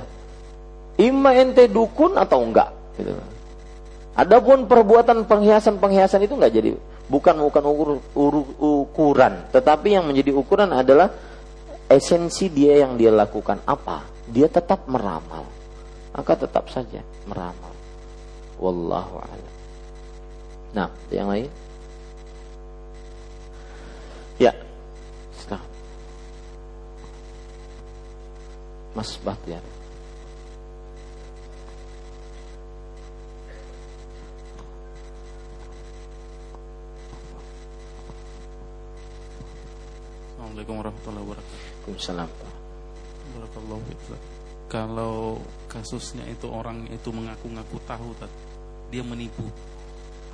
Ima ente dukun atau enggak gitu. Adapun perbuatan penghiasan-penghiasan itu enggak jadi bukan bukan ukur, ukur, ukuran, tetapi yang menjadi ukuran adalah esensi dia yang dia lakukan apa? Dia tetap meramal. Maka tetap saja meramal. Wallahu a'lam. Nah, yang lain? Ya. Mas Bahtiar. Assalamualaikum warahmatullahi wabarakatuh. Waalaikumsalam. Barakallahu Kalau kasusnya itu orang itu mengaku-ngaku tahu dia menipu.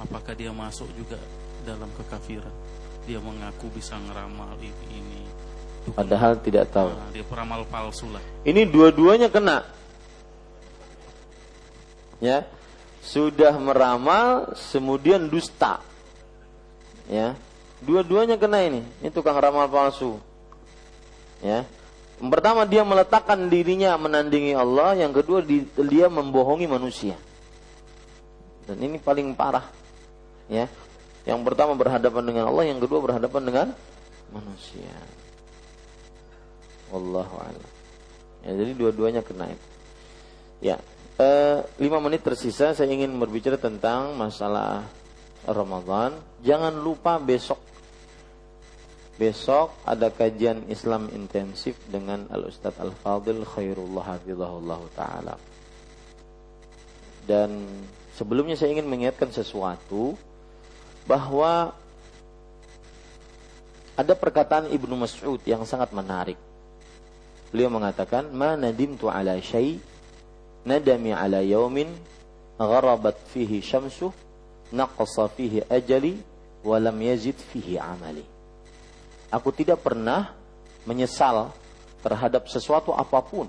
Apakah dia masuk juga dalam kekafiran? Dia mengaku bisa ngeramal ini, ini. Padahal tidak tahu. Dia peramal palsu lah. Ini dua-duanya kena. Ya. Sudah meramal, kemudian dusta. Ya. Dua-duanya kena ini. Ini tukang ramal palsu. Ya. Pertama dia meletakkan dirinya menandingi Allah, yang kedua di- dia membohongi manusia. Dan ini paling parah. Ya. Yang pertama berhadapan dengan Allah, yang kedua berhadapan dengan manusia. Wallahu a'lam. Ya, jadi dua-duanya kena itu. Ya, eh, lima menit tersisa saya ingin berbicara tentang masalah Ramadan. Jangan lupa besok Besok ada kajian Islam intensif dengan Al Ustadz Al Fadil Khairullah Hafizahullah Ta'ala. Dan sebelumnya saya ingin mengingatkan sesuatu bahwa ada perkataan Ibnu Mas'ud yang sangat menarik. Beliau mengatakan, "Ma nadimtu ala syai' nadami ala yaumin gharabat fihi syamsuh naqasa fihi ajali wa lam yazid fihi amali." Aku tidak pernah menyesal terhadap sesuatu apa pun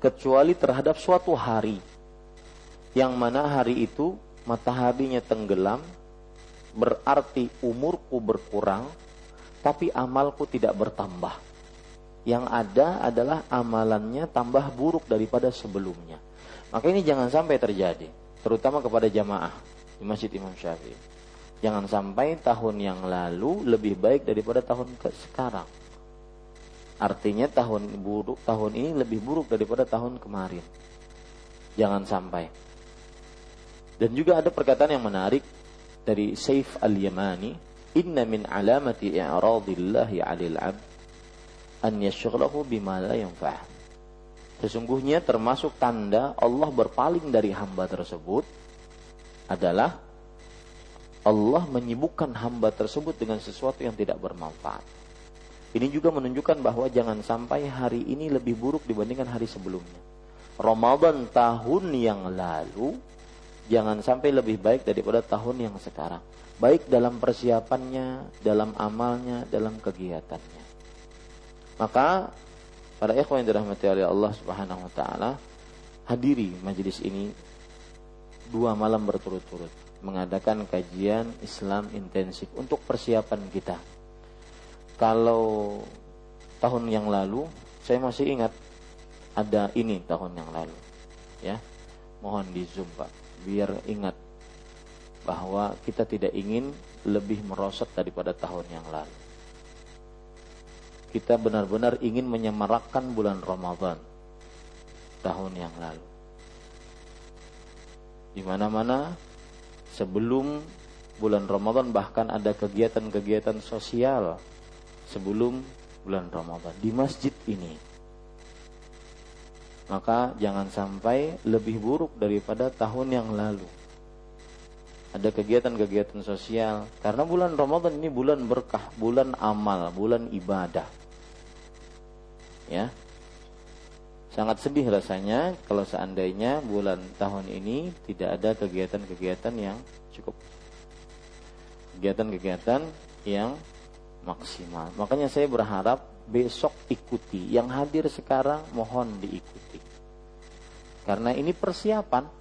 kecuali terhadap suatu hari yang mana hari itu mataharinya tenggelam berarti umurku berkurang tapi amalku tidak bertambah yang ada adalah amalannya tambah buruk daripada sebelumnya maka ini jangan sampai terjadi terutama kepada jamaah di Masjid Imam Syafi'i Jangan sampai tahun yang lalu lebih baik daripada tahun ke sekarang. Artinya tahun buruk tahun ini lebih buruk daripada tahun kemarin. Jangan sampai. Dan juga ada perkataan yang menarik dari Saif Al-Yamani, "Inna min alamati i'radillahi 'alil 'abd an yashghalahu bima la yanfa'ah." Sesungguhnya termasuk tanda Allah berpaling dari hamba tersebut adalah Allah menyibukkan hamba tersebut dengan sesuatu yang tidak bermanfaat. Ini juga menunjukkan bahwa jangan sampai hari ini lebih buruk dibandingkan hari sebelumnya. Ramadan tahun yang lalu jangan sampai lebih baik daripada tahun yang sekarang. Baik dalam persiapannya, dalam amalnya, dalam kegiatannya. Maka para ikhwan yang dirahmati oleh Allah Subhanahu wa taala, hadiri majelis ini dua malam berturut-turut mengadakan kajian Islam intensif untuk persiapan kita. Kalau tahun yang lalu, saya masih ingat ada ini tahun yang lalu, ya. Mohon di zoom pak, biar ingat bahwa kita tidak ingin lebih merosot daripada tahun yang lalu. Kita benar-benar ingin menyemarakkan bulan Ramadan tahun yang lalu. Di mana-mana sebelum bulan Ramadan bahkan ada kegiatan-kegiatan sosial sebelum bulan Ramadan di masjid ini. Maka jangan sampai lebih buruk daripada tahun yang lalu. Ada kegiatan-kegiatan sosial karena bulan Ramadan ini bulan berkah, bulan amal, bulan ibadah. Ya, Sangat sedih rasanya kalau seandainya bulan tahun ini tidak ada kegiatan-kegiatan yang cukup. Kegiatan-kegiatan yang maksimal. Makanya saya berharap besok ikuti. Yang hadir sekarang mohon diikuti. Karena ini persiapan.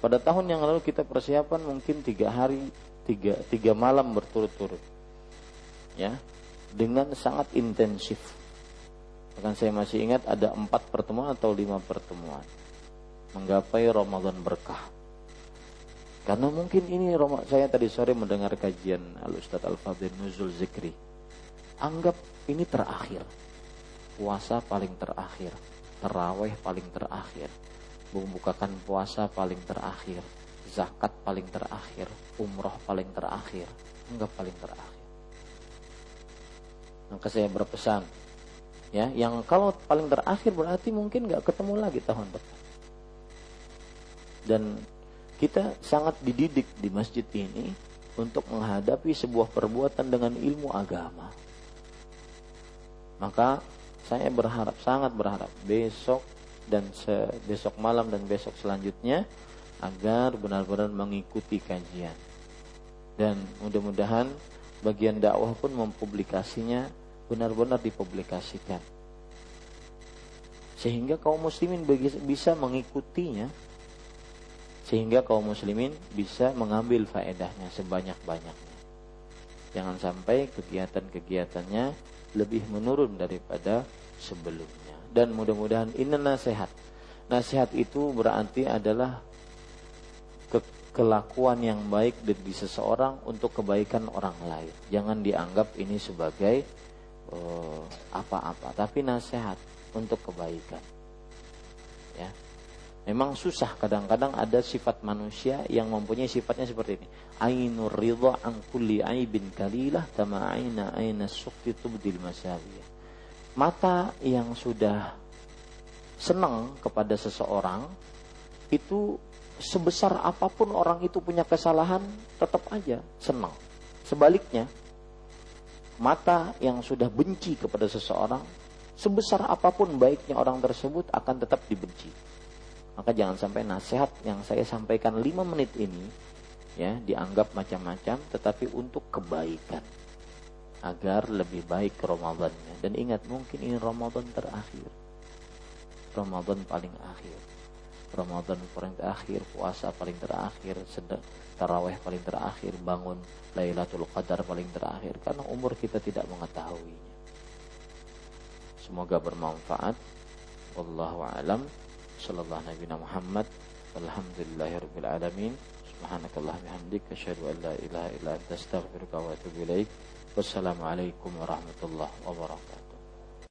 Pada tahun yang lalu kita persiapan mungkin tiga hari, tiga, tiga malam berturut-turut. Ya, dengan sangat intensif Bahkan saya masih ingat ada empat pertemuan atau lima pertemuan menggapai Ramadan berkah. Karena mungkin ini saya tadi sore mendengar kajian Al Ustadz Al Fadil Nuzul Zikri. Anggap ini terakhir. Puasa paling terakhir. Terawih paling terakhir. Membukakan puasa paling terakhir. Zakat paling terakhir. Umroh paling terakhir. Anggap paling terakhir. Maka saya berpesan ya yang kalau paling terakhir berarti mungkin nggak ketemu lagi tahun depan. Dan kita sangat dididik di masjid ini untuk menghadapi sebuah perbuatan dengan ilmu agama. Maka saya berharap sangat berharap besok dan besok malam dan besok selanjutnya agar benar-benar mengikuti kajian. Dan mudah-mudahan bagian dakwah pun mempublikasinya benar-benar dipublikasikan. Sehingga kaum muslimin bisa mengikutinya. Sehingga kaum muslimin bisa mengambil faedahnya sebanyak-banyaknya. Jangan sampai kegiatan-kegiatannya lebih menurun daripada sebelumnya. Dan mudah-mudahan ini nasihat. Nasihat itu berarti adalah ke kelakuan yang baik dari seseorang untuk kebaikan orang lain. Jangan dianggap ini sebagai apa-apa, uh, tapi nasihat untuk kebaikan. Ya. Memang susah kadang-kadang ada sifat manusia yang mempunyai sifatnya seperti ini. Ainur ridha an kulli aibin kalilah kama aina aina sukti tubdil masyawiyah. Mata yang sudah senang kepada seseorang itu sebesar apa pun orang itu punya kesalahan tetap aja senang. Sebaliknya, mata yang sudah benci kepada seseorang sebesar apa pun baiknya orang tersebut akan tetap dibenci. Maka jangan sampai nasihat yang saya sampaikan lima menit ini ya dianggap macam-macam tetapi untuk kebaikan. Agar lebih baik Ramadannya. Dan ingat mungkin ini Ramadan terakhir. Ramadan paling akhir Ramadan paling terakhir puasa paling terakhir sedang taraweh paling terakhir bangun Lailatul Qadar paling terakhir karena umur kita tidak mengetahuinya. Semoga bermanfaat. Wallahu alam. Sallallahu nabi Muhammad. Alhamdulillahirabbil alamin. Subhanakallah bihamdik. Asyhadu an la ilaha illa anta astaghfiruka wa atubu ilaik. Wassalamualaikum warahmatullahi wabarakatuh